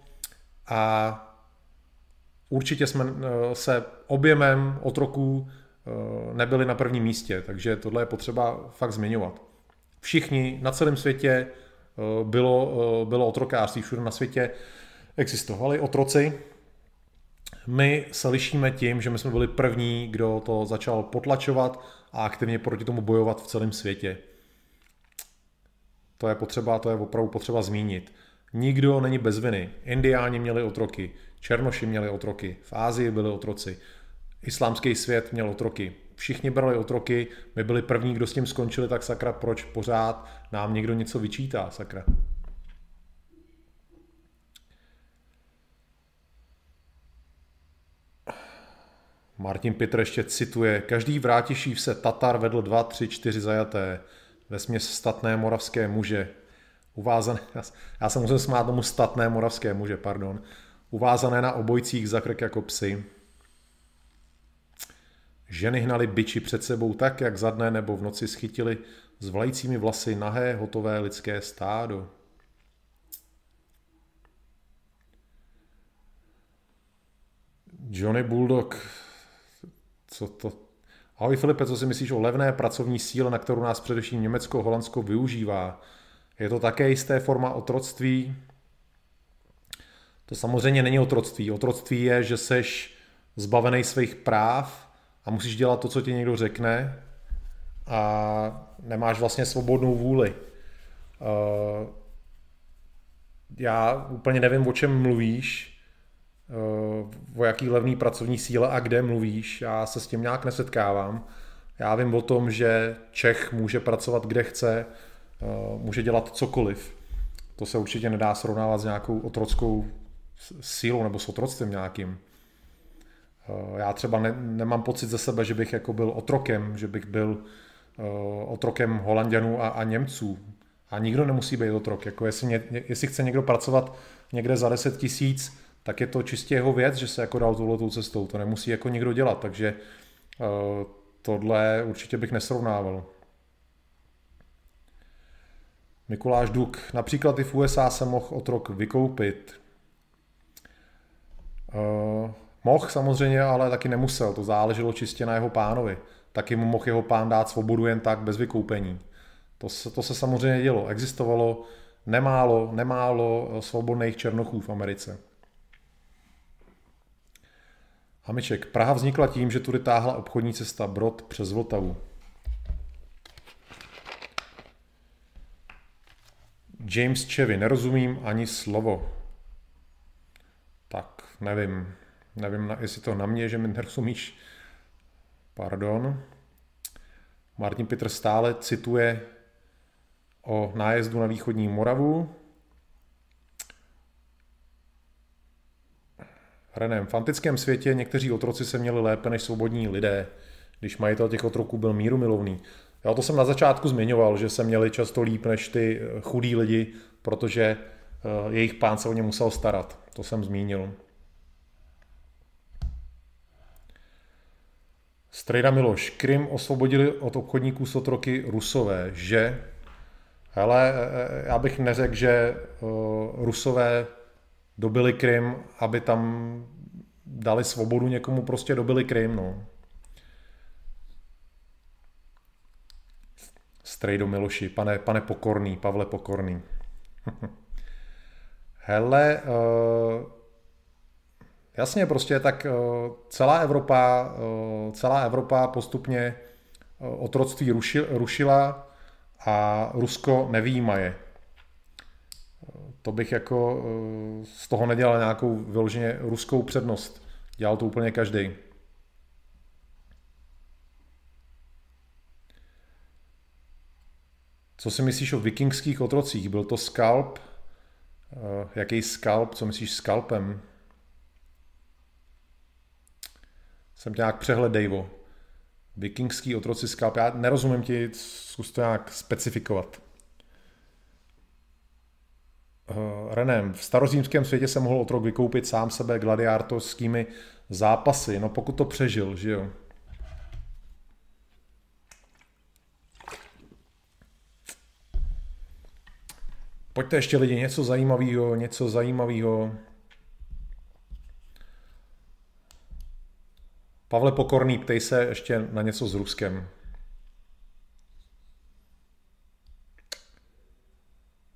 a určitě jsme uh, se objemem otroků uh, nebyli na prvním místě, takže tohle je potřeba fakt zmiňovat. Všichni na celém světě uh, bylo, uh, bylo otrokářství, všude na světě existovali otroci, my se lišíme tím, že my jsme byli první, kdo to začal potlačovat a aktivně proti tomu bojovat v celém světě. To je potřeba, to je opravdu potřeba zmínit. Nikdo není bez viny. Indiáni měli otroky, Černoši měli otroky, v Ázii byli otroci, islámský svět měl otroky. Všichni brali otroky, my byli první, kdo s tím skončili, tak sakra, proč pořád nám někdo něco vyčítá, sakra. Martin Pitr ještě cituje, každý vrátiší se Tatar vedl dva, tři, čtyři zajaté, ve směs statné moravské muže, uvázané, <laughs> já se musím smát tomu statné moravské muže, pardon, uvázané na obojcích za krk jako psy. Ženy hnali byči před sebou tak, jak za dne nebo v noci schytili s vlajícími vlasy nahé, hotové lidské stádo. Johnny Bulldog co to... Ahoj Filipe, co si myslíš o levné pracovní síle, na kterou nás především Německo, Holandsko využívá? Je to také jisté forma otroctví? To samozřejmě není otroctví. Otroctví je, že seš zbavený svých práv a musíš dělat to, co ti někdo řekne a nemáš vlastně svobodnou vůli. Uh, já úplně nevím, o čem mluvíš, Eh, o jaký levný pracovní síle a kde mluvíš. Já se s tím nějak nesetkávám. Já vím o tom, že Čech může pracovat kde chce, eh, může dělat cokoliv. To se určitě nedá srovnávat s nějakou otrockou sílou nebo s otroctvím nějakým. Já třeba ne, nemám pocit ze sebe, že bych jako byl otrokem, že bych byl otrokem Holanděnů a, a Němců. A nikdo nemusí být otrok. Jako jestli, jestli chce někdo pracovat někde za 10 tisíc, tak je to čistě jeho věc, že se jako dal touhletou cestou. To nemusí jako nikdo dělat, takže uh, tohle určitě bych nesrovnával. Mikuláš Duk. Například i v USA se mohl otrok vykoupit. Uh, mohl samozřejmě, ale taky nemusel. To záleželo čistě na jeho pánovi. Taky mu mohl jeho pán dát svobodu jen tak bez vykoupení. To se, to se samozřejmě dělo. Existovalo nemálo, nemálo eh, svobodných černochů v Americe. Hamiček. Praha vznikla tím, že tudy táhla obchodní cesta Brod přes Vltavu. James Chevy. Nerozumím ani slovo. Tak, nevím. Nevím, jestli to na mě, že mi nerozumíš. Pardon. Martin Petr stále cituje o nájezdu na východní Moravu. Renem, v antickém světě někteří otroci se měli lépe než svobodní lidé, když majitel těch otroků byl míru milovný. Já to jsem na začátku zmiňoval, že se měli často líp než ty eh, chudí lidi, protože eh, jejich pán se o ně musel starat. To jsem zmínil. Strejda Miloš. Krym osvobodili od obchodníků s otroky Rusové, že ale eh, já bych neřekl, že Rusové dobili Krym, aby tam dali svobodu někomu, prostě dobili Krym, no. Strejdo Miloši, pane, pane Pokorný, Pavle Pokorný. <laughs> Hele, uh, jasně prostě, tak uh, celá Evropa, uh, celá Evropa postupně uh, otroctví ruši, rušila, a Rusko nevýjímaje. To bych jako eh, z toho nedělal nějakou vyloženě ruskou přednost. Dělal to úplně každý. Co si myslíš o vikingských otrocích? Byl to skalp? Eh, jaký skalp? Co myslíš skalpem? Jsem tě nějak přehledejvo. Vikingský otroci skalp. Já nerozumím ti, zkus to nějak specifikovat. Uh, René, v starozímském světě se mohl otrok vykoupit sám sebe gladiátorskými zápasy, no pokud to přežil, že jo. Pojďte ještě lidi, něco zajímavého, něco zajímavého. Pavle Pokorný, ptej se ještě na něco s Ruskem.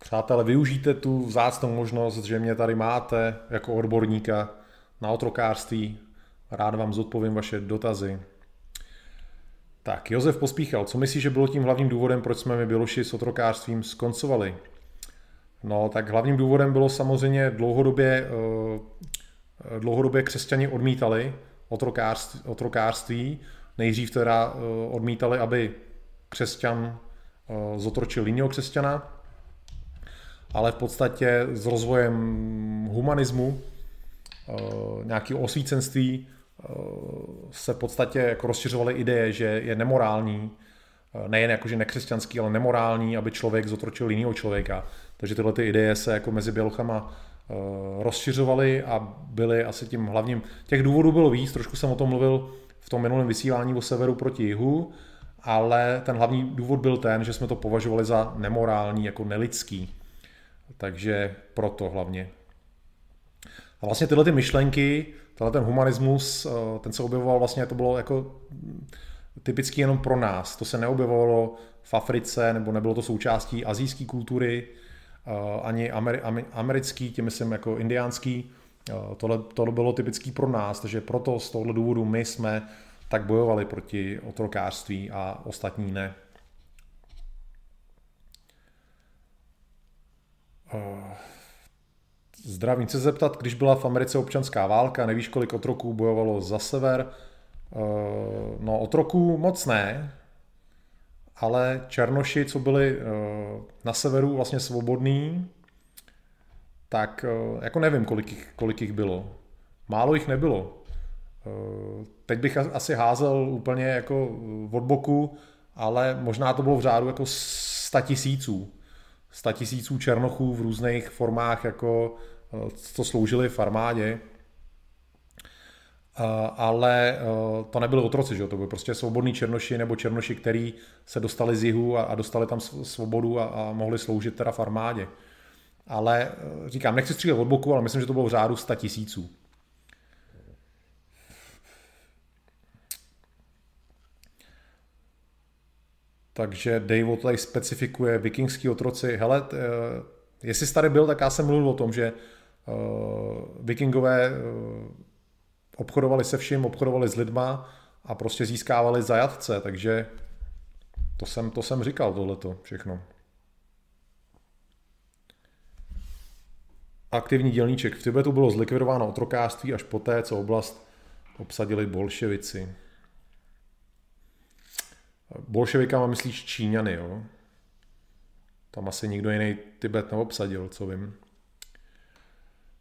Přátelé, využijte tu vzácnou možnost, že mě tady máte jako odborníka na otrokářství. Rád vám zodpovím vaše dotazy. Tak, Josef Pospíchal, co myslíš, že bylo tím hlavním důvodem, proč jsme my Běloši s otrokářstvím skoncovali? No, tak hlavním důvodem bylo samozřejmě dlouhodobě, eh, dlouhodobě křesťani odmítali otrokářství, otrokářství. Nejdřív teda eh, odmítali, aby křesťan eh, zotročil jiného křesťana, ale v podstatě s rozvojem humanismu, eh, nějaký osvícenství se v podstatě jako rozšiřovaly ideje, že je nemorální, nejen jako, že nekřesťanský, ale nemorální, aby člověk zotročil jiného člověka. Takže tyhle ty ideje se jako mezi bělochama Eh, rozšiřovaly a byly asi tím hlavním. Těch důvodů bylo víc, trošku jsem o tom mluvil v tom minulém vysílání o severu proti jihu, ale ten hlavní důvod byl ten, že jsme to považovali za nemorální, jako nelidský. Takže proto hlavně. A vlastně tyhle ty myšlenky, tenhle ten humanismus, eh, ten se objevoval vlastně, to bylo jako typický jenom pro nás. To se neobjevovalo v Africe, nebo nebylo to součástí azijské kultury, Eh, ani americký, tím myslím jako indiánský. Eh, tohle, tohle bylo typický pro nás, takže proto z tohohle důvodu my jsme tak bojovali proti otrokářství a ostatní ne. Zdravím se zeptat, když byla v Americe občanská válka, nevíš, kolik otroků bojovalo za sever? No, otroků moc ne, ale Černoši, co byli eh, na severu vlastně svobodní, tak eh, jako nevím, kolik jich, kolik jich bylo. Málo jich nebylo. teď bych asi házel úplně jako od boku, ale možná to bylo v řádu jako 100 tisíců. 100 tisíců černochů v různých formách, jako co sloužili v armádě. Ale to nebyly otroci, že? to byly prostě svobodní černoši nebo černoši, který se dostali z jihu a dostali tam svobodu a, a mohli sloužit teda v armádě. Ale říkám, nechci střílet od boku, ale myslím, že to bylo v řádu 100 tisíců. Takže Dave tady specifikuje vikingský otroci. Hele, t, uh, jestli jsi tady byl, tak já jsem mluvil o tom, že uh, vikingové uh, obchodovali se vším, obchodovali s lidma a prostě získávali zajatce, takže to jsem, to jsem říkal tohleto všechno. Aktivní dělníček. V Tibetu bylo zlikvidováno otrokářství až poté, co oblast obsadili bolševici. Bolševikama myslíš Číňany, jo? Tam asi nikdo jiný Tibet neobsadil, co vím.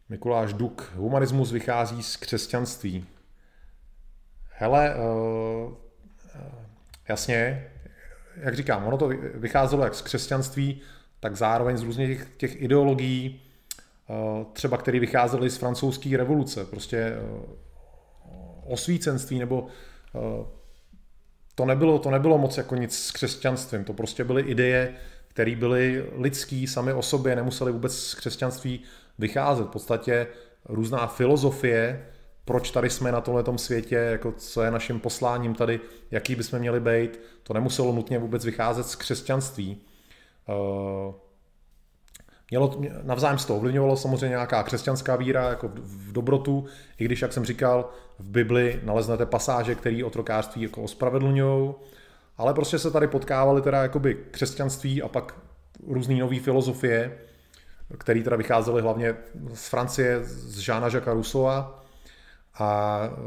Mikuláš Duk. Humanismus vychází z křesťanství. Hele, uh, jasně, jak říkám, ono to vycházelo jak z křesťanství, tak zároveň z různých těch, těch ideologií, uh, třeba které vycházely z francouzské revoluce, prostě osvícenství nebo to nebylo, to nebylo moc jako nic s křesťanstvím, to prostě byly ideje, které byly lidský sami o sobě, nemuseli vůbec z křesťanství vycházet. V podstatě různá filozofie, proč tady jsme na tomhle světě, jako co je naším posláním tady, jaký bychom měli být, to nemuselo nutně vůbec vycházet z křesťanství. Uh, Mělo, navzájem z toho ovlivňovalo samozřejmě nějaká křesťanská víra jako v dobrotu, i když, jak jsem říkal, v Bibli naleznete pasáže, které otrokářství jako ospravedlňují, ale prostě se tady potkávaly teda jakoby křesťanství a pak různé nové filozofie, které teda vycházely hlavně z Francie, z Žána Jacques Rousseau a e,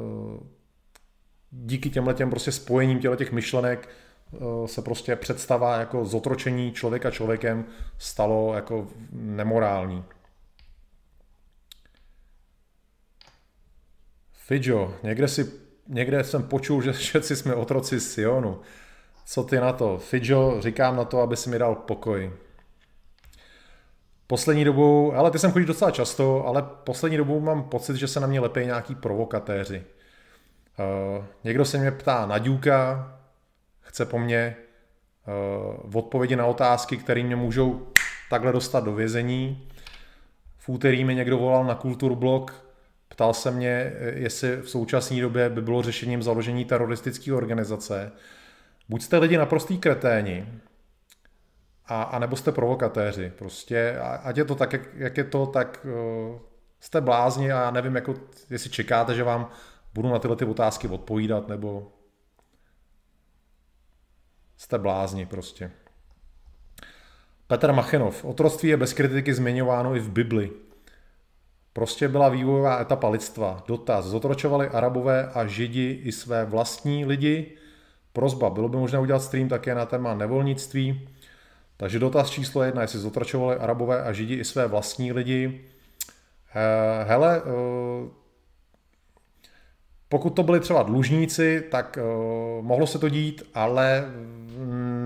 díky těmhle těm prostě spojením těch myšlenek se prostě představa jako zotročení člověka člověkem stalo jako nemorální. Fidžo, někde, si, někde jsem počul, že <laughs> všetci jsme otroci z Sionu. Co ty na to? Fidžo, říkám na to, aby si mi dal pokoj. Poslední dobou, ale ty jsem chodíš docela často, ale poslední dobou mám pocit, že se na mě lepí nějaký provokatéři. Uh, někdo se mě ptá na Duka, chce po mně uh, odpovědi na otázky, které mě můžou takhle dostat do vězení. V úterý mi někdo volal na Kulturblog, ptal se mě, jestli v současné době by bylo řešením založení teroristické organizace. Buď jste lidi naprostý kreténi, a, a nebo jste provokatéři. Prostě, ať je to tak, jak, jak je to, tak uh, jste blázni a já nevím, jako, jestli čekáte, že vám budu na tyhle ty otázky odpovídat, nebo Jste blázni prostě. Petr Machenov. Otroctví je bez kritiky zmiňováno i v Bibli. Prostě byla vývojová etapa lidstva. Dotaz. Zotročovali arabové a židi i své vlastní lidi? Prozba. Bylo by možné udělat stream také na téma nevolnictví. Takže dotaz číslo jedna, jestli zotročovali arabové a židi i své vlastní lidi. Eh, hele, eh, pokud to byli třeba dlužníci, tak uh, mohlo se to dít, ale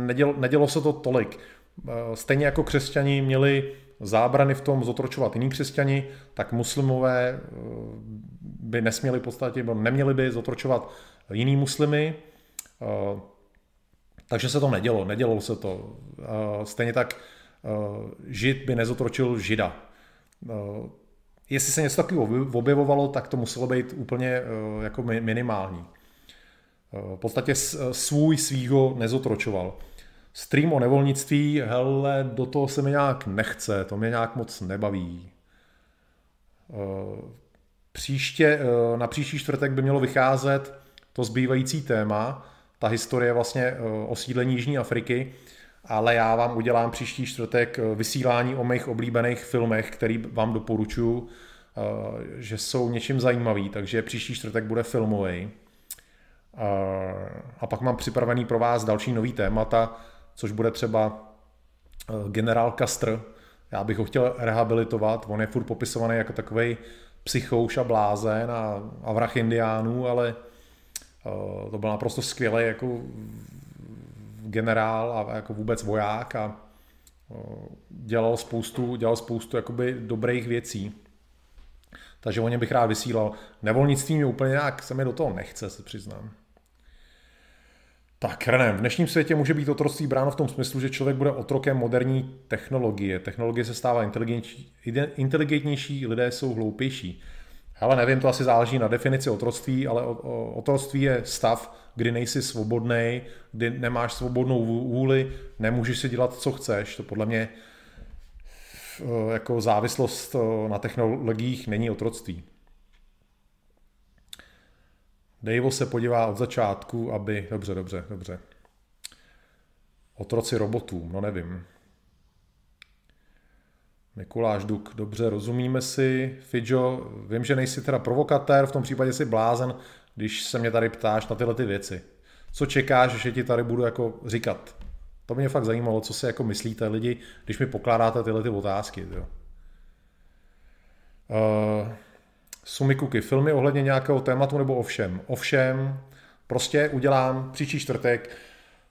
nedělo, nedělo se to tolik. Uh, stejně jako křesťani měli zábrany v tom zotročovat jiní křesťani, tak muslimové uh, by nesměli v podstatě, neměli by zotročovat jiný muslimy. Uh, takže se to nedělo, nedělo se to. Stejně tak žid by nezotročil žida. Jestli se něco takového objevovalo, tak to muselo být úplně eh, jako minimální. Eh, v podstatě eh, svůj svýho nezotročoval. Stream o nevolnictví, hele, do toho se mi nějak nechce, to mě nějak moc nebaví. Příště, na příští čtvrtek by mělo vycházet to zbývající téma, ta historie vlastně osídlení Jižní Afriky, ale já vám udělám příští čtvrtek eh, vysílání o mých oblíbených filmech, který vám doporučuji, eh, že jsou něčím zajímavý, takže příští čtvrtek bude filmový. Eh, a pak mám připravený pro vás další nový témata, což bude třeba generál Kastr. Já bych ho chtěl rehabilitovat, on je furt popisovaný jako takový psychouš a blázen a, a vrah indiánů, ale uh, to byl naprosto skvělý jako generál a jako vůbec voják a uh, dělal spoustu, dělal spoustu jakoby dobrých věcí. Takže o něm bych rád vysílal. Nevolnictví mě úplně nějak, se mi do toho nechce, se přiznám. Tak, René, v dnešním světě může být otroctví bráno v tom smyslu, že člověk bude otrokem moderní technologie. Technologie se stává inteligentnější, lidé jsou hloupější. Ale nevím, to asi záleží na definici otroctví, ale otroctví je stav, kdy nejsi svobodný, kdy nemáš svobodnou vůli, nemůžeš si dělat, co chceš. To podle mě eh, jako závislost eh, na technologiích není otroctví. Dejvo se podívá od začátku, aby... Dobře, dobře, dobře. Otroci robotů, no nevím. Mikuláš Duk, dobře, rozumíme si. Fidžo, vím, že nejsi teda provokatér, v tom případě jsi blázen, když se mě tady ptáš na tyhle ty věci. Co čekáš, že ti tady budu jako říkat? To mě fakt zajímalo, co si jako myslíte lidi, když mi pokládáte tyhle ty otázky. Jo. Uh, Sumikuky, filmy ohledně nějakého tématu nebo ovšem? Ovšem, prostě udělám příští čtvrtek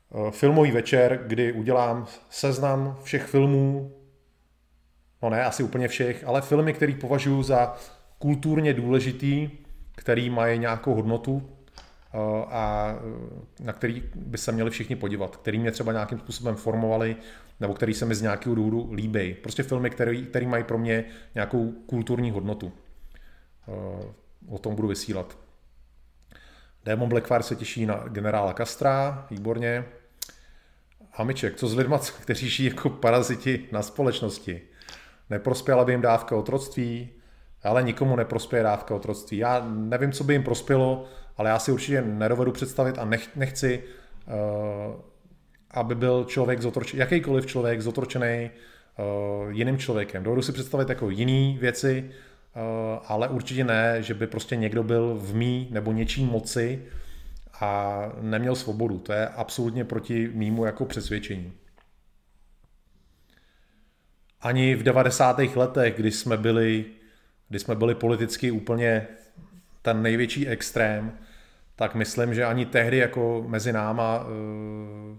uh, filmový večer, kdy udělám seznam všech filmů, no ne, asi úplně všech, ale filmy, které považuji za kulturně důležitý, který mají nějakou hodnotu eh, a eh, na který by se měli všichni podívat, který mě třeba nějakým způsobem formovali, nebo který se mi z nějakého důvodu líbí. Prostě filmy, který, který mají pro mě nějakou kulturní hodnotu. Eh, o tom budu vysílat. Démon Blackfire se těší na generála Kastra, výborně. Hamiček, co s lidma, kteří žijí jako paraziti na společnosti? Neprospěla by jim dávka otroctví, ale nikomu neprospěje dávka otroctví. Já nevím, co by jim prospělo, ale já si určitě nedovedu představit a nech, nechci, uh, aby byl člověk zotročený, jakýkoliv člověk zotročený uh, jiným člověkem. Dovedu si představit jako jiný věci, ale určitě ne, že by prostě někdo byl v mý nebo něčí moci a neměl svobodu. To je absolutně proti mýmu jako přesvědčení ani v 90. letech, kdy jsme byli, kdy jsme byli politicky úplně ten největší extrém, tak myslím, že ani tehdy jako mezi náma eh,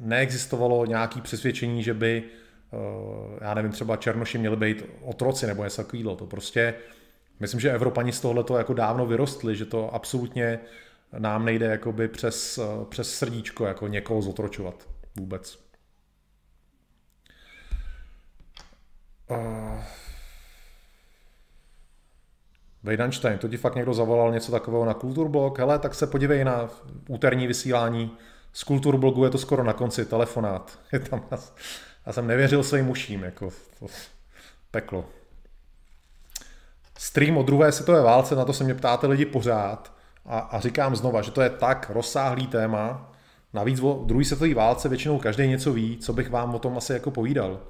neexistovalo nějaké přesvědčení, že by, eh, já nevím, třeba Černoši měli být otroci nebo něco takového. To prostě, myslím, že Evropani z tohoto jako dávno vyrostli, že to absolutně nám nejde jakoby přes, eh, přes srdíčko jako někoho zotročovat vůbec. Uh... Weidenstein, to ti fakt někdo zavolal něco takového na Kulturblog? Hele, tak se podívej na úterní vysílání z Kulturblogu, je to skoro na konci, telefonát. <laughs> Je tam, já jsem nevěřil svým uším, jako to peklo. Stream o druhé světové válce, na to se mě ptáte lidi pořád. A, a říkám znova, že to je tak rozsáhlý téma. Navíc o druhé světové válce většinou každý něco ví, co bych vám o tom asi jako povídal.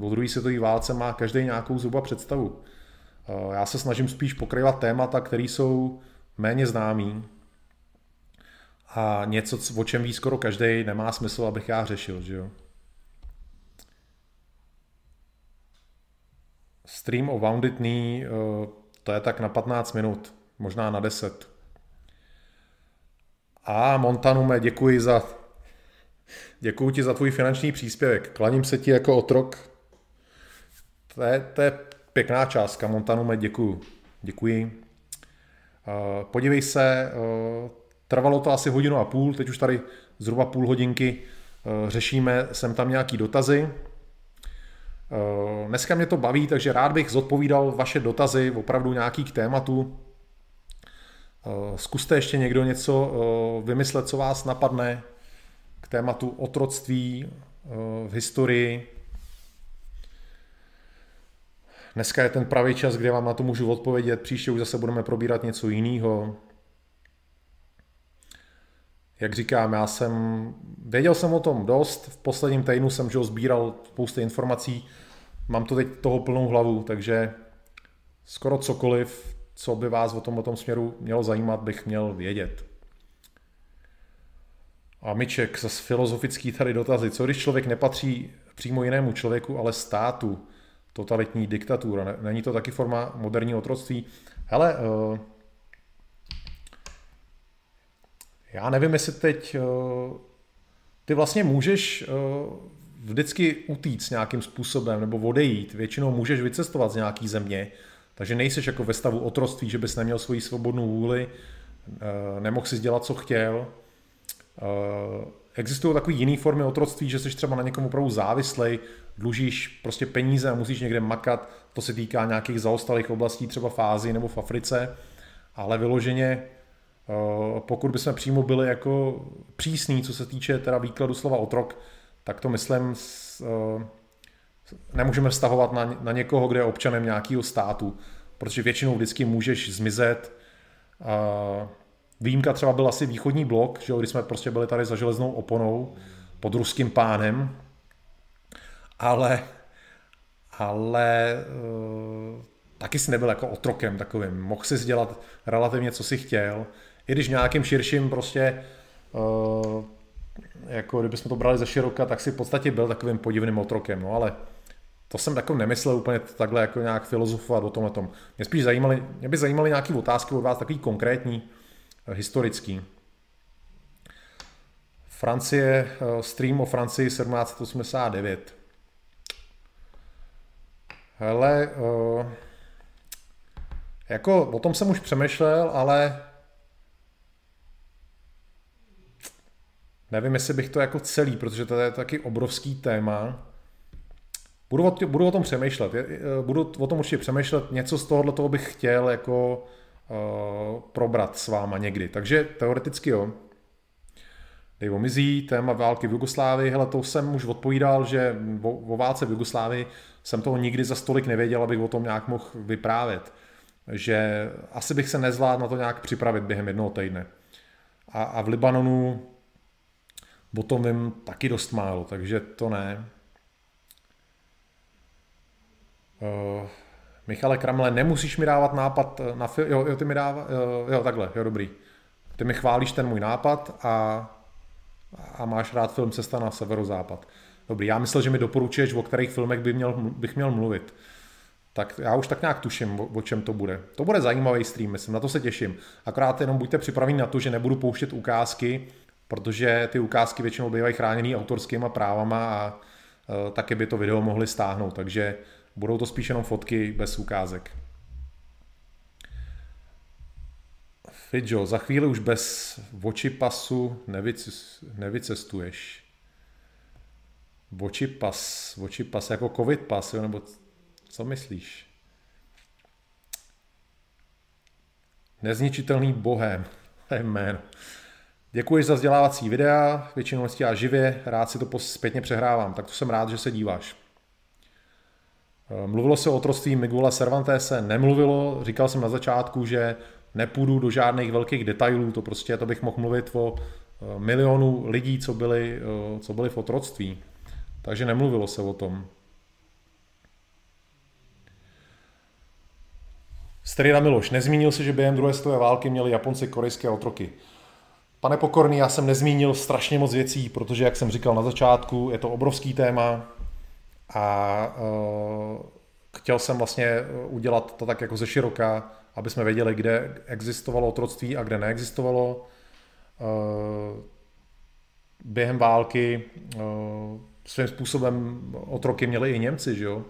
O druhé světové válce má každý nějakou zhruba představu. Eh, já se snažím spíš pokryvat témata, které jsou méně známý a něco, o čem ví skoro každý, nemá smysl, abych já řešil, že jo. Stream o Wounded Knee, eh, to je tak na 15 minut, možná na 10. A Montanume, děkuji za děkuji ti za tvůj finanční příspěvek. Klaním se ti jako otrok to je, to je pěkná částka, Montanume, děkuju. Děkuji. Uh, podívej se, trvalo to asi hodinu a půl, teď už tady zhruba půl hodinky řešíme sem tam nějaký dotazy. Dneska mě to baví, takže rád bych zodpovídal vaše dotazy, opravdu nějaký k tématu. Zkuste ještě někdo něco vymyslet, co vás napadne k tématu otroctví v historii, Dneska je ten pravý čas, kde vám na to můžu odpovědět, příště už zase budeme probírat něco jiného. Jak říkám, já jsem, věděl jsem o tom dost, v posledním týdnu jsem že sbíral spoustu informací, mám to teď toho plnou hlavu, takže skoro cokoliv, co by vás o tom, o tom směru mělo zajímat, bych měl vědět. A Myček, zase filozofický tady dotazy. Co když člověk nepatří přímo jinému člověku, ale státu? totalitní diktatura. Není to taky forma moderního otroctví? Hele, uh, já nevím, jestli teď uh, ty vlastně můžeš uh, vždycky utíct nějakým způsobem nebo odejít. Většinou můžeš vycestovat z nějaký země, takže nejseš jako ve stavu otroctví, že bys neměl svoji svobodnou vůli, uh, nemohl si dělat, co chtěl. Uh, existují takové jiné formy otroctví, že jsi třeba na někom opravdu závislej, dlužíš prostě peníze a musíš někde makat, to se týká nějakých zaostalých oblastí, třeba v Ázii nebo v Africe, ale vyloženě eh, pokud bychom přímo byli jako přísní, co se týče teda výkladu slova otrok, tak to myslím eh, nemůžeme vztahovat na, na někoho, kde je občanem nějakého státu, protože většinou vždycky můžeš zmizet. Eh, výjimka třeba byl asi východní blok, že když jsme prostě byli tady za železnou oponou pod ruským pánem, ale, ale uh, taky si nebyl jako otrokem takovým. Mohl si dělat relativně, co si chtěl. I když v nějakým širším prostě jako kdybychom to brali ze široka, tak si v podstatě byl takovým podivným otrokem, no ale to jsem jako nemyslel úplně takhle jako nějak filozofovat o tomhle tom. Mě spíš zajímaly, mě by zajímaly nějaké otázky od vás, takový konkrétní, eh, historický. Francie, stream o Francii 1789. Hele, uh, jako o tom jsem už přemýšlel, ale nevím, jestli bych to jako celý, protože to je taky obrovský téma. Budu o, budu o tom přemýšlet, budu o tom určitě přemýšlet, něco z tohohle toho bych chtěl jako uh, probrat s váma někdy. Takže teoreticky jo. Dave Mizí, téma války v Jugoslávii, hele, to jsem už odpovídal, že o válce v Jugoslávii jsem toho nikdy za stolik nevěděl, abych o tom nějak mohl vyprávět. Že asi bych se nezvládl na to nějak připravit během jednoho týdne. A, a v Libanonu o tom vím taky dost málo, takže to ne. Uh, Michale Kramle, nemusíš mi dávat nápad na film, jo, jo, ty mi dává, jo, jo, takhle, jo, dobrý. Ty mi chválíš ten můj nápad a, a máš rád film Cesta na severozápad. Dobrý, já myslel, že mi doporučuješ, o kterých filmech by měl, bych měl mluvit. Tak já už tak nějak tuším, o, o čem to bude. To bude zajímavý stream, myslím, na to se těším. Akorát jenom buďte připraveni na to, že nebudu pouštět ukázky, protože ty ukázky většinou bývají chráněný autorskýma právama a e, taky by to video mohli stáhnout, takže budou to spíš jenom fotky bez ukázek. Fidjo, za chvíli už bez oči pasu nevycestuješ. Voči pas, voči pas jako covid pas, jo, nebo co myslíš? Nezničitelný bohem, <laughs> to je jméno. Děkuji za vzdělávací videa, většinou já živě, rád si to zpětně přehrávám, tak to jsem rád, že se díváš. Eh, mluvilo se o otroctví Miguela Cervantese, nemluvilo, říkal jsem na začátku, že nepůjdu do žádných velkých detailů, to prostě to bych mohl mluvit o eh, milionu lidí, co byli, eh, co byli v otroctví. Takže nemluvilo se o tom. Strida Miloš, nezmínil se, že během druhé světové války měli Japonci korejské otroky. Pane Pokorný, já jsem nezmínil strašně moc věcí, protože, jak jsem říkal na začátku, je to obrovský téma a uh, chtěl jsem vlastně udělat to tak jako ze široka, aby jsme věděli, kde existovalo otroctví a kde neexistovalo. Uh, během války uh, svým způsobem otroky měli i Němci, že jo?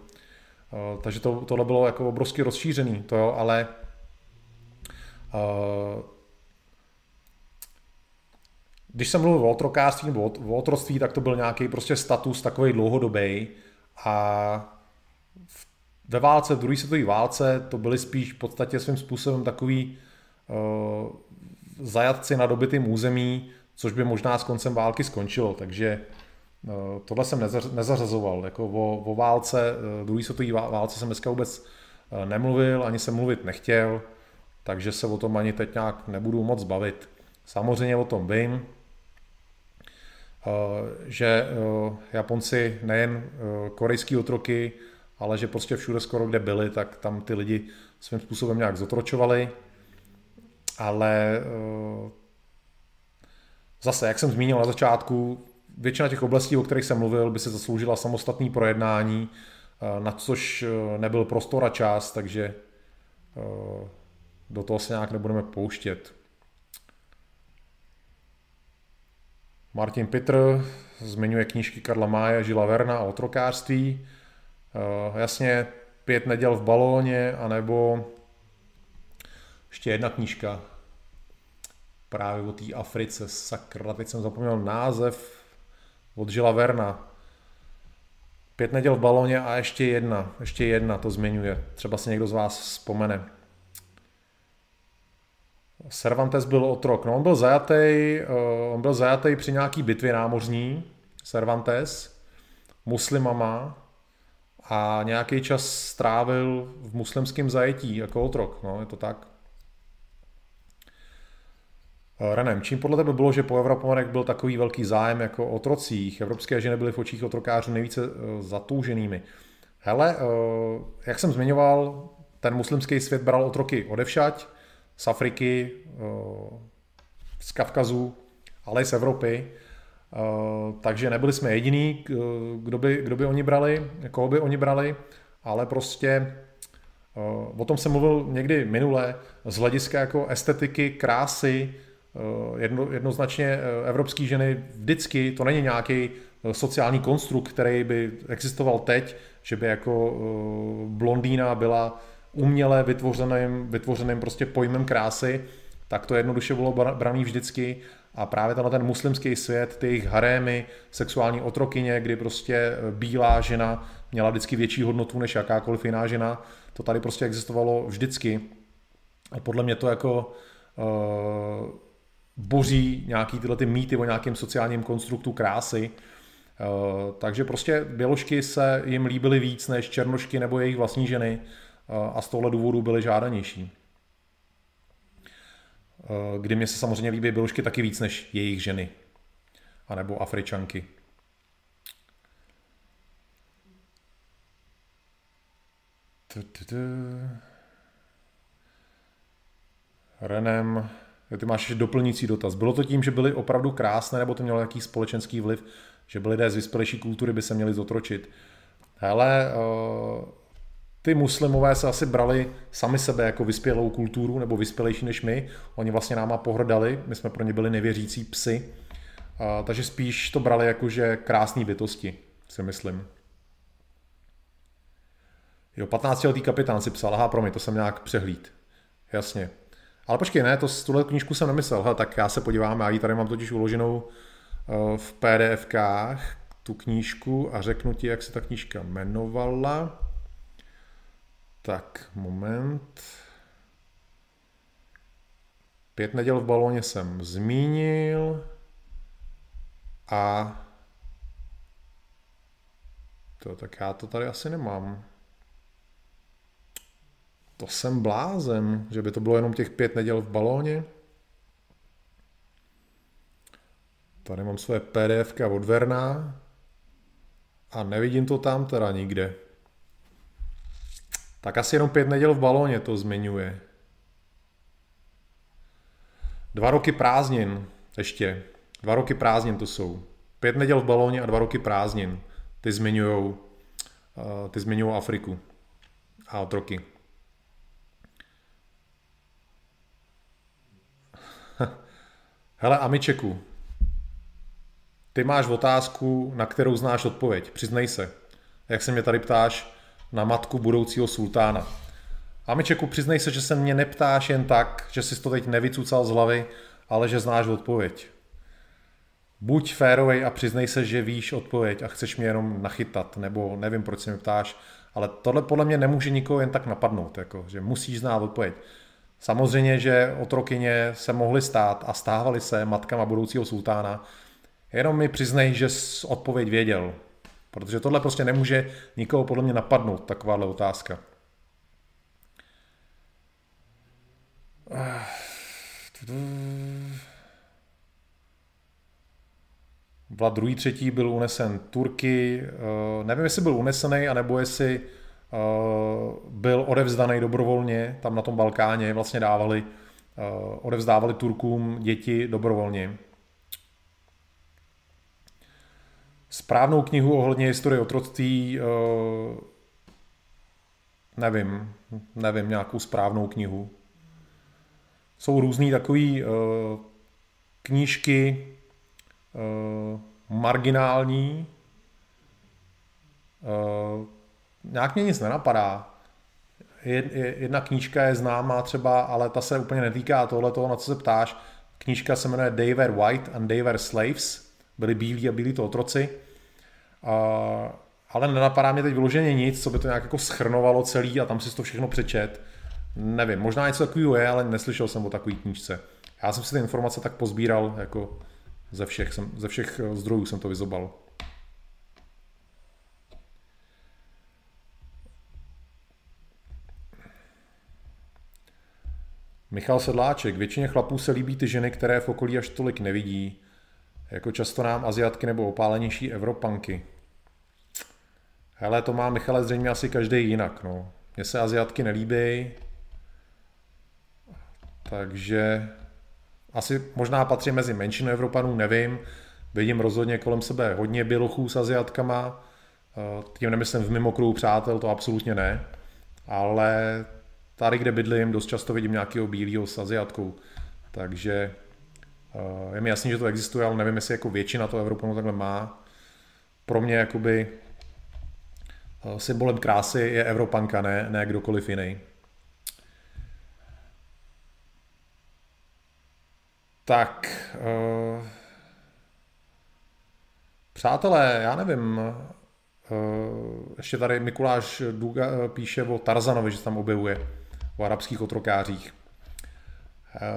Eh, takže to, tohle bylo jako obrovsky rozšířený, to jo, ale uh, když jsem mluvil o otrokářství nebo o otroctví, tak to byl nějaký prostě status takový dlouhodobý a ve válce, v druhé světové válce, to byly spíš v podstatě svým způsobem takový uh, zajatci na dobytým území, což by možná s koncem války skončilo, takže Eh, tohle jsem nezařazoval. Jako o, o válce, eh, druhý světové válce jsem dneska vůbec eh, nemluvil, ani jsem mluvit nechtěl, takže se o tom ani teď nějak nebudu moc bavit. Samozřejmě o tom vím, že Japonci nejen korejský otroky, ale že prostě všude skoro kde byli, tak tam ty lidi svým způsobem nějak zotročovali. Ale zase, jak jsem zmínil na začátku, většina těch oblastí, o kterých jsem mluvil, by se zasloužila samostatný projednání. na což nebyl prostor a čas, takže do toho se nějak nebudeme pouštět. Martin Pitr zmiňuje knížky Karla Máje, Žila Verna o otrokářství. Jasně, pět neděl v balóně, anebo ještě jedna knížka právě o té Africe, sakra, teď jsem zapomněl název od Žila Verna. Pět neděl v balóně a ještě jedna, ještě jedna to zmiňuje. Třeba si někdo z vás vzpomene. Cervantes byl otrok. No, on byl zajatý, eh, on byl zajatý při nějaký bitvě námořní, Cervantes, muslimama, a nějaký čas strávil v muslimském zajetí jako otrok, no, je to tak. Eh, Renem, čím podle tebe bylo, že po Evropanech byl takový velký zájem jako o trocích? Evropské ženy byly v očích otrokářů nejvíce eh, zatouženými. Hele, jak jsem zmiňoval, ten muslimský svět bral otroky odevšať, z Afriky, z Kavkazu, ale i z Evropy. Takže nebyli jsme jediní, kdo by, kdo by oni brali, koho by oni brali, ale prostě o tom jsem mluvil někdy minule, z hlediska jako estetiky, krásy, Eh, jedno, jednoznačně eh, evropské ženy vždycky, to není nějaký eh, sociální konstrukt, který by existoval teď, že by jako blondýna byla uměle vytvořeným, vytvořeným prostě pojmem krásy, tak to jednoduše bylo braný vždycky a právě tenhle ten muslimský svět, ty jejich harémy, sexuální otrokyně, kdy prostě bílá žena měla vždycky větší hodnotu než jakákoliv jiná žena, to tady prostě existovalo vždycky. A podle mě to jako boří nějaký tyhle ty mýty o nějakém sociálním konstruktu krásy. Eh, takže prostě běložky se jim líbily víc než černošky nebo jejich vlastní ženy eh, a z tohle důvodu byly žádanější. Kdy mě se samozřejmě líbí běložky taky víc než jejich ženy. A nebo Afričanky. Renem ty máš ještě doplnící dotaz. Bylo to tím, že byly opravdu krásné, nebo to mělo nějaký společenský vliv, že by lidé z vyspělejší kultury by se měli zotročit? Hele, eh, ty muslimové se asi brali sami sebe jako vyspělou kulturu, nebo vyspělejší než my. Oni vlastně náma pohrdali, my jsme pro ně byli nevěřící psy. Eh, takže spíš to brali jako, že krásný bytosti, si myslím. Jo, 15-letý kapitán si psal, aha, promiň, to jsem nějak přehlíd. Jasně. Ale počkej, ne, to, tuhle knížku jsem nemyslel. Hele, tak já se podívám, já ji tady mám totiž uloženou eh, v PDFkách, tu knížku a řeknu ti, jak se ta knížka jmenovala. Tak, moment. Pět neděl v balóně jsem zmínil. A to, tak já to tady asi nemám. To jsem blázen, že by to bylo jenom těch pět neděl v balóně. Tady mám své pdf od Verna a nevidím to tam teda nikde. Tak asi jenom pět neděl v balóně to zmiňuje. Dva roky prázdnin ještě. Dva roky prázdnin to jsou. Pět neděl v balóně a dva roky prázdnin. Ty zmiňujou, uh, ty zmiňujou Afriku a otroky. <laughs> Hele, Amičeku, ty máš otázku, na kterou znáš odpověď. Přiznej se. Jak se mě tady ptáš na matku budoucího sultána. Amičeku, přiznej se, že se mě neptáš jen tak, že jsi to teď nevycucal z hlavy, ale že znáš odpověď. Buď férovej a přiznej se, že víš odpověď a chceš mě jenom nachytat, nebo nevím, proč se mě ptáš, ale tohle podle mě nemůže nikoho jen tak napadnout, jako, že musíš znát odpověď. Samozřejmě, že otrokyně se mohly stát a stávaly se matkama budoucího sultána. Jenom mi přiznej, že odpověď věděl. Protože tohle prostě nemůže nikoho podle mě napadnout, takováhle otázka. Vlad druhý třetí byl unesen Turky. Eh, nevím, jestli byl unesený, anebo jestli Eh, byl odevzdaný dobrovolně, tam na tom Balkáně vlastně dávali, eh, odevzdávali Turkům děti dobrovolně. Správnou knihu ohledně historie otroctví eh, nevím, nevím, nějakou správnou knihu. Jsou různý takový uh, knížky uh, marginální, nějak mě nic nenapadá. Jedna knížka je známá třeba, ale ta se úplně netýká tohle toho, na co se ptáš. Knížka se jmenuje They Were White and They Were Slaves. Byli bílí a byli to otroci. Uh, ale nenapadá mě teď vyloženě nic, co by to nějak jako schrnovalo celý a tam si to všechno přečet. Nevím, možná něco takového je, ale neslyšel jsem o takové knížce. Já jsem si ty informace tak pozbíral, jako ze všech, jsem, ze všech eh, zdrojů jsem to vyzobal. Michal Sedláček. Většině chlapů se líbí ty ženy, které v okolí až tolik nevidí. Jako často nám Aziatky nebo opálenější Evropanky. Hele, to má Michale zřejmě asi každý jinak. No. Mně se Aziatky nelíbí, takže asi možná patří mezi menšinu Evropanů, nevím. Vidím rozhodně kolem sebe hodně bělochů s Aziatkama. Eh, tím nemyslím v mimokruhu přátel, to absolutně ne. Ale tady, kde bydlím, dost často vidím nějakého bílého s Aziatkou. Takže eh, je mi jasný, že to existuje, ale nevím, jestli jako většina to Evropanů takhle má. Pro mě jakoby symbolem krásy je Evropanka, ne, ne kdokoliv jiný. Tak, uh, přátelé, já nevím, uh, ještě tady Mikuláš Duga píše o Tarzanovi, že se tam objevuje, o arabských otrokářích.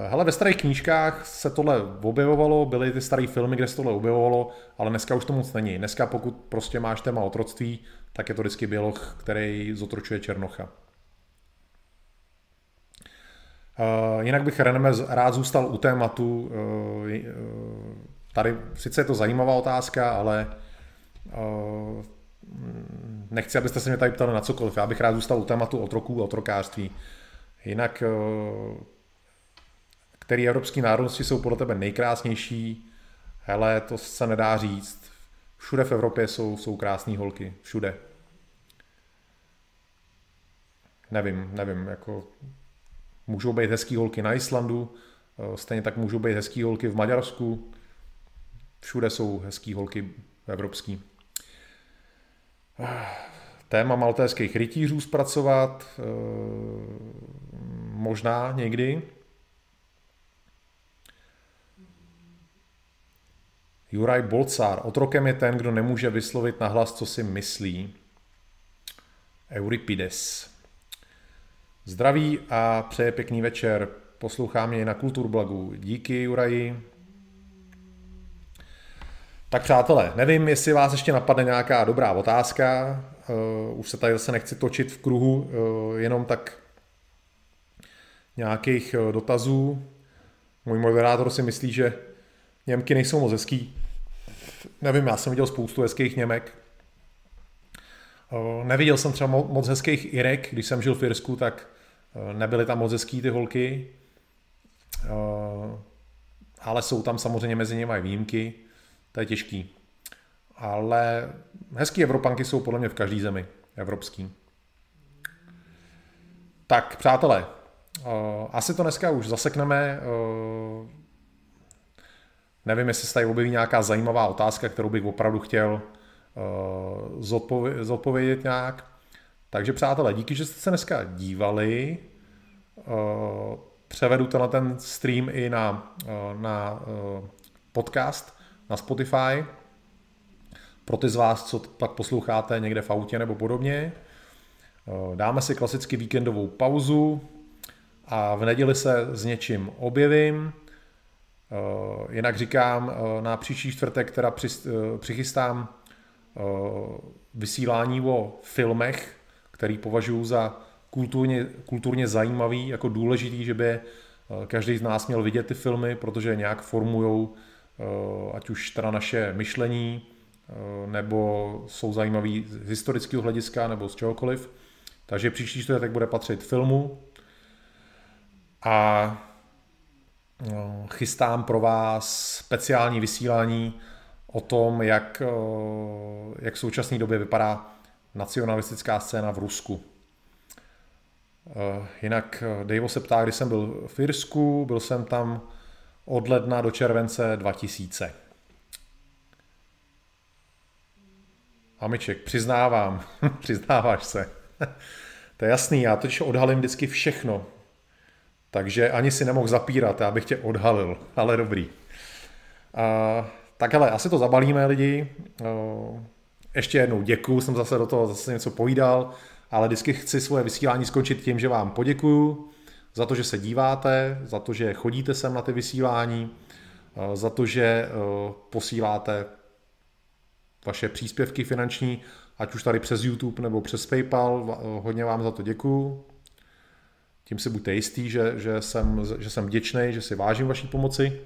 Hele, ve starých knížkách se tohle objevovalo, byly ty staré filmy, kde se tohle objevovalo, ale dneska už to moc není. Dneska pokud prostě máš téma otroctví, tak je to vždycky běloch, který zotročuje Černocha. Uh, jinak bych Reneme rád zůstal u tématu. Uh, tady sice je to zajímavá otázka, ale uh, nechci, abyste se mě tady ptali na cokoliv. Já bych rád zůstal u tématu otroků a otrokářství. Jinak, který evropský národnosti jsou podle tebe nejkrásnější? Hele, to se nedá říct. Všude v Evropě jsou, jsou krásné holky. Všude. Nevím, nevím, jako Můžou být hezký holky na Islandu, eh, stejně tak můžou být hezký holky v Maďarsku. Všude jsou hezký holky evropský. Téma maltéských rytířů zpracovat, eh, možná někdy. Juraj Bolcár. Otrokem je ten, kdo nemůže vyslovit nahlas, co si myslí. Euripides. Zdraví a přeje pěkný večer. Poslouchá mě na Kulturblagu. Díky, Juraji. Tak přátelé, nevím, jestli vás ještě napadne nějaká dobrá otázka. Uh, už se tady zase nechci točit v kruhu, uh, jenom tak nějakých uh, dotazů. Můj moderátor si myslí, že Němky nejsou moc hezký. Nevím, já jsem viděl spoustu hezkých Němek. Neviděl jsem třeba moc hezkých Irek, když jsem žil v Irsku, tak Eh, nebyly tam moc hezký ty holky, eh, ale jsou tam samozřejmě mezi nimi i výjimky, to je těžký. Ale hezký Evropanky jsou podle mě v každé zemi evropský. Tak, přátelé, eh, asi to dneska už zasekneme. Nevím, jestli se tady objeví nějaká zajímavá otázka, kterou bych opravdu chtěl zodpovědět nějak. Takže přátelé, díky, že jste se dneska dívali. Eh, převedu na ten stream i na, eh, na eh, podcast na Spotify. Pro ty z vás, co pak posloucháte někde v autě nebo podobně. Dáme si klasicky víkendovou pauzu a v neděli se s něčím objevím. Jinak říkám, na příští čtvrtek teda přichystám vysílání o filmech, který považuji za kulturně, kulturně zajímavý, jako důležitý, že by eh, každý z nás měl vidět ty filmy, protože nějak formují eh, ať už teda naše myšlení, eh, nebo jsou zajímavý z historického hlediska, nebo z čehokoliv. Takže příští čtvrtek bude patřit filmu a chystám pro vás speciální vysílání o tom, jak, jak v současné době vypadá nacionalistická scéna v Rusku. Jinak Dave se ptá, kdy jsem byl v Irsku, byl jsem tam od ledna do července 2000. Amiček, přiznávám, <laughs> přiznáváš se. <laughs> to je jasný, já totiž odhalím vždycky všechno. Takže ani si nemohl zapírat, já bych tě odhalil, ale dobrý. Uh, tak hele, asi to zabalíme lidi. Ještě jednou děkuju, jsem zase do toho zase něco povídal, ale vždycky chci svoje vysílání skončit tím, že vám poděkuju za to, že se díváte, za to, že chodíte sem na ty vysílání, za to, že posíláte vaše příspěvky finanční, ať už tady přes YouTube nebo přes PayPal. Hodně vám za to děkuju. Tím si buďte jistý, že, že, jsem, že jsem vděčný, že si vážím vaší pomoci.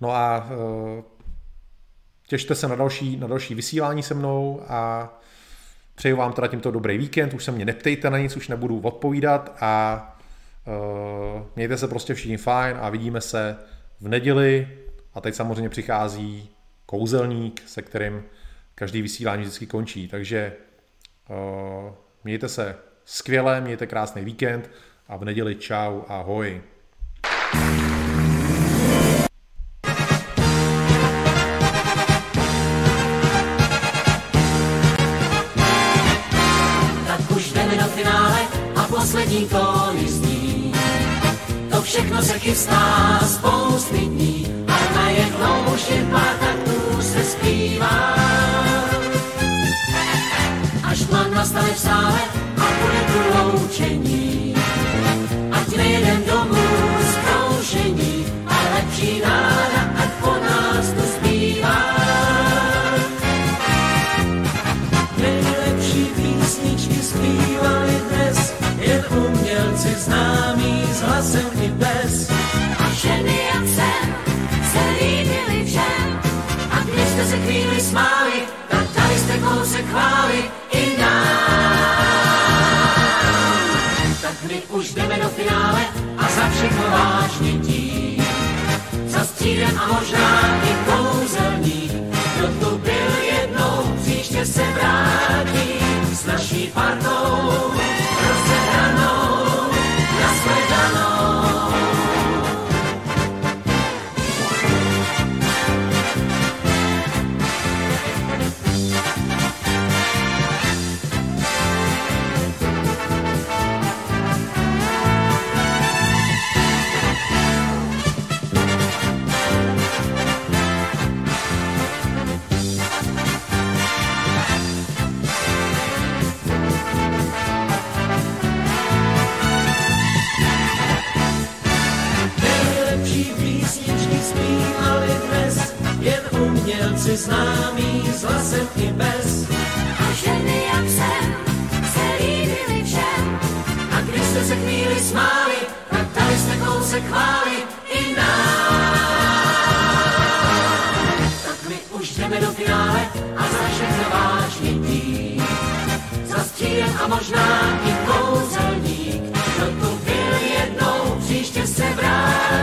No a e, těšte se na další, na další vysílání se mnou a přeju vám teda tímto dobrý víkend, už se mě neptejte na nic, už nebudu odpovídat a e, mějte se prostě všichni fajn a vidíme se v neděli a teď samozřejmě přichází kouzelník, se kterým každý vysílání vždycky končí. Takže uh, mějte se skvěle, mějte krásný víkend a v neděli čau, ahoj. Tak už jdeme do finále a poslední tóny zní. To všechno se chystá spousty dní a najednou už jen pár taktů se zpívá. Až tma nastane v sále hlasem i bez. A ženy jak jsem se líbily všem. A když jste se chvíli smáli, tak dali jste kousek chvály i nám. Tak my už jdeme do finále a za všechno vážně tím. Za střídem a možná i kouzelník, kdo tu byl jednou, příště se vrátí s naší partou umělci známí s hlasem i bez. A ženy jak jsem se líbily všem. A když jste se chvíli smáli, tak dali jste kousek chvály i nám. Tak my už jdeme do finále a za všechno vážně tím. Za střídem a možná i kouzelník, kdo tu byl jednou, příště se vrátí.